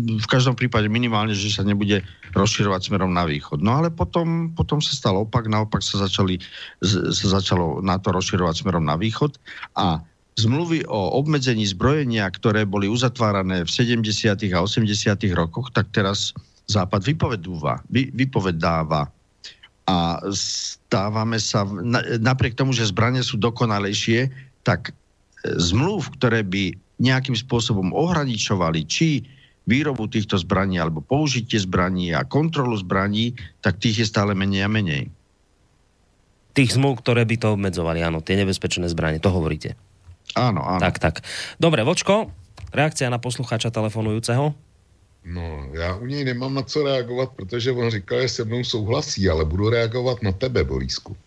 v každom prípade minimálne, že sa nebude rozširovať smerom na východ. No ale potom, potom sa stal opak, naopak sa, začali, sa začalo na to rozširovať smerom na východ a zmluvy o obmedzení zbrojenia, ktoré boli uzatvárané v 70. a 80. rokoch, tak teraz Západ vypovedúva, vy, vypovedáva. A stávame sa, napriek tomu, že zbranie sú dokonalejšie, tak e, zmluv, ktoré by nejakým spôsobom ohraničovali či výrobu týchto zbraní alebo použitie zbraní a kontrolu zbraní, tak tých je stále menej a menej. Tých zmluv, ktoré by to obmedzovali, áno, tie nebezpečné zbranie, to hovoríte. Áno, áno. Tak, tak. Dobre, Vočko, reakcia na posluchača telefonujúceho? No, já u něj nemám na co reagovat, protože on říkal, že se mnou souhlasí, ale budu reagovat na tebe, Borísku.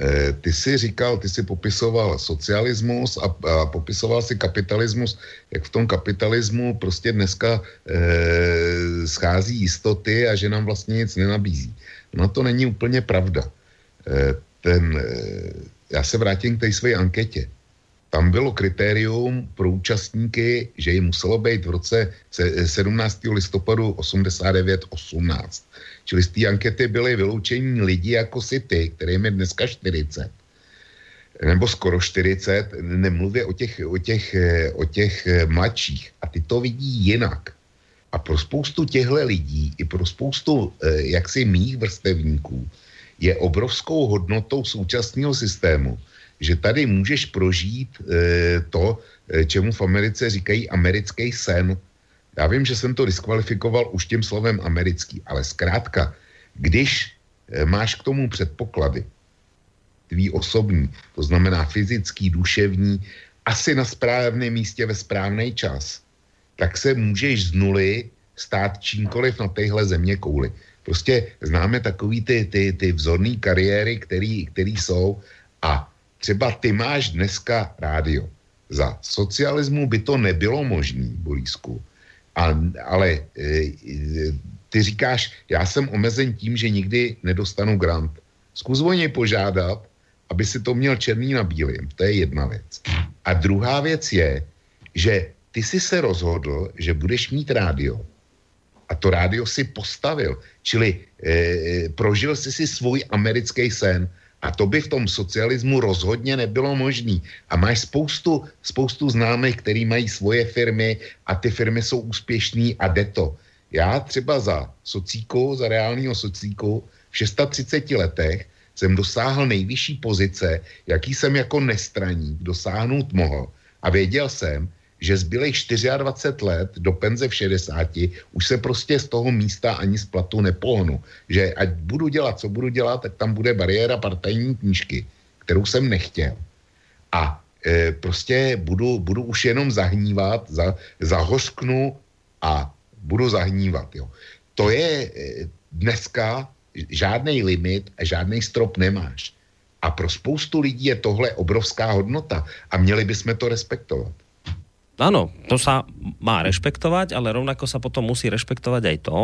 E, ty si říkal, ty si popisoval socialismus a, a popisoval si kapitalismus, jak v tom kapitalismu prostě dneska e, schází jistoty a že nám vlastně nic nenabízí. No to není úplně pravda. E, ten, e, já se vrátím k té své anketě tam bylo kritérium pro účastníky, že jim muselo být v roce 17. listopadu 89-18. Čili z té ankety byly vyloučení lidi jako si ty, kterým je dneska 40, nebo skoro 40, nemluvě o těch, o těch, o těch mladších. A ty to vidí jinak. A pro spoustu těchto lidí, i pro spoustu eh, jaksi mých vrstevníků, je obrovskou hodnotou současného systému, že tady můžeš prožít e, to, e, čemu v Americe říkají americký sen. Já vím, že jsem to diskvalifikoval už tím slovem americký, ale zkrátka, když e, máš k tomu předpoklady, tvý osobní, to znamená fyzický, duševní, asi na správném místě ve správný čas, tak se můžeš z nuly stát čímkoliv na téhle země kouli. Prostě známe takový ty, ty, ty vzorné kariéry, který, který jsou a třeba ty máš dneska rádio. Za socialismu by to nebylo možné, Borísku. A, ale e, ty říkáš, já jsem omezen tím, že nikdy nedostanu grant. Zkus o něj požádat, aby si to měl černý na bílým. To je jedna věc. A druhá věc je, že ty jsi se rozhodl, že budeš mít rádio. A to rádio si postavil. Čili e, prožil jsi si svůj americký sen. A to by v tom socialismu rozhodně nebylo možné. A máš spoustu, spoustu známých, který mají svoje firmy a ty firmy jsou úspěšný a jde to. Já třeba za socíku, za reálního socíku v 630 letech jsem dosáhl nejvyšší pozice, jaký jsem jako nestraník dosáhnout mohl. A věděl jsem, že zbylých 24 let do penze v 60 už se prostě z toho místa ani z platu nepohnu. Že ať budu dělat, co budu dělat, tak tam bude bariéra partajní knížky, kterou jsem nechtěl. A e, prostě budu, budu už jenom zahnívat, za, zahořknu a budu zahnívat. Jo. To je e, dneska žádný limit a žádný strop nemáš. A pro spoustu lidí je tohle obrovská hodnota a měli bychom to respektovat. Áno, to sa má rešpektovať, ale rovnako sa potom musí rešpektovať aj to,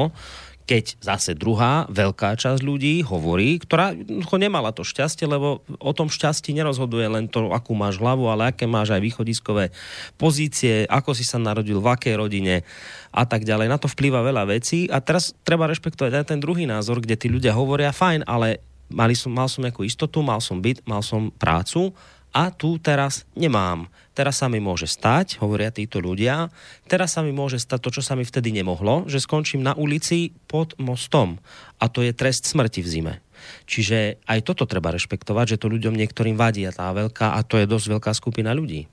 keď zase druhá veľká časť ľudí hovorí, ktorá nemala to šťastie, lebo o tom šťastí nerozhoduje len to, akú máš hlavu, ale aké máš aj východiskové pozície, ako si sa narodil, v akej rodine a tak ďalej. Na to vplýva veľa vecí a teraz treba rešpektovať aj ten druhý názor, kde tí ľudia hovoria, fajn, ale mali som, mal som nejakú istotu, mal som byt, mal som prácu a tu teraz nemám. Teraz sa mi môže stať, hovoria títo ľudia, teraz sa mi môže stať to, čo sa mi vtedy nemohlo, že skončím na ulici pod mostom. A to je trest smrti v zime. Čiže aj toto treba rešpektovať, že to ľuďom niektorým vadí a tá veľká, a to je dosť veľká skupina ľudí.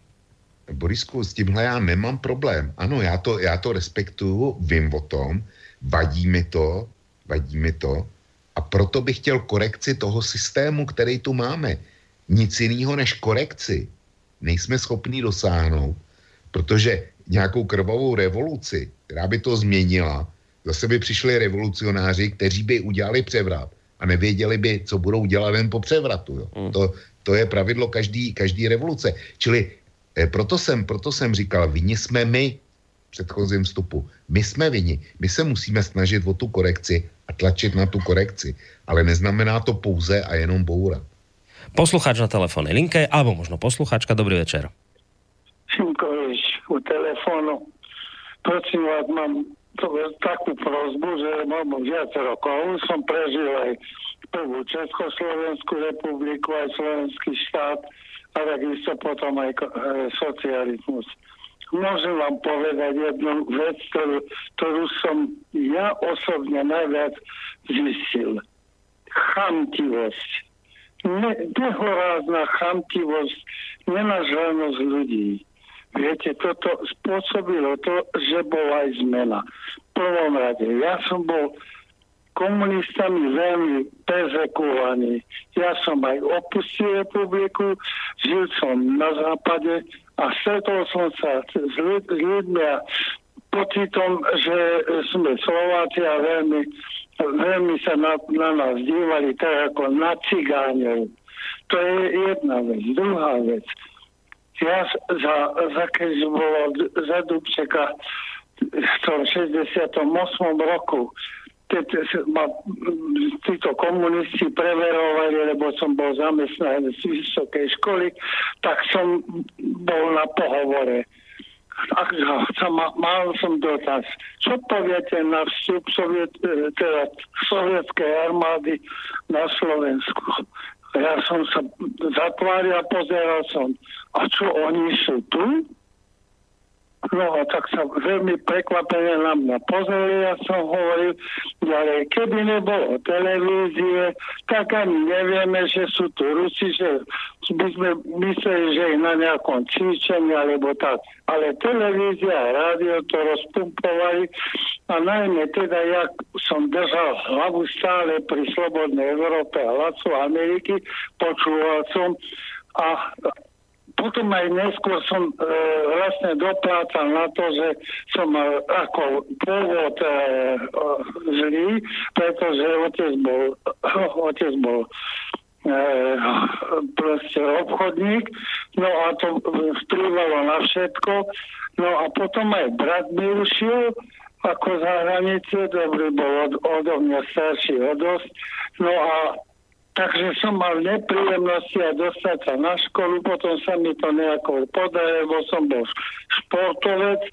Borisku, s tímhle já nemám problém. Ano, já to, já to respektuju, vím o tom, vadí mi to, vadí mi to a proto bych chtěl korekci toho systému, který tu máme nic jiného než korekci nejsme schopni dosáhnout, protože nějakou krvavou revoluci, která by to změnila, zase by přišli revolucionáři, kteří by udělali převrat a nevěděli by, co budou dělat jen po převratu. Jo. Mm. To, to je pravidlo každý, každý revoluce. Čili eh, proto, jsem, proto jsem říkal, vyni jsme my v předchozím vstupu. My jsme vyni. My se musíme snažit o tu korekci a tlačit na tu korekci. Ale neznamená to pouze a jenom bourat. Poslucháč na telefónnej linke, alebo možno poslucháčka. Dobrý večer. Šimkovič u telefónu. Prosím vás, mám takú prozbu, že mám viac rokov. Som prežil aj prvú Československú republiku, aj slovenský štát a takisto potom aj e, socializmus. Môžem vám povedať jednu vec, ktorú, ktorú som ja osobne najviac zistil. Chamtivosť ne, nehorázna chamtivosť, nenažranosť ľudí. Viete, toto spôsobilo to, že bola aj zmena. V prvom rade, ja som bol komunistami veľmi perzekovaný. Ja som aj opustil republiku, žil som na západe a stretol som sa s, ľud- s ľuďmi a pocitom, že sme Slováci a veľmi veľmi sa na, na nás dívali tak ako na cigáňov. To je jedna vec. Druhá vec. Ja za, za keď bolo za Dubčeka v tom 68. roku keď ma títo komunisti preverovali, lebo som bol zamestnanec z vysokej školy, tak som bol na pohovore ak sa ma, mal som dotaz. Čo poviete na vstup soviet, e, teda sovietskej armády na Slovensku? Ja som sa zatváril a pozeral som. A čo, oni sú tu? No a tak sa veľmi prekvapene na mňa pozreli a som hovoril ďalej, keby nebolo televízie, tak ani nevieme, že sú tu Rusi, že by sme mysleli, že ich na nejakom cvičení alebo tak. Ale televízia a rádio to rozpumpovali a najmä teda, jak som držal hlavu stále pri Slobodnej Európe a Lacu Ameriky, počúval som a potom aj neskôr som e, vlastne doplácal na to, že som mal ako pôvod e, zlý, pretože otec bol, otec bol e, proste obchodník, no a to vplyvalo na všetko. No a potom aj brat mi ušiel ako za hranice, dobrý bol od, odo mňa starší o dosť. No a Takže som mal nepríjemnosti a dostať sa na školu, potom sa mi to nejako podarilo, som bol športovec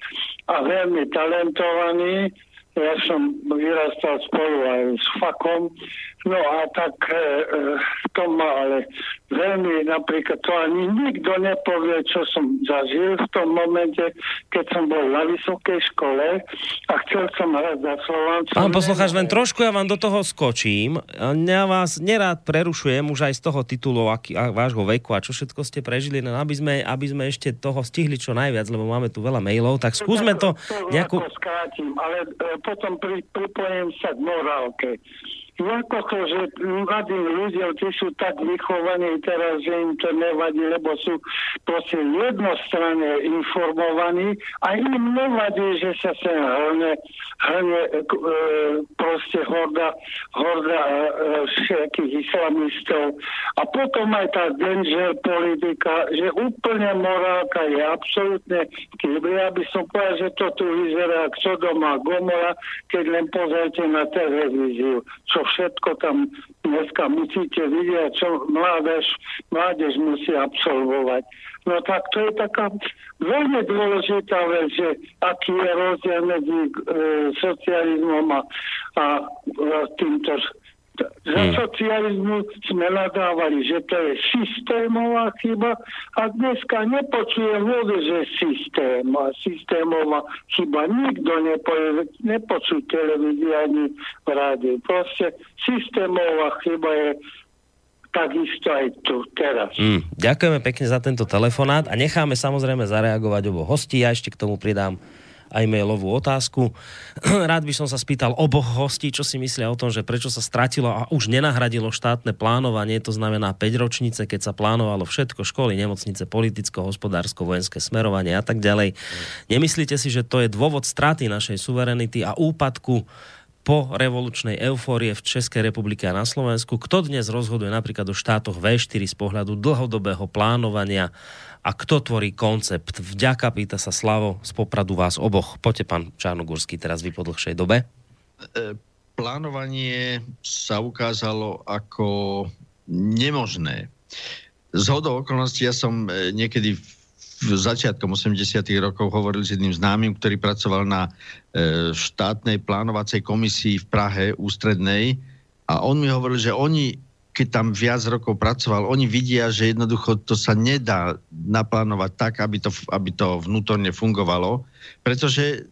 a veľmi talentovaný. Ja som vyrastal spolu aj s fakom No a tak e, e, to ma ale veľmi napríklad to ani nikto nepovie, čo som zažil v tom momente, keď som bol na vysokej škole a chcel som hrať za Slováncov. Pán poslucháč, len trošku ja vám do toho skočím. Ja vás nerád prerušujem už aj z toho titulu aký, a vášho veku a čo všetko ste prežili, len aby sme, aby sme ešte toho stihli čo najviac, lebo máme tu veľa mailov, tak skúsme to, to nejakú... skrátim, ale e, potom pri, pripojím sa k morálke to, že mladí ľudia, tí sú tak vychovaní teraz, že im to nevadí, lebo sú proste jednostranne informovaní a im nevadí, že sa sem hrne, hrne e, proste horda, horda e, všetkých islamistov. A potom aj tá danger politika, že úplne morálka je absolútne Ja by som povedal, že to tu vyzerá ako Sodoma Gomora, keď len pozrite na televíziu, čo všetko tam dneska musíte vidieť, čo mládež, mládež musí absolvovať. No tak to je taká veľmi dôležitá vec, že aký je rozdiel medzi e, socializmom a, a a týmto za hmm. socializmu sme nadávali, že to je systémová chyba a dneska nepočujem vôbec, že systém a systémová chyba. Nikto nepočuje, nepočuje televízii ani v rádiu. Proste systémová chyba je takisto aj tu teraz. Hmm. ďakujeme pekne za tento telefonát a necháme samozrejme zareagovať obo hostí. Ja ešte k tomu pridám aj mailovú otázku. Rád by som sa spýtal oboch hostí, čo si myslia o tom, že prečo sa stratilo a už nenahradilo štátne plánovanie, to znamená 5 ročnice, keď sa plánovalo všetko, školy, nemocnice, politicko, hospodársko, vojenské smerovanie a tak ďalej. Nemyslíte si, že to je dôvod straty našej suverenity a úpadku po revolučnej eufórie v Českej republike a na Slovensku. Kto dnes rozhoduje napríklad o štátoch V4 z pohľadu dlhodobého plánovania a kto tvorí koncept. Vďaka, pýta sa Slavo z Popradu vás oboch. Poďte, pán Čarnogurský, teraz vy po dlhšej dobe. E, plánovanie sa ukázalo ako nemožné. Z hodou okolností ja som e, niekedy v začiatkom 80. rokov hovoril s jedným známym, ktorý pracoval na e, štátnej plánovacej komisii v Prahe ústrednej a on mi hovoril, že oni keď tam viac rokov pracoval, oni vidia, že jednoducho to sa nedá naplánovať tak, aby to, aby to vnútorne fungovalo, pretože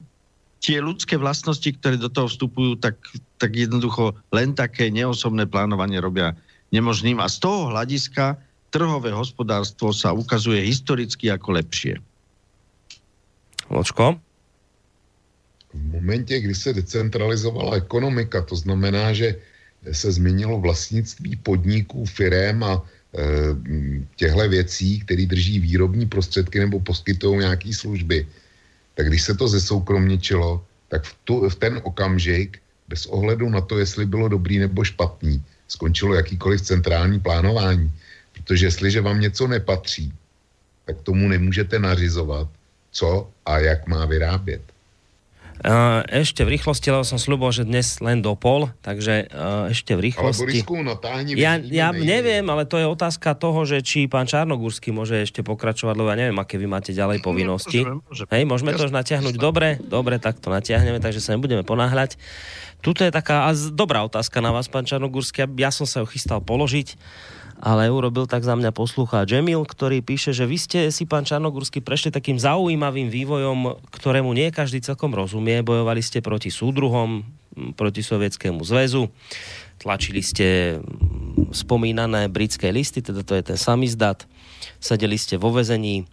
tie ľudské vlastnosti, ktoré do toho vstupujú, tak, tak jednoducho len také neosobné plánovanie robia nemožným a z toho hľadiska trhové hospodárstvo sa ukazuje historicky ako lepšie. Ločko? V momentě, kdy se decentralizovala ekonomika, to znamená, že se změnilo vlastnictví podniků, firem a e, těchto věcí, které drží výrobní prostředky nebo poskytují nějaké služby, tak když se to zesoukromničilo, tak v, tu, v ten okamžik, bez ohledu na to, jestli bylo dobrý nebo špatný, skončilo jakýkoliv centrální plánování. Protože jestliže vám něco nepatří, tak tomu nemůžete nařizovat, co a jak má vyrábět. Ešte v rýchlosti, lebo som slúbol, že dnes len do pol, takže ešte v rýchlosti. Ale Borisku, no táhni, ja, ja neviem, ale to je otázka toho, že či pán Čarnogórsky môže ešte pokračovať, lebo ja neviem, aké vy máte ďalej povinnosti. Môžeme, môžeme. Hej, môžeme to už natiahnuť. Dobre, dobre, tak to natiahneme, takže sa nebudeme ponáhľať. Tuto je taká dobrá otázka na vás, pán Čarnogórsky. Ja som sa ju chystal položiť ale urobil tak za mňa poslucháč Emil, ktorý píše, že vy ste si, pán Čarnogórsky, prešli takým zaujímavým vývojom, ktorému nie každý celkom rozumie. Bojovali ste proti súdruhom, proti Sovietskému zväzu, tlačili ste spomínané britské listy, teda to je ten samizdat, sedeli ste vo vezení,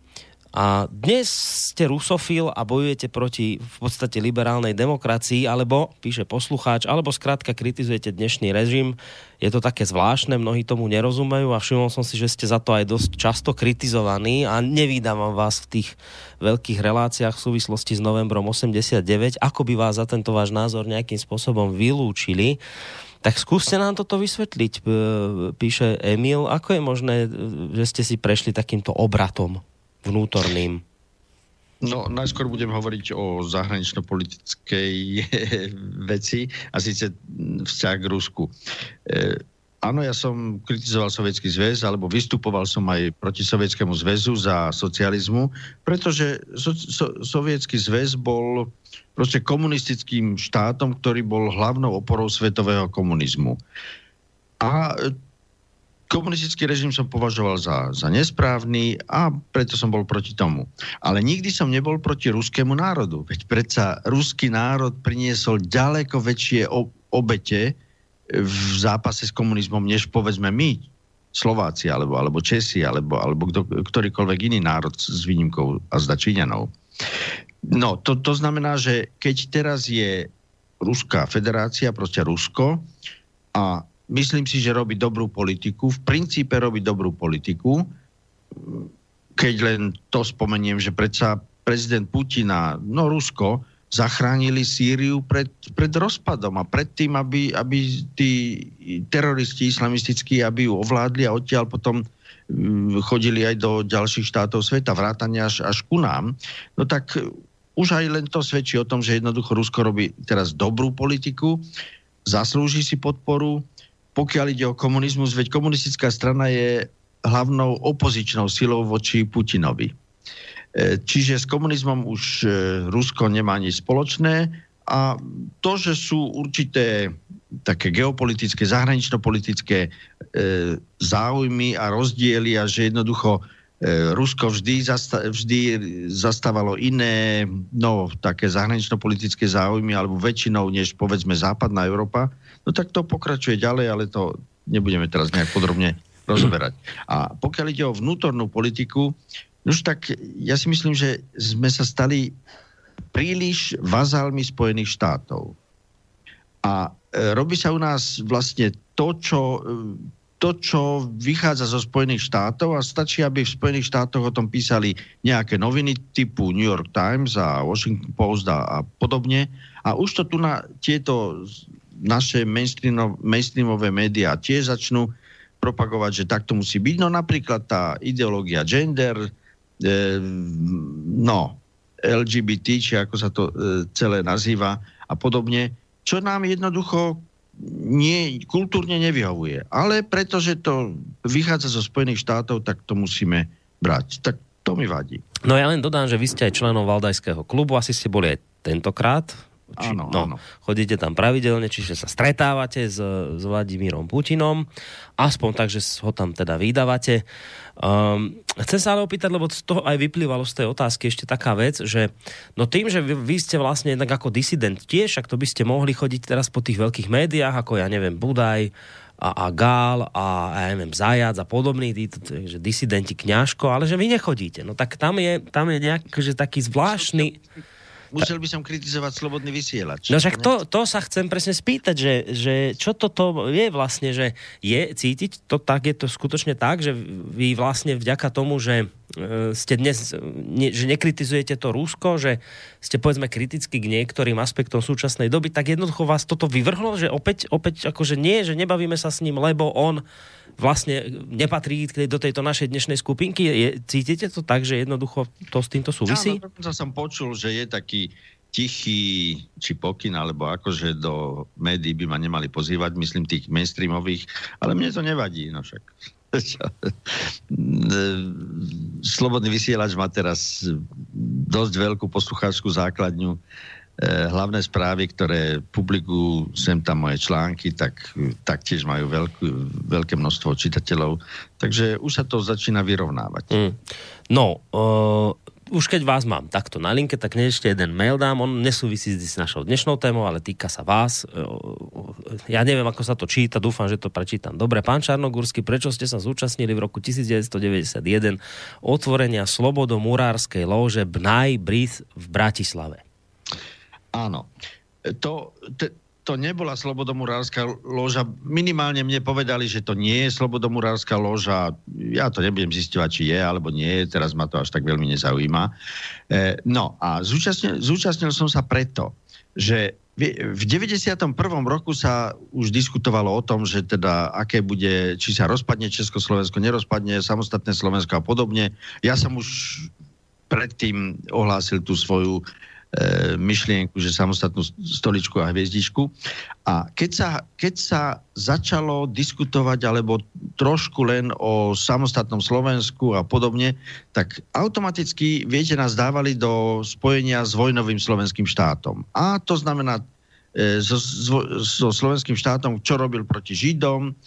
A dnes ste rusofil a bojujete proti v podstate liberálnej demokracii, alebo, píše poslucháč, alebo skrátka kritizujete dnešný režim. Je to také zvláštne, mnohí tomu nerozumejú a všimol som si, že ste za to aj dosť často kritizovaní a nevídam vás v tých veľkých reláciách v súvislosti s novembrom 89. Ako by vás za tento váš názor nejakým spôsobom vylúčili? Tak skúste nám toto vysvetliť, píše Emil. Ako je možné, že ste si prešli takýmto obratom? Vnútorným? No, najskôr budem hovoriť o zahranično-politickej veci a síce vzťah k Rusku. E, áno, ja som kritizoval Sovietský zväz, alebo vystupoval som aj proti Sovietskému zväzu za socializmu, pretože so, so, Sovietský zväz bol proste komunistickým štátom, ktorý bol hlavnou oporou svetového komunizmu. A komunistický režim som považoval za, za nesprávny a preto som bol proti tomu. Ale nikdy som nebol proti ruskému národu. Veď predsa ruský národ priniesol ďaleko väčšie obete v zápase s komunizmom, než povedzme my, Slováci, alebo, alebo Česi, alebo, alebo kdo, ktorýkoľvek iný národ s výnimkou a zda. No, to, to znamená, že keď teraz je Ruská federácia, proste Rusko, a myslím si, že robí dobrú politiku. V princípe robí dobrú politiku. Keď len to spomeniem, že predsa prezident Putina, no Rusko, zachránili Sýriu pred, pred rozpadom a pred tým, aby, aby tí teroristi islamistickí, aby ju ovládli a odtiaľ potom mm, chodili aj do ďalších štátov sveta, vrátane až, až ku nám, no tak už aj len to svedčí o tom, že jednoducho Rusko robí teraz dobrú politiku, zaslúži si podporu, pokiaľ ide o komunizmus, veď komunistická strana je hlavnou opozičnou silou voči Putinovi. E, čiže s komunizmom už e, Rusko nemá nič spoločné a to, že sú určité také geopolitické, zahranično-politické e, záujmy a rozdiely a že jednoducho Rusko vždy, zasta- vždy zastávalo iné, no, také zahranično-politické záujmy, alebo väčšinou, než povedzme západná Európa, no tak to pokračuje ďalej, ale to nebudeme teraz nejak podrobne rozoberať. A pokiaľ ide o vnútornú politiku, už tak ja si myslím, že sme sa stali príliš vazálmi Spojených štátov. A e, robí sa u nás vlastne to, čo, e, to, čo vychádza zo Spojených štátov a stačí, aby v Spojených štátoch o tom písali nejaké noviny typu New York Times a Washington Post a, a podobne. A už to tu na tieto naše mainstreamové médiá tiež začnú propagovať, že takto musí byť. No napríklad tá ideológia gender, e, no, LGBT, či ako sa to e, celé nazýva a podobne, čo nám jednoducho nie, kultúrne nevyhovuje. Ale pretože to vychádza zo Spojených štátov, tak to musíme brať. Tak to mi vadí. No ja len dodám, že vy ste aj členom Valdajského klubu, asi ste boli aj tentokrát či, áno, no, áno. Chodíte tam pravidelne, čiže sa stretávate s, s Vladimírom Putinom, aspoň tak, že ho tam teda vydávate. Um, chcem sa ale opýtať, lebo z toho aj vyplývalo z tej otázky ešte taká vec, že no tým, že vy, vy ste vlastne jednak ako disident tiež, ak to by ste mohli chodiť teraz po tých veľkých médiách, ako ja neviem, Budaj, a, a Gál a ja neviem, Zajac a podobní tí, že disidenti Kňažko, ale že vy nechodíte. No tak tam je, tam je nejak, že taký zvláštny musel by som kritizovať slobodný vysielač. No však to, to sa chcem presne spýtať, že, že čo toto je vlastne, že je cítiť to tak, je to skutočne tak, že vy vlastne vďaka tomu, že e, ste dnes, ne, že nekritizujete to Rusko, že ste povedzme kriticky k niektorým aspektom súčasnej doby, tak jednoducho vás toto vyvrhlo, že opäť, opäť akože nie, že nebavíme sa s ním, lebo on vlastne nepatrí do tejto našej dnešnej skupinky? Je, cítite to tak, že jednoducho to s týmto súvisí? Áno, som počul, že je taký tichý či pokyn, alebo akože do médií by ma nemali pozývať, myslím tých mainstreamových, ale mne to nevadí, no však. Slobodný vysielač má teraz dosť veľkú poslucháčskú základňu hlavné správy, ktoré publikujú sem tam moje články, tak taktiež majú veľkú, veľké množstvo čitateľov. Takže už sa to začína vyrovnávať. Mm. No, uh, už keď vás mám takto na linke, tak ešte jeden mail dám. On nesúvisí s našou dnešnou témou, ale týka sa vás. Ja neviem, ako sa to číta, dúfam, že to prečítam. Dobre, pán Čarnogórsky, prečo ste sa zúčastnili v roku 1991 otvorenia slobodomurárskej lóže Bnaj Brith v Bratislave? Áno. To, t- to nebola slobodomurárska loža. Minimálne mne povedali, že to nie je slobodomurárska loža. Ja to nebudem zistovať, či je alebo nie. Teraz ma to až tak veľmi nezaujíma. E, no a zúčastnil, zúčastnil som sa preto, že v 91. roku sa už diskutovalo o tom, že teda aké bude, či sa rozpadne Československo, nerozpadne, samostatné Slovensko a podobne. Ja som už predtým ohlásil tú svoju myšlienku, že samostatnú stoličku a hviezdičku. A keď sa, keď sa začalo diskutovať alebo trošku len o samostatnom Slovensku a podobne, tak automaticky, viete, nás dávali do spojenia s vojnovým slovenským štátom. A to znamená e, so, so slovenským štátom, čo robil proti Židom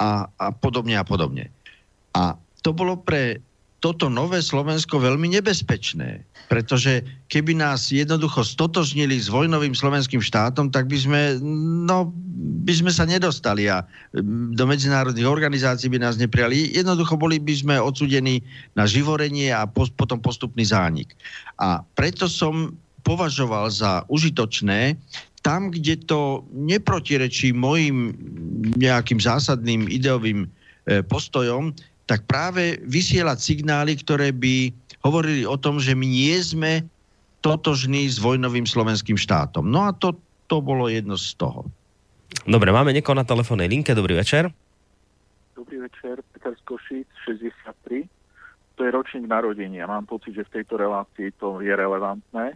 a, a podobne a podobne. A to bolo pre toto nové Slovensko veľmi nebezpečné, pretože keby nás jednoducho stotožnili s vojnovým slovenským štátom, tak by sme, no, by sme sa nedostali a do medzinárodných organizácií by nás neprijali. Jednoducho boli by sme odsudení na živorenie a pos, potom postupný zánik. A preto som považoval za užitočné tam, kde to neprotirečí mojim nejakým zásadným ideovým e, postojom, tak práve vysielať signály, ktoré by hovorili o tom, že my nie sme totožní s vojnovým slovenským štátom. No a to, to bolo jedno z toho. Dobre, máme niekoho na telefónnej linke. Dobrý večer. Dobrý večer, Peter z Košic, 63. To je ročník narodenia. Mám pocit, že v tejto relácii to je relevantné.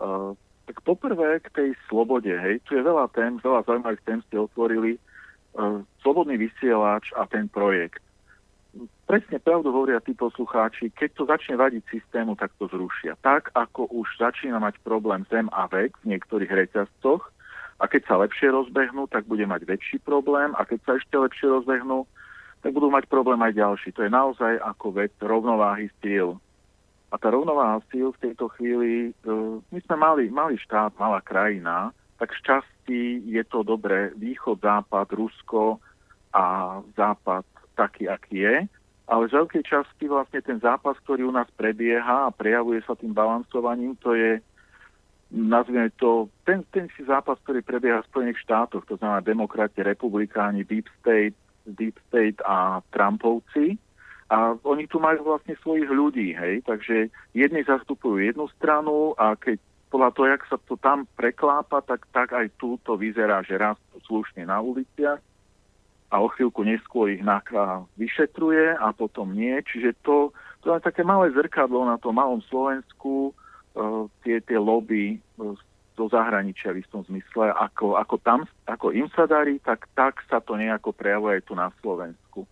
Uh, tak poprvé k tej slobode, hej, tu je veľa tém, veľa zaujímavých tém ste otvorili. Uh, slobodný vysielač a ten projekt presne pravdu hovoria tí poslucháči, keď to začne vadiť systému, tak to zrušia. Tak, ako už začína mať problém zem a vek v niektorých reťazcoch, a keď sa lepšie rozbehnú, tak bude mať väčší problém a keď sa ešte lepšie rozbehnú, tak budú mať problém aj ďalší. To je naozaj ako vec rovnováhy síl. A tá rovnováha síl v tejto chvíli, e, my sme mali, malý štát, malá krajina, tak z časti je to dobré východ, západ, Rusko a západ taký, aký je, ale z veľkej časti vlastne ten zápas, ktorý u nás prebieha a prejavuje sa tým balansovaním, to je, nazvime to, ten, ten zápas, ktorý prebieha v Spojených štátoch, to znamená demokrati, republikáni, Deep State, Deep State a Trumpovci. A oni tu majú vlastne svojich ľudí, hej, takže jedni zastupujú jednu stranu a keď podľa toho, jak sa to tam preklápa, tak, tak aj tu to vyzerá, že raz slušne na uliciach a o chvíľku neskôr ich NAKA vyšetruje a potom nie. Čiže to, to je také malé zrkadlo na tom malom Slovensku, uh, tie, tie lobby uh, do zahraničia v istom zmysle, ako, ako tam, ako im sa darí, tak, tak sa to nejako prejavuje aj tu na Slovensku.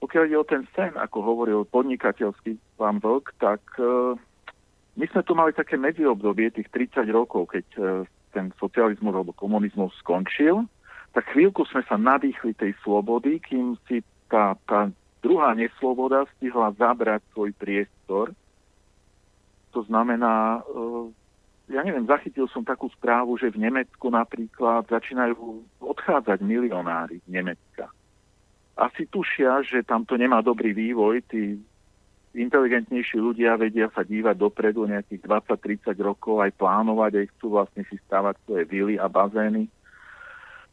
Pokiaľ ide o ten sen, ako hovoril podnikateľský pán Vlk, tak uh, my sme tu mali také medziobdobie, tých 30 rokov, keď uh, ten socializmus alebo komunizmus skončil tak chvíľku sme sa nadýchli tej slobody, kým si tá, tá druhá nesloboda stihla zabrať svoj priestor. To znamená, eh, ja neviem, zachytil som takú správu, že v Nemecku napríklad začínajú odchádzať milionári z Nemecka. Asi tušia, že tam to nemá dobrý vývoj, tí inteligentnejší ľudia vedia sa dívať dopredu nejakých 20-30 rokov, aj plánovať, aj chcú vlastne si stávať svoje vily a bazény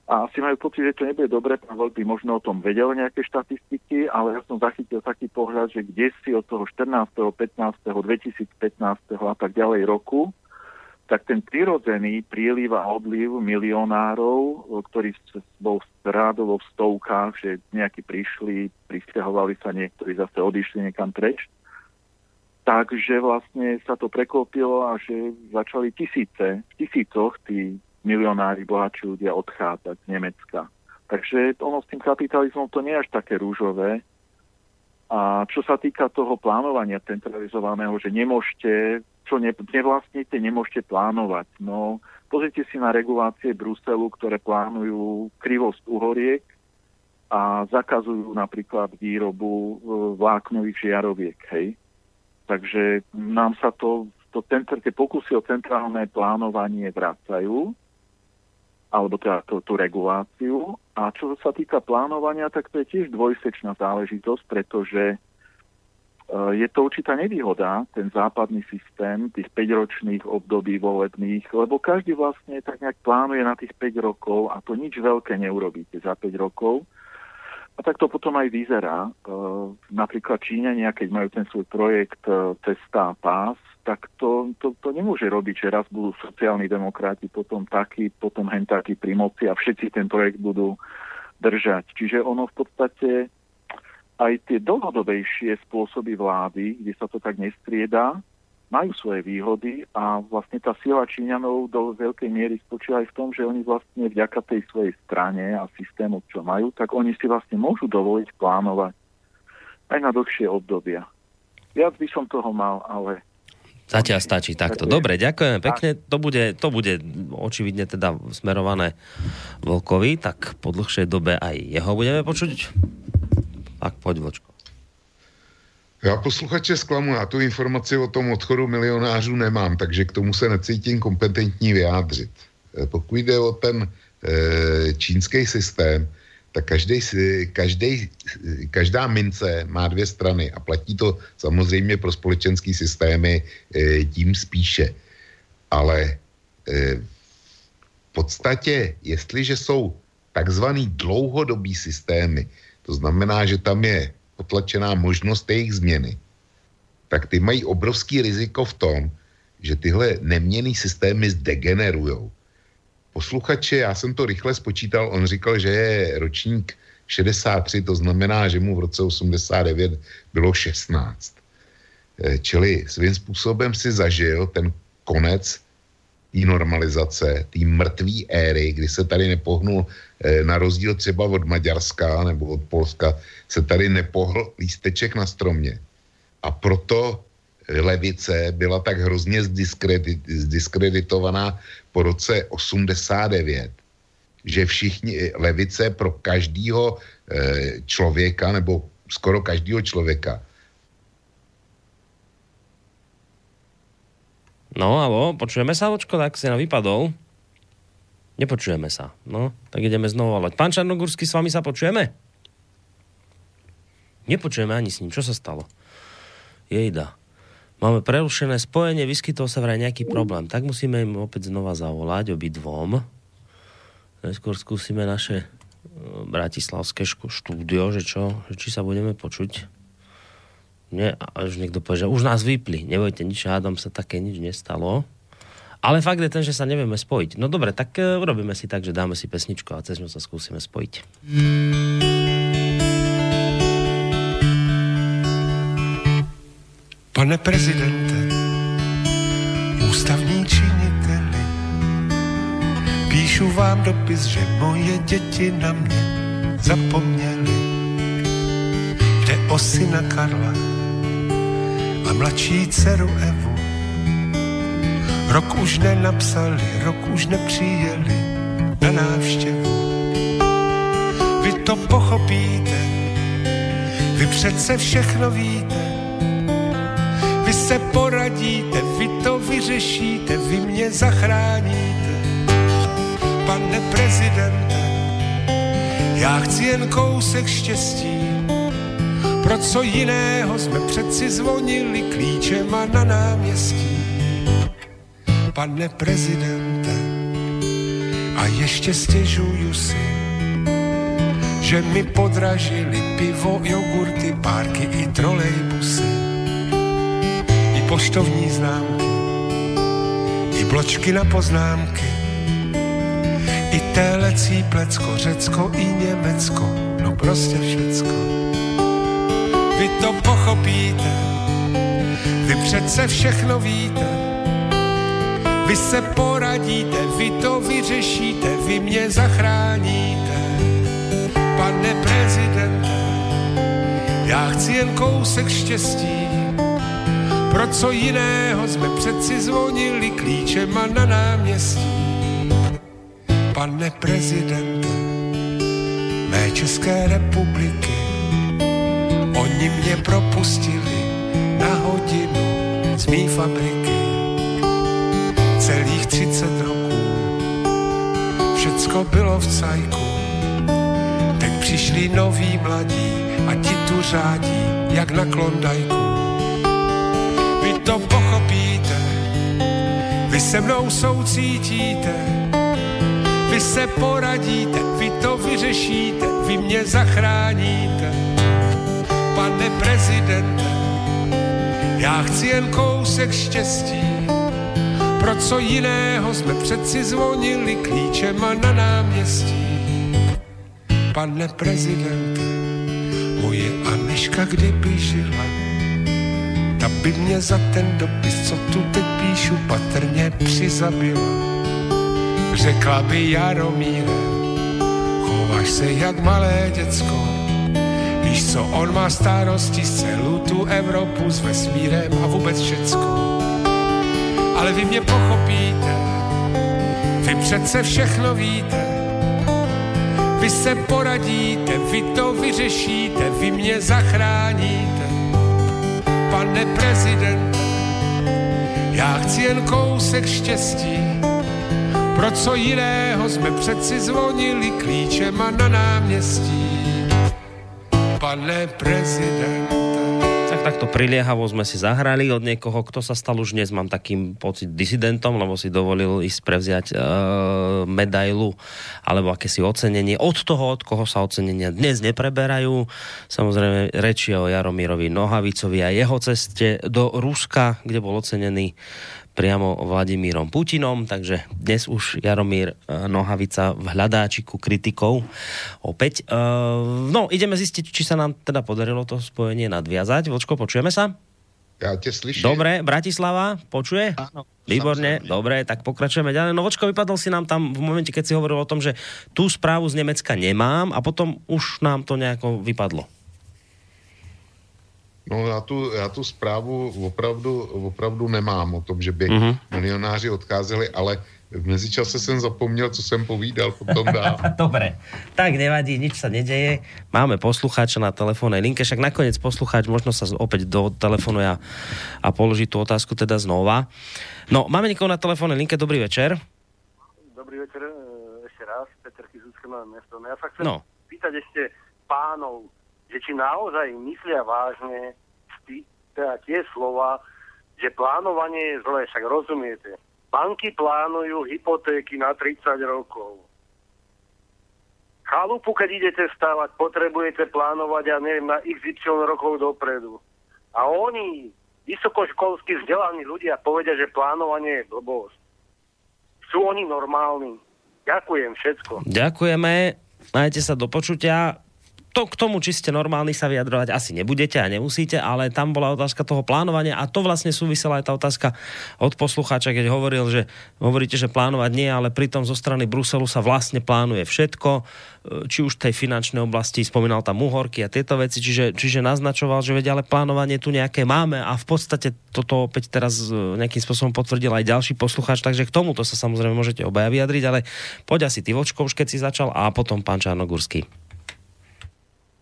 a asi majú pocit, že to nebude dobre, Volk by možno o tom vedel nejaké štatistiky, ale ja som zachytil taký pohľad, že kde si od toho 14., 15., 2015. a tak ďalej roku, tak ten prirodzený príliv a odliv milionárov, ktorý bol rádovo v stovkách, že nejakí prišli, pristahovali sa, niektorí zase odišli niekam preč, takže vlastne sa to preklopilo a že začali tisíce, v tisícoch tí milionári, bohatší ľudia odchádzať z Nemecka. Takže ono s tým kapitalizmom to nie je až také rúžové. A čo sa týka toho plánovania centralizovaného, že nemôžete, čo ne, nevlastníte, nemôžete plánovať. No, pozrite si na regulácie Bruselu, ktoré plánujú krivosť uhoriek a zakazujú napríklad výrobu e, vláknových žiaroviek. Hej. Takže nám sa to, to tie pokusy o centrálne plánovanie vracajú, alebo teda tú, tú reguláciu. A čo sa týka plánovania, tak to je tiež dvojsečná záležitosť, pretože Eh, je to určitá nevýhoda, ten západný systém tých 5-ročných období volebných, lebo každý vlastne tak nejak plánuje na tých 5 rokov a to nič veľké neurobíte za 5 rokov. A tak to potom aj vyzerá. Uh, napríklad Číňania, keď majú ten svoj projekt uh, Cesta a pás, tak to, to, to nemôže robiť, že raz budú sociálni demokrati, potom taký, potom hen taký pri moci a všetci ten projekt budú držať. Čiže ono v podstate aj tie dlhodobejšie spôsoby vlády, kde sa to tak nestriedá, majú svoje výhody a vlastne tá sila Číňanov do veľkej miery spočíva aj v tom, že oni vlastne vďaka tej svojej strane a systému, čo majú, tak oni si vlastne môžu dovoliť plánovať aj na dlhšie obdobia. Viac by som toho mal, ale Zatiaľ stačí takto. Dobre, ďakujeme pekne. To bude, to bude očividne teda smerované Vlkovi, tak po dlhšej dobe aj jeho budeme počuť. Tak pojď, Vočko. Já posluchače zklamu, já tu informaci o tom odchodu milionářů nemám, takže k tomu se necítím kompetentní vyjádřit. Eh, pokud jde o ten e, čínský systém, tak každý, každý, každá mince má dvě strany a platí to samozřejmě pro společenský systémy e, tím spíše. Ale e, v podstatě, jestliže jsou takzvaný dlouhodobý systémy, to znamená, že tam je potlačená možnost jejich změny, tak ty mají obrovský riziko v tom, že tyhle neměný systémy zdegenerujou. Posluchače, já jsem to rychle spočítal, on říkal, že je ročník 63, to znamená, že mu v roce 89 bylo 16. Eh, čili svým způsobem si zažil ten konec té normalizace, té mrtvé éry, kdy se tady nepohnul, eh, na rozdíl třeba od Maďarska nebo od Polska, se tady nepohl lísteček na stromě. A proto levice byla tak hrozně zdiskredit, zdiskreditovaná po roce 89, že všichni, levice pro každého eh, člověka, nebo skoro každého člověka, No, alo, počujeme sa, Vočko, tak si na vypadol. Nepočujeme sa. No, tak ideme znovu volať. Pán Čarnogórsky, s vami sa počujeme? Nepočujeme ani s ním. Čo sa stalo? Jejda. Máme prerušené spojenie, vyskytol sa vraj nejaký problém. Tak musíme im opäť znova zavolať, obidvom. Neskôr skúsime naše e, bratislavské štúdio, že čo, že či sa budeme počuť. Nie, a už niekto povie, že už nás vypli. Nebojte, nič, hádam sa také nič nestalo. Ale fakt je ten, že sa nevieme spojiť. No dobre, tak uh, urobíme si tak, že dáme si pesničku a cez ňu sa skúsime spojiť. Pane prezidente, ústavní činiteli, píšu vám dopis, že moje děti na mě zapomněli. Jde o syna Karla, a mladší dceru Evu. Rok už nenapsali, rok už nepřijeli na návštěvu. Vy to pochopíte, vy přece všechno víte. Se poradíte, vy to vyřešíte, vy mě zachráníte. Pane prezidente, já chci jen kousek štěstí, pro co jiného jsme přeci zvonili klíčema na náměstí. Pane prezidente, a ještě stěžuju si, že mi podražili pivo, jogurty, párky i trolejbusy. Poštovní známky, i bločky na poznámky, i telecí plecko, Řecko i Německo, no prostě všecko. Vy to pochopíte, vy přece všechno víte, vy se poradíte, vy to vyřešíte, vy mě zachráníte, pane prezidente, já chci jen kousek štěstí, pro co jiného jsme přeci zvonili klíčema na náměstí. Pane prezidente, mé České republiky, Oni mě propustili na hodinu z mý fabriky. Celých 30 roků všecko bylo v cajku. Teď přišli noví mladí a ti tu řádí, jak na klondajku. To pochopíte, vy se mnou soucítíte, vy se poradíte, vy to vyřešíte, vy mě zachráníte. Pane prezidente, já chci jen kousek štěstí, pro co jiného jsme přeci zvonili klíčema na náměstí. Pane prezidente, moje Aneška kdyby žila, by mě za ten dopis, co tu teď píšu, patrně přizabila. Řekla by Jaromíre, chováš se jak malé děcko, Víš co, on má starosti z celou tu Evropu s vesmírem a vůbec všecko. Ale vy mě pochopíte, vy přece všechno víte, vy se poradíte, vy to vyřešíte, vy mě zachráníte. Pane prezidente, já chci jen kousek štěstí, pro co jiného jsme přeci zvonili klíčema na náměstí. Pane prezidente, Tak takto priliehavo sme si zahrali od niekoho, kto sa stal už dnes, mám takým pocit, disidentom, lebo si dovolil ísť prevziať uh, medailu alebo akési ocenenie od toho, od koho sa ocenenia dnes nepreberajú. Samozrejme reči o Jaromírovi Nohavicovi a jeho ceste do Ruska, kde bol ocenený priamo Vladimírom Putinom, takže dnes už Jaromír e, Nohavica v hľadáčiku kritikov opäť. E, no, ideme zistiť, či sa nám teda podarilo to spojenie nadviazať. Vočko, počujeme sa? Ja te slyším. Dobre, Bratislava, počuje? Áno. Výborne, dobre, tak pokračujeme ďalej. No vočko, vypadol si nám tam v momente, keď si hovoril o tom, že tú správu z Nemecka nemám a potom už nám to nejako vypadlo. No já tu, já tu zprávu opravdu, opravdu nemám o tom, že by Mhm. mm-hmm. milionáři odcházeli, ale v mezičase jsem zapomněl, co jsem povídal, potom dám. Dobre, tak nevadí, nič sa nedeje. Máme poslucháča na telefónnej linke, však nakoniec poslucháč možno sa opäť do telefónu a, a položí tú otázku teda znova. No, máme niekoho na telefónnej linke, dobrý večer. Dobrý večer, e, ešte raz, Peter Kizucké máme mesto. No ja sa chcem No. pýtať ešte pánov, že či naozaj myslia vážne tí, teda tie slova, že plánovanie je zlé, však rozumiete. Banky plánujú hypotéky na 30 rokov. Chalupu, keď idete stavať, potrebujete plánovať, ja neviem, na XY rokov dopredu. A oni, vysokoškolsky vzdelaní ľudia, povedia, že plánovanie je blbosť. Sú oni normálni. Ďakujem všetko. Ďakujeme, majte sa do počutia. To k tomu, či ste normálni sa vyjadrovať, asi nebudete a nemusíte, ale tam bola otázka toho plánovania a to vlastne súvisela aj tá otázka od poslucháča, keď hovoril, že hovoríte, že plánovať nie, ale pritom zo strany Bruselu sa vlastne plánuje všetko, e, či už v tej finančnej oblasti, spomínal tam uhorky a tieto veci, čiže, čiže naznačoval, že vedia, ale plánovanie tu nejaké máme a v podstate toto opäť teraz e, nejakým spôsobom potvrdil aj ďalší poslucháč, takže k tomuto sa samozrejme môžete obaja vyjadriť, ale poď asi ty Vočko už keď si začal a potom pán Čarnogurský.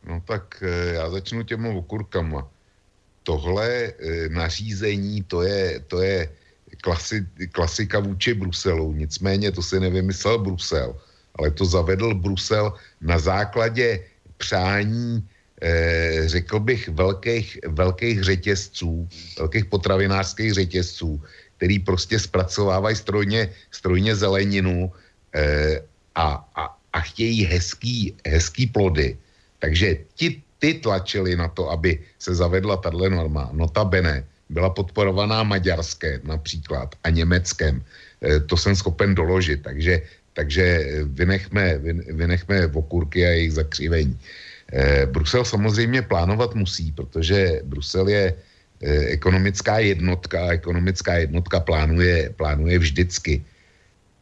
No tak eh, já začnu těma okurkama. Tohle eh, nařízení, to je, to je klasi, klasika vůči Bruselu. Nicméně to si nevymyslel Brusel, ale to zavedl Brusel na základě přání, eh, řekl bych, velkých, velkých řetězců, velkých potravinářských řetězců, který prostě zpracovávají strojně, strojně zeleninu a, a, a chtějí hezký, hezký plody. Takže ti, ty tlačili na to, aby se zavedla tahle norma. Notabene byla podporovaná Maďarskem například a Německem. E, to jsem schopen doložit, takže, takže vynechme, vy- vynechme okurky a jejich zakřivení. E, Brusel samozřejmě plánovat musí, protože Brusel je e, ekonomická jednotka a ekonomická jednotka plánuje, plánuje vždycky.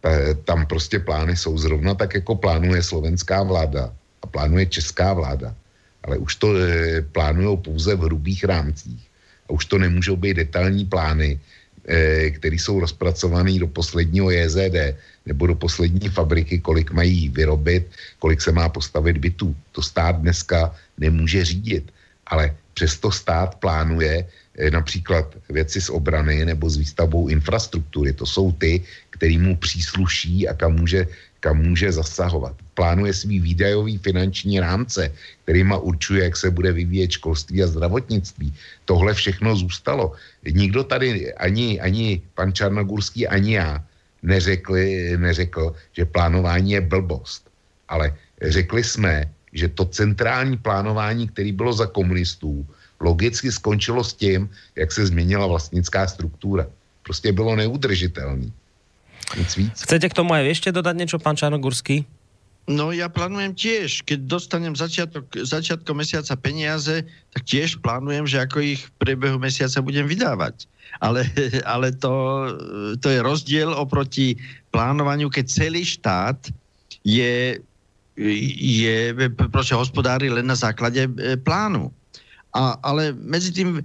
Ta- Tam prostě plány jsou zrovna tak, jako plánuje slovenská vláda plánuje česká vláda. Ale už to e, plánují pouze v hrubých rámcích. A už to nemůžou být detailní plány, e, které jsou rozpracované do posledního JZD nebo do poslední fabriky, kolik mají vyrobit, kolik se má postavit bytů. To stát dneska nemůže řídit. Ale přesto stát plánuje eh, například věci z obrany nebo s výstavbou infrastruktury. To jsou ty, který mu přísluší a kam může, kam může zasahovat. Plánuje svý výdajový finanční rámce, kterýma určuje, jak se bude vyvíjet školství a zdravotnictví. Tohle všechno zůstalo. Nikdo tady, ani, ani pan Čarnogurský, ani já, neřekli, neřekl, že plánování je blbost. Ale řekli jsme, že to centrální plánování, který bylo za komunistů, logicky skončilo s tím, jak se změnila vlastnická struktura. Prostě bylo neudržitelný. Nic víc. Chcete k tomu aj ešte dodať niečo, pán Čarnogurský? No ja plánujem tiež, keď dostanem začiatok, začiatkom mesiaca peniaze, tak tiež plánujem, že ako ich v priebehu mesiaca budem vydávať. Ale, ale to, to je rozdiel oproti plánovaniu, keď celý štát je, je proste hospodári len na základe e, plánu. A, ale medzi tým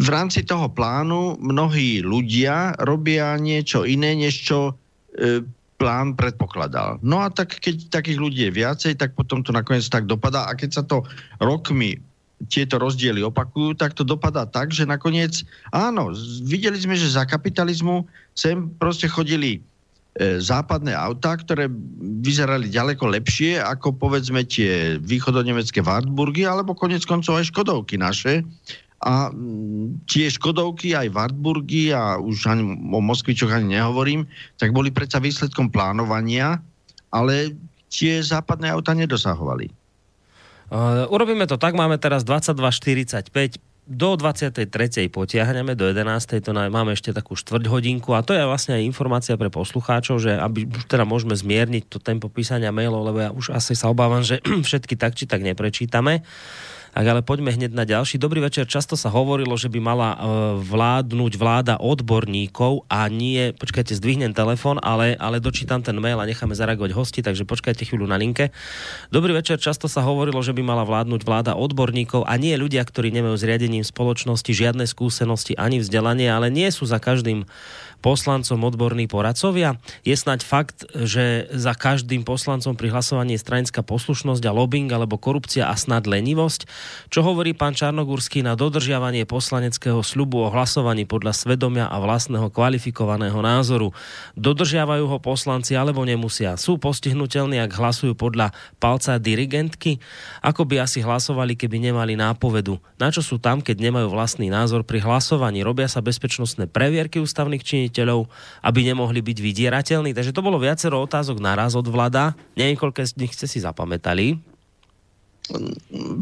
v rámci toho plánu mnohí ľudia robia niečo iné, než čo e, plán predpokladal. No a tak keď takých ľudí je viacej, tak potom to nakoniec tak dopadá. A keď sa to rokmi tieto rozdiely opakujú, tak to dopadá tak, že nakoniec, áno, videli sme, že za kapitalizmu sem proste chodili e, západné autá, ktoré vyzerali ďaleko lepšie ako povedzme tie východonemecké Wartburgy alebo konec koncov aj Škodovky naše, a mm, tie Škodovky, aj Wartburgy a už ani o Moskvičoch ani nehovorím, tak boli predsa výsledkom plánovania, ale tie západné auta nedosahovali. Uh, urobíme to tak, máme teraz 22.45, do 23. potiahneme, do 11. to máme ešte takú štvrť hodinku a to je vlastne aj informácia pre poslucháčov, že aby už teda môžeme zmierniť to tempo písania mailov, lebo ja už asi sa obávam, že všetky tak či tak neprečítame. Tak ale poďme hneď na ďalší. Dobrý večer. Často sa hovorilo, že by mala e, vládnuť vláda odborníkov a nie, počkajte, zdvihnem telefon, ale, ale dočítam ten mail a necháme zareagovať hosti, takže počkajte chvíľu na linke. Dobrý večer. Často sa hovorilo, že by mala vládnuť vláda odborníkov a nie ľudia, ktorí nemajú s riadením spoločnosti žiadne skúsenosti ani vzdelanie, ale nie sú za každým poslancom odborní poradcovia? Je snať fakt, že za každým poslancom pri hlasovaní je stranická poslušnosť a lobbying alebo korupcia a snad lenivosť? Čo hovorí pán Čarnogurský na dodržiavanie poslaneckého sľubu o hlasovaní podľa svedomia a vlastného kvalifikovaného názoru? Dodržiavajú ho poslanci alebo nemusia? Sú postihnutelní, ak hlasujú podľa palca dirigentky? Ako by asi hlasovali, keby nemali nápovedu? Na čo sú tam, keď nemajú vlastný názor pri hlasovaní? Robia sa bezpečnostné previerky ústavných činiteľov? Činiteľov, aby nemohli byť vydierateľní. Takže to bolo viacero otázok naraz od vlada. Neviem, koľko z nich ste si zapamätali.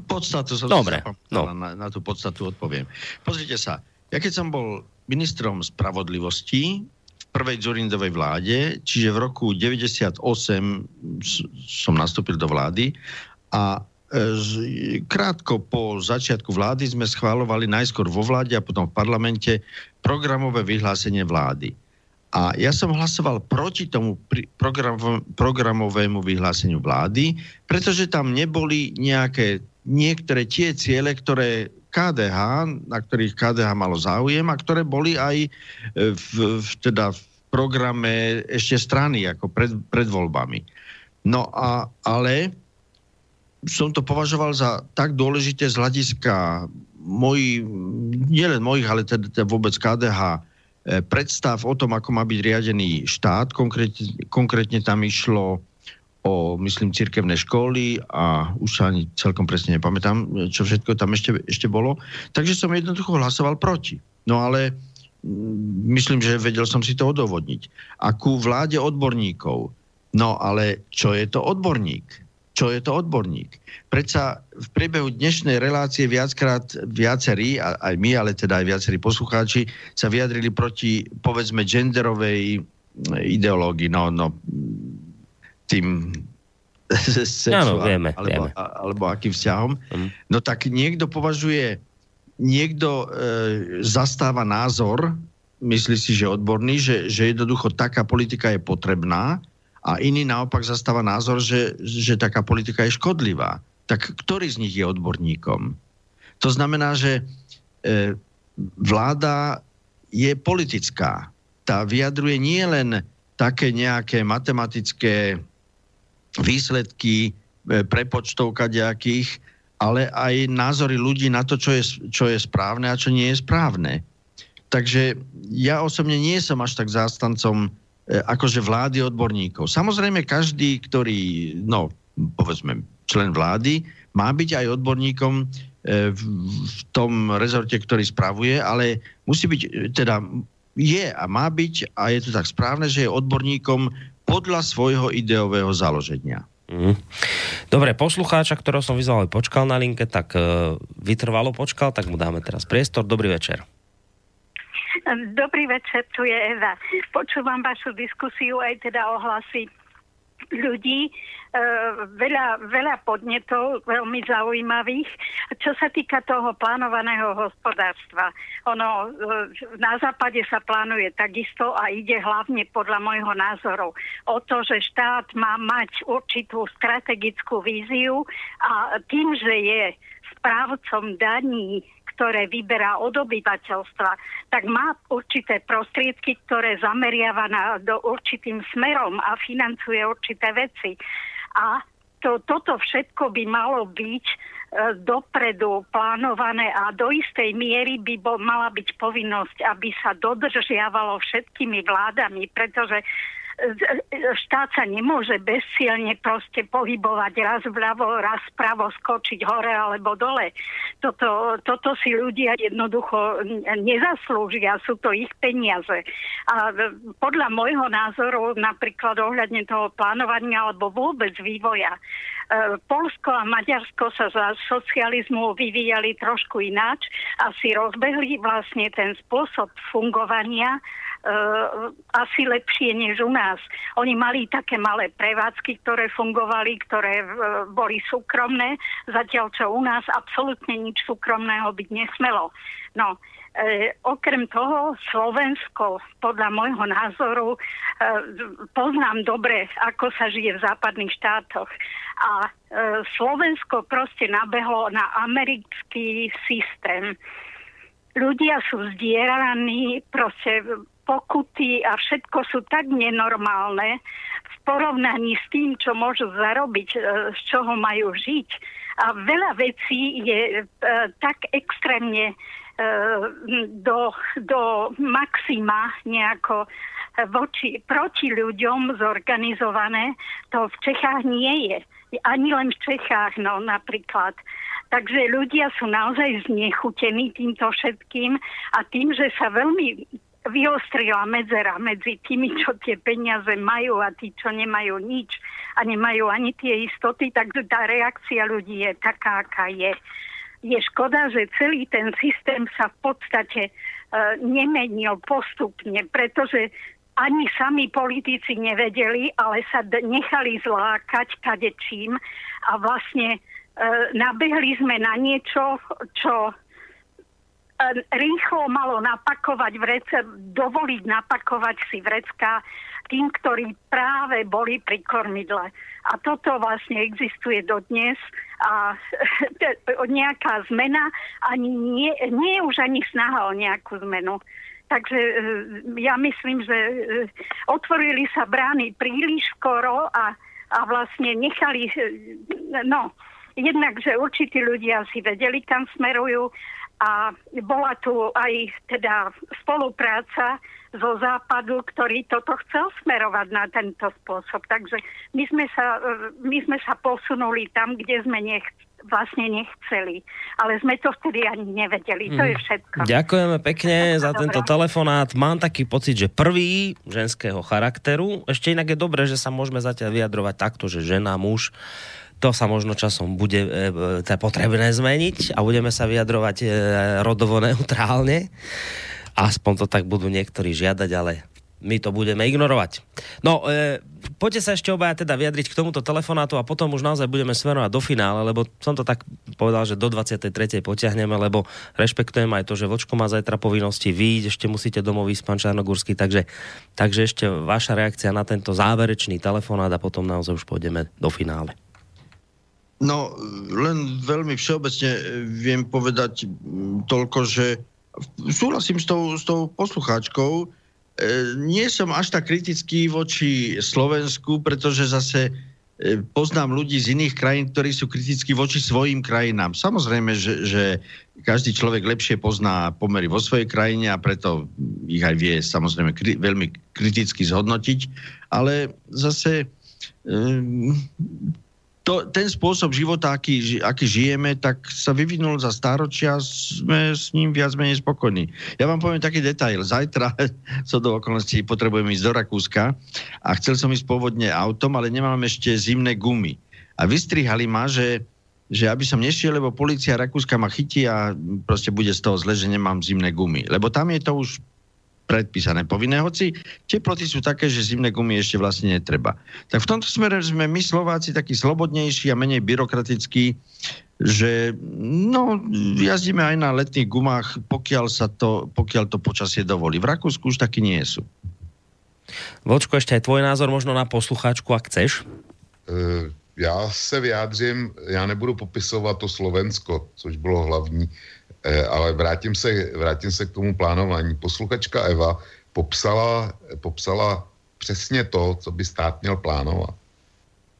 Podstatu som Dobre, no. na, na tú podstatu odpoviem. Pozrite sa, ja keď som bol ministrom spravodlivosti v prvej Zurindovej vláde, čiže v roku 98 som nastúpil do vlády a krátko po začiatku vlády sme schválovali najskôr vo vláde a potom v parlamente programové vyhlásenie vlády. A ja som hlasoval proti tomu program, programovému vyhláseniu vlády, pretože tam neboli nejaké niektoré tie ciele, ktoré KDH, na ktorých KDH malo záujem a ktoré boli aj v, v, teda v programe ešte strany, ako pred, pred voľbami. No a, ale som to považoval za tak dôležité z hľadiska moji, nielen mojich, ale teda, teda vôbec KDH, e, predstav o tom, ako má byť riadený štát. Konkrétne, konkrétne tam išlo o, myslím, cirkevné školy a už sa ani celkom presne nepamätám, čo všetko tam ešte, ešte bolo. Takže som jednoducho hlasoval proti. No ale mm, myslím, že vedel som si to odovodniť. A ku vláde odborníkov. No ale čo je to odborník? Čo je to odborník. Predsa v priebehu dnešnej relácie viackrát viacerí, aj my, ale teda aj viacerí poslucháči, sa vyjadrili proti, povedzme, genderovej ideológii, no, no tým sexuál, vieme, alebo, vieme. alebo akým vzťahom. Mm. No tak niekto považuje, niekto e, zastáva názor, myslí si, že odborný, že, že jednoducho taká politika je potrebná, a iný naopak zastáva názor, že, že taká politika je škodlivá. Tak ktorý z nich je odborníkom? To znamená, že e, vláda je politická. Tá vyjadruje nie len také nejaké matematické výsledky e, prepočtov kadejakých, ale aj názory ľudí na to, čo je, čo je správne a čo nie je správne. Takže ja osobne nie som až tak zástancom akože vlády odborníkov. Samozrejme, každý, ktorý, no, povedzme, člen vlády, má byť aj odborníkom e, v, tom rezorte, ktorý spravuje, ale musí byť, e, teda je a má byť, a je to tak správne, že je odborníkom podľa svojho ideového založenia. Mm. Dobre, poslucháča, ktorého som vyzval, počkal na linke, tak vytrvalo počkal, tak mu dáme teraz priestor. Dobrý večer. Dobrý večer, tu je Eva. Počúvam vašu diskusiu aj teda ohlasy ľudí, e, veľa, veľa podnetov, veľmi zaujímavých. Čo sa týka toho plánovaného hospodárstva, ono e, na západe sa plánuje takisto a ide hlavne podľa môjho názoru o to, že štát má mať určitú strategickú víziu a tým, že je správcom daní ktoré vyberá od obyvateľstva, tak má určité prostriedky, ktoré zameriava na, do určitým smerom a financuje určité veci. A to, toto všetko by malo byť e, dopredu plánované a do istej miery by bo, mala byť povinnosť, aby sa dodržiavalo všetkými vládami, pretože štát sa nemôže bezcielne proste pohybovať raz vľavo, raz pravo, skočiť hore alebo dole. Toto, toto si ľudia jednoducho nezaslúžia, sú to ich peniaze. A podľa môjho názoru napríklad ohľadne toho plánovania alebo vôbec vývoja, e, Polsko a Maďarsko sa za socializmu vyvíjali trošku ináč a si rozbehli vlastne ten spôsob fungovania uh, asi lepšie než u nás. Oni mali také malé prevádzky, ktoré fungovali, ktoré uh, boli súkromné, zatiaľ čo u nás absolútne nič súkromného byť nesmelo. No, E, okrem toho Slovensko, podľa môjho názoru, e, poznám dobre, ako sa žije v západných štátoch. A e, Slovensko proste nabehlo na americký systém. Ľudia sú zdieraní, proste pokuty a všetko sú tak nenormálne v porovnaní s tým, čo môžu zarobiť, e, z čoho majú žiť. A veľa vecí je e, tak extrémne e, do, do maxima nejako voči, proti ľuďom zorganizované. To v Čechách nie je. Ani len v Čechách, no napríklad. Takže ľudia sú naozaj znechutení týmto všetkým a tým, že sa veľmi vyostrila medzera medzi tými, čo tie peniaze majú a tí, čo nemajú nič a nemajú ani tie istoty, takže tá reakcia ľudí je taká, aká je. Je škoda, že celý ten systém sa v podstate uh, nemenil postupne, pretože ani sami politici nevedeli, ale sa nechali zlákať kadečím a vlastne uh, nabehli sme na niečo, čo rýchlo malo napakovať vrece, dovoliť napakovať si vrecka tým, ktorí práve boli pri kormidle. A toto vlastne existuje dodnes a nejaká zmena ani nie, nie už ani snaha o nejakú zmenu. Takže e, ja myslím, že e, otvorili sa brány príliš skoro a, a vlastne nechali, e, no, jednak, že určití ľudia si vedeli, kam smerujú a bola tu aj teda spolupráca zo západu, ktorý toto chcel smerovať na tento spôsob. Takže my sme sa, my sme sa posunuli tam, kde sme nechceli vlastne nechceli. Ale sme to vtedy ani nevedeli. To je mhm. všetko. Ďakujeme pekne za tento telefonát. Mám taký pocit, že prvý ženského charakteru. Ešte inak je dobré, že sa môžeme zatiaľ vyjadrovať takto, že žena, muž to sa možno časom bude e, e, potrebné zmeniť a budeme sa vyjadrovať e, rodovo neutrálne. Aspoň to tak budú niektorí žiadať, ale my to budeme ignorovať. No, e, poďte sa ešte obaja teda vyjadriť k tomuto telefonátu a potom už naozaj budeme smerovať do finále, lebo som to tak povedal, že do 23. potiahneme, lebo rešpektujem aj to, že Vočko má zajtra povinnosti výjsť, ešte musíte domov ísť, pán Čarnogórsky, takže, takže ešte vaša reakcia na tento záverečný telefonát a potom naozaj už pôjdeme do finále. No, len veľmi všeobecne viem povedať toľko, že súhlasím s tou, s tou poslucháčkou. E, nie som až tak kritický voči Slovensku, pretože zase e, poznám ľudí z iných krajín, ktorí sú kritickí voči svojim krajinám. Samozrejme, že, že každý človek lepšie pozná pomery vo svojej krajine a preto ich aj vie samozrejme kri, veľmi kriticky zhodnotiť, ale zase um, to, ten spôsob života, aký, aký žijeme, tak sa vyvinul za stáročia, sme s ním viac menej spokojní. Ja vám poviem taký detail. Zajtra, co do okolností, potrebujem ísť do Rakúska a chcel som ísť pôvodne autom, ale nemám ešte zimné gumy. A vystrihali ma, že, že aby som nešiel, lebo policia Rakúska ma chytí a proste bude z toho zle, že nemám zimné gumy. Lebo tam je to už predpísané povinné, hoci teploty sú také, že zimné gumy ešte vlastne netreba. Tak v tomto smere sme my Slováci takí slobodnejší a menej byrokratickí, že no, jazdíme aj na letných gumách, pokiaľ, sa to, pokiaľ to počasie dovolí. V Rakúsku už taky nie sú. Vočko, ešte aj tvoj názor možno na poslucháčku, ak chceš? Uh, já se vyjádřím, já nebudu popisovat to Slovensko, což bylo hlavní ale vrátím se, vrátím se k tomu plánování. Posluchačka Eva popsala, popsala přesně to, co by stát měl plánovat.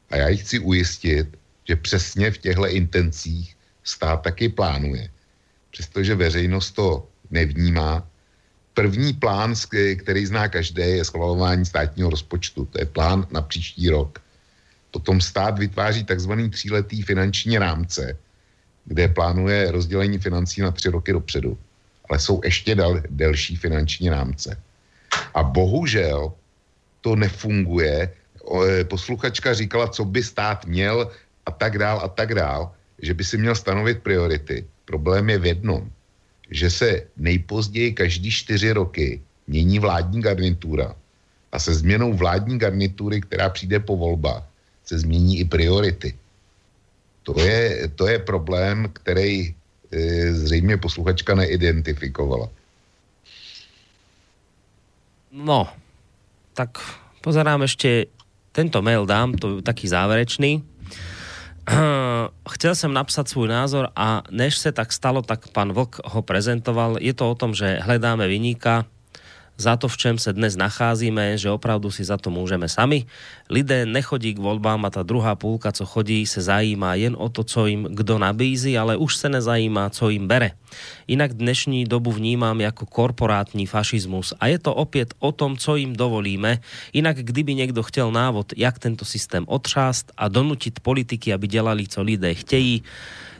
A já ji chci ujistit, že přesně v těchto intencích stát taky plánuje. Přestože veřejnost to nevnímá. První plán, který zná každý, je schvalování státního rozpočtu. To je plán na příští rok. Potom stát vytváří takzvaný tříletý finanční rámce, kde plánuje rozdělení financí na tři roky dopředu. Ale jsou ještě dal, delší finanční rámce. A bohužel to nefunguje. E, posluchačka říkala, co by stát měl a tak dál a tak dál, že by si měl stanovit priority. Problém je v jednom, že se nejpozději každý čtyři roky mění vládní garnitura a se změnou vládní garnitury, která přijde po volbách, se změní i priority. To je, to je problém, který e, zřejmě posluchačka neidentifikovala. No, tak pozerám ešte, tento mail dám, to je taký záverečný. Chcel som napsať svůj názor a než se tak stalo, tak pan Vlk ho prezentoval. Je to o tom, že hledáme vyníka, za to, v čem se dnes nacházíme, že opravdu si za to můžeme sami. Lidé nechodí k voľbám a ta druhá půlka, co chodí, se zajímá jen o to, co jim kdo nabízí, ale už se nezajímá, co jim bere. Inak dnešní dobu vnímám jako korporátní fašismus a je to opět o tom, co jim dovolíme. Inak kdyby někdo chtěl návod, jak tento systém otřást a donutit politiky, aby dělali, co lidé chtějí,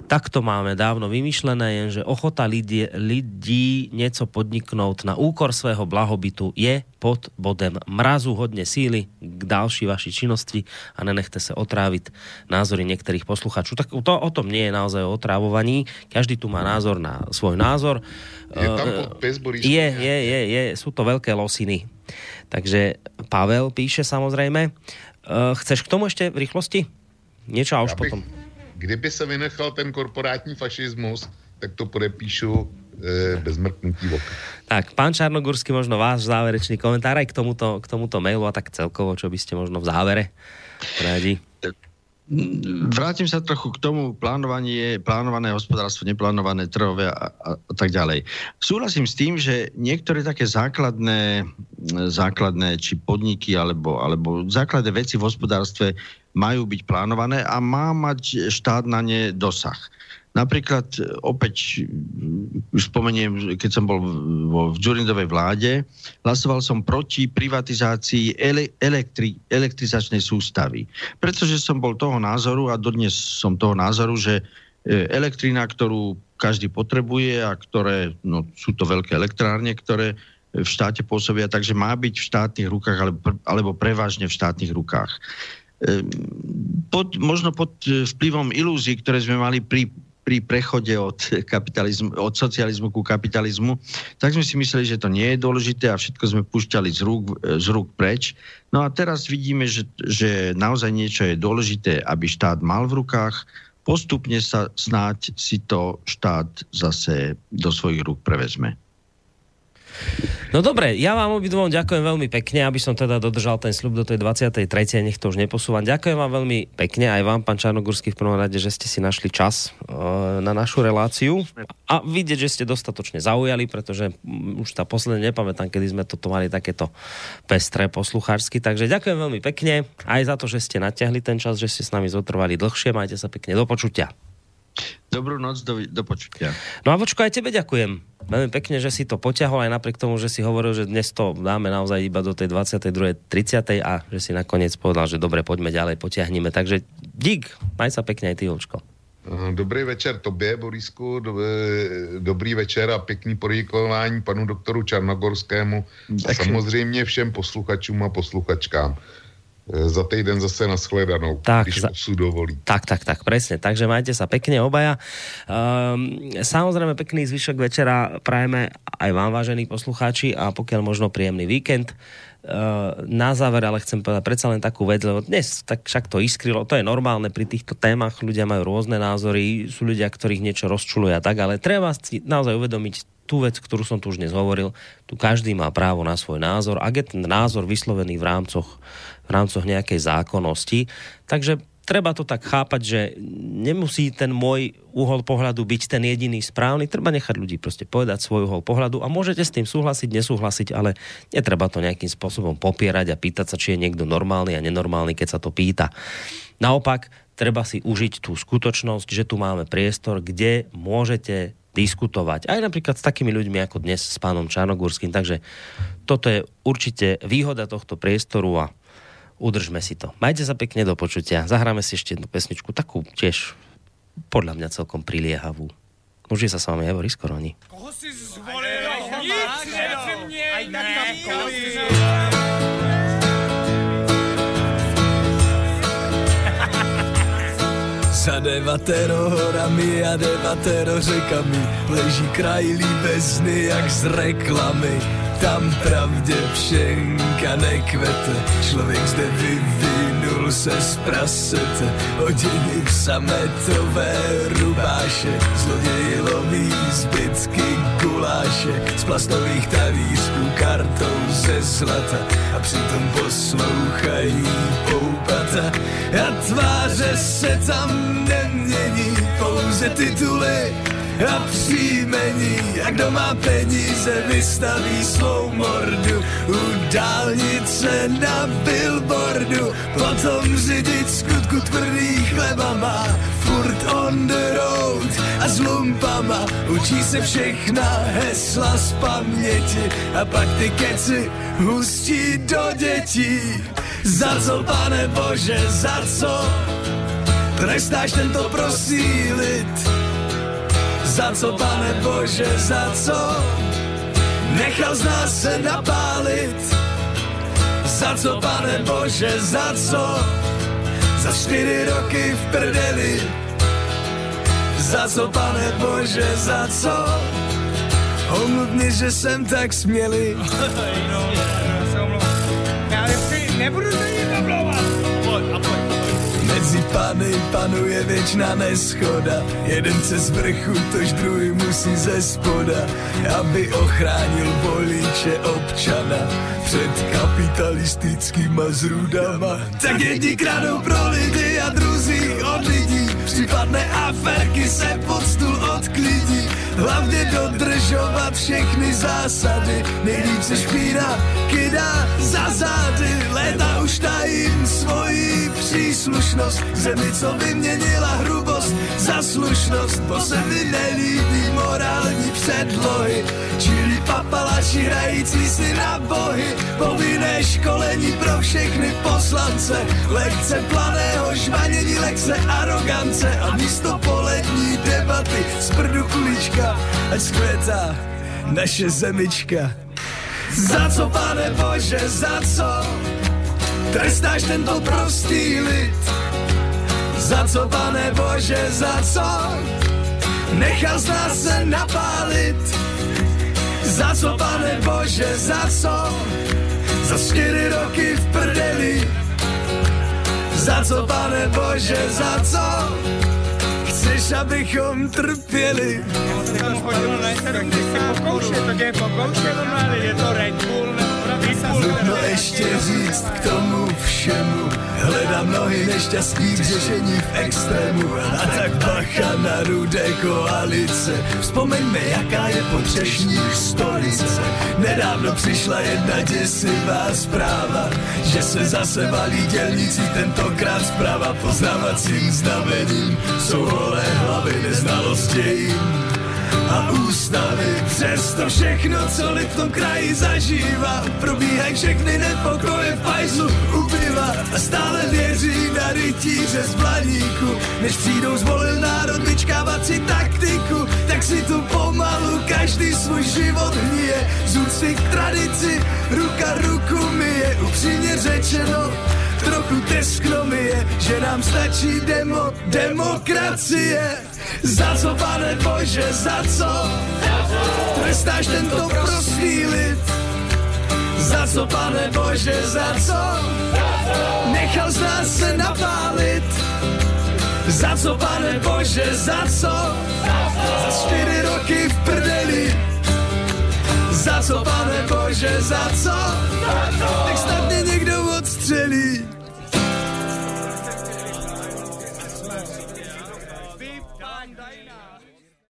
tak to máme dávno vymyšlené, jenže ochota lidí, lidí něco podniknout na úkor svého blahobytu je pod bodem mrazu hodně síly k další vaší činnosti a nenechte se otrávit názory některých posluchačů. Tak to o tom nie je naozaj o otrávovaní. Každý tu má názor na svoj názor. Je tam eh, podpis, je, je, je, je, sú to veľké losiny. Takže Pavel píše samozrejme. Eh, chceš k tomu ešte v rýchlosti? Niečo a už bych... potom kdyby se vynechal ten korporátní fašismus, tak to podepíšu e, bez mrknutí oka. Tak, pán Čarnogurský, možno váš záverečný komentár aj k tomuto, k tomuto mailu a tak celkovo, čo by ste možno v závere rádi. Vrátim sa trochu k tomu plánovanie, plánované hospodárstvo, neplánované trhové a, a, a tak ďalej. Súhlasím s tým, že niektoré také základné, základné či podniky alebo, alebo základné veci v hospodárstve majú byť plánované a má mať štát na ne dosah. Napríklad opäť už spomeniem, keď som bol vo, v Džurindovej vláde, hlasoval som proti privatizácii ele, elektri, elektrizačnej sústavy. Pretože som bol toho názoru a dodnes som toho názoru, že e, elektrina, ktorú každý potrebuje a ktoré, no sú to veľké elektrárne, ktoré v štáte pôsobia, takže má byť v štátnych rukách alebo, alebo prevažne v štátnych rukách. Ehm, pod, možno pod e, vplyvom ilúzií, ktoré sme mali pri, pri prechode od, kapitalizmu, od socializmu ku kapitalizmu, tak sme si mysleli, že to nie je dôležité a všetko sme pušťali z rúk, z rúk preč. No a teraz vidíme, že, že naozaj niečo je dôležité, aby štát mal v rukách, postupne sa snáď si to štát zase do svojich rúk prevezme. No dobre, ja vám obidvom ďakujem veľmi pekne, aby som teda dodržal ten slub do tej 23. Nech to už neposúvam. Ďakujem vám veľmi pekne, aj vám, pán Čarnogurský, v prvom rade, že ste si našli čas uh, na našu reláciu. A vidieť, že ste dostatočne zaujali, pretože už tá posledná nepamätám, kedy sme toto mali takéto pestré posluchársky. Takže ďakujem veľmi pekne aj za to, že ste natiahli ten čas, že ste s nami zotrvali dlhšie. Majte sa pekne do počutia. Dobrú noc, do, do počutia. No a vočko, aj tebe ďakujem. Veľmi pekne, že si to poťahol, aj napriek tomu, že si hovoril, že dnes to dáme naozaj iba do tej 22. 30. a že si nakoniec povedal, že dobre, poďme ďalej, potiahnime. Takže dík, maj sa pekne aj ty, Vočko. Dobrý večer tobě, Borisku, do, dobrý večer a pěkný poděkování panu doktoru Čarnogorskému a samozřejmě všem posluchačům a posluchačkám. E, za týden zase nashledanou, tak, když osud dovolí. Tak, tak, tak, presne. Takže majte sa pekne obaja. Um, samozrejme pekný zvyšok večera prajeme aj vám, vážení poslucháči, a pokiaľ možno príjemný víkend. Uh, na záver ale chcem povedať predsa len takú vec, lebo dnes tak však to iskrilo, to je normálne pri týchto témach, ľudia majú rôzne názory, sú ľudia, ktorých niečo rozčuluje a tak, ale treba si naozaj uvedomiť tú vec, ktorú som tu už dnes hovoril, tu každý má právo na svoj názor, ak je ten názor vyslovený v rámcoch v rámcoch nejakej zákonnosti. Takže treba to tak chápať, že nemusí ten môj uhol pohľadu byť ten jediný správny, treba nechať ľudí proste povedať svoj uhol pohľadu a môžete s tým súhlasiť, nesúhlasiť, ale netreba to nejakým spôsobom popierať a pýtať sa, či je niekto normálny a nenormálny, keď sa to pýta. Naopak, treba si užiť tú skutočnosť, že tu máme priestor, kde môžete diskutovať. Aj napríklad s takými ľuďmi ako dnes s pánom Čarnogórským. Takže toto je určite výhoda tohto priestoru a udržme si to. Majte sa pekne do počutia. Zahráme si ešte jednu pesničku, takú tiež podľa mňa celkom priliehavú. Už sa s vami aj Boris Koroni. Koho si zvolil? Nic, aj Za devatero horami a devatero řekami Leží kraj líbezny jak z reklamy tam pravdě všenka nekvete. Člověk zde vyvinul se z prasete, v sametové rubáše, zloději loví zbytky guláše, z plastových talířků kartou ze zlata. A přitom poslouchají poupata. A tváře se tam nemění, pouze tituly a příjmení. A kdo má peníze, vystaví svou mordu u dálnice na billboardu. Potom řidič skutku tvrdý chleba má furt on the road a s lumpama učí se všechna hesla z paměti a pak ty keci hustí do dětí. Za co, pane Bože, za co? Trestáš tento prosílit? Za co, pane Bože, za co? Nechal z nás se napálit. Za co, pane Bože, za co? Za čtyři roky v prdeli. Za co, pane Bože, za co? Omluvni, že jsem tak smělý. Já nebudu pany panuje věčná neschoda. Jeden z vrchu, tož druhý musí ze spoda, aby ochránil voliče občana před kapitalistickýma zrůdama. Tak jedni kradou pro lidi a druzí od lidí. Případné aferky se pod stůl odklidí. Hlavně dodržovat všechny zásady. Nejlíp se špína kydá za zády. Léta už tajím svoji příslušnost. Zemi, co vyměnila hrubost za slušnost. To se mi nelíbí morální předlohy. Čili papalači hrající si na bohy. Povinné školení pro všechny poslance. Lekce planého žvanění, lekce arogance a místo polední debaty z prdu kulička, ať skvětá naše zemička. Za co, pane Bože, za co trestáš tento prostý lid? Za co, pane Bože, za co nechal z nás se napálit? Za co, pane Bože, za co za čtyři roky v prdeli? Za co, pane Bože, za co? chceš, abychom trpěli. Nutno ještě říct k tomu všemu, hledám nohy nešťastí k řešení v extrému. A tak bacha na rudé koalice, vzpomeňme, jaká je potřešní stolice. Nedávno přišla jedna děsivá zpráva, že se zase valí dělníci, tentokrát zpráva poznávacím znamením. Jsou holé hlavy, neznalost dějin a ústavy. Přesto všechno, co lid v tom kraji zažívá, probíhají všechny nepokoje v pajzlu ubyva a stále věří na rytíře z blaníku. Než přijdou zvolil národ vyčkávat si taktiku, tak si tu pomalu každý svůj život hníje. Z úcty k tradici, ruka ruku je upřímně řečeno, trochu teskno mi že nám stačí demo, demokracie. Za co, pane Bože, za co? Trestáš tento prostý lid? Za co, pane Bože, za co? Nechal z nás se napálit? Za co, pane Bože, za co? Za čtyři roky v prdeli. Za co, panem Boże, za co? Tak, tak. Za co? Niech stadnie niech odstrzeli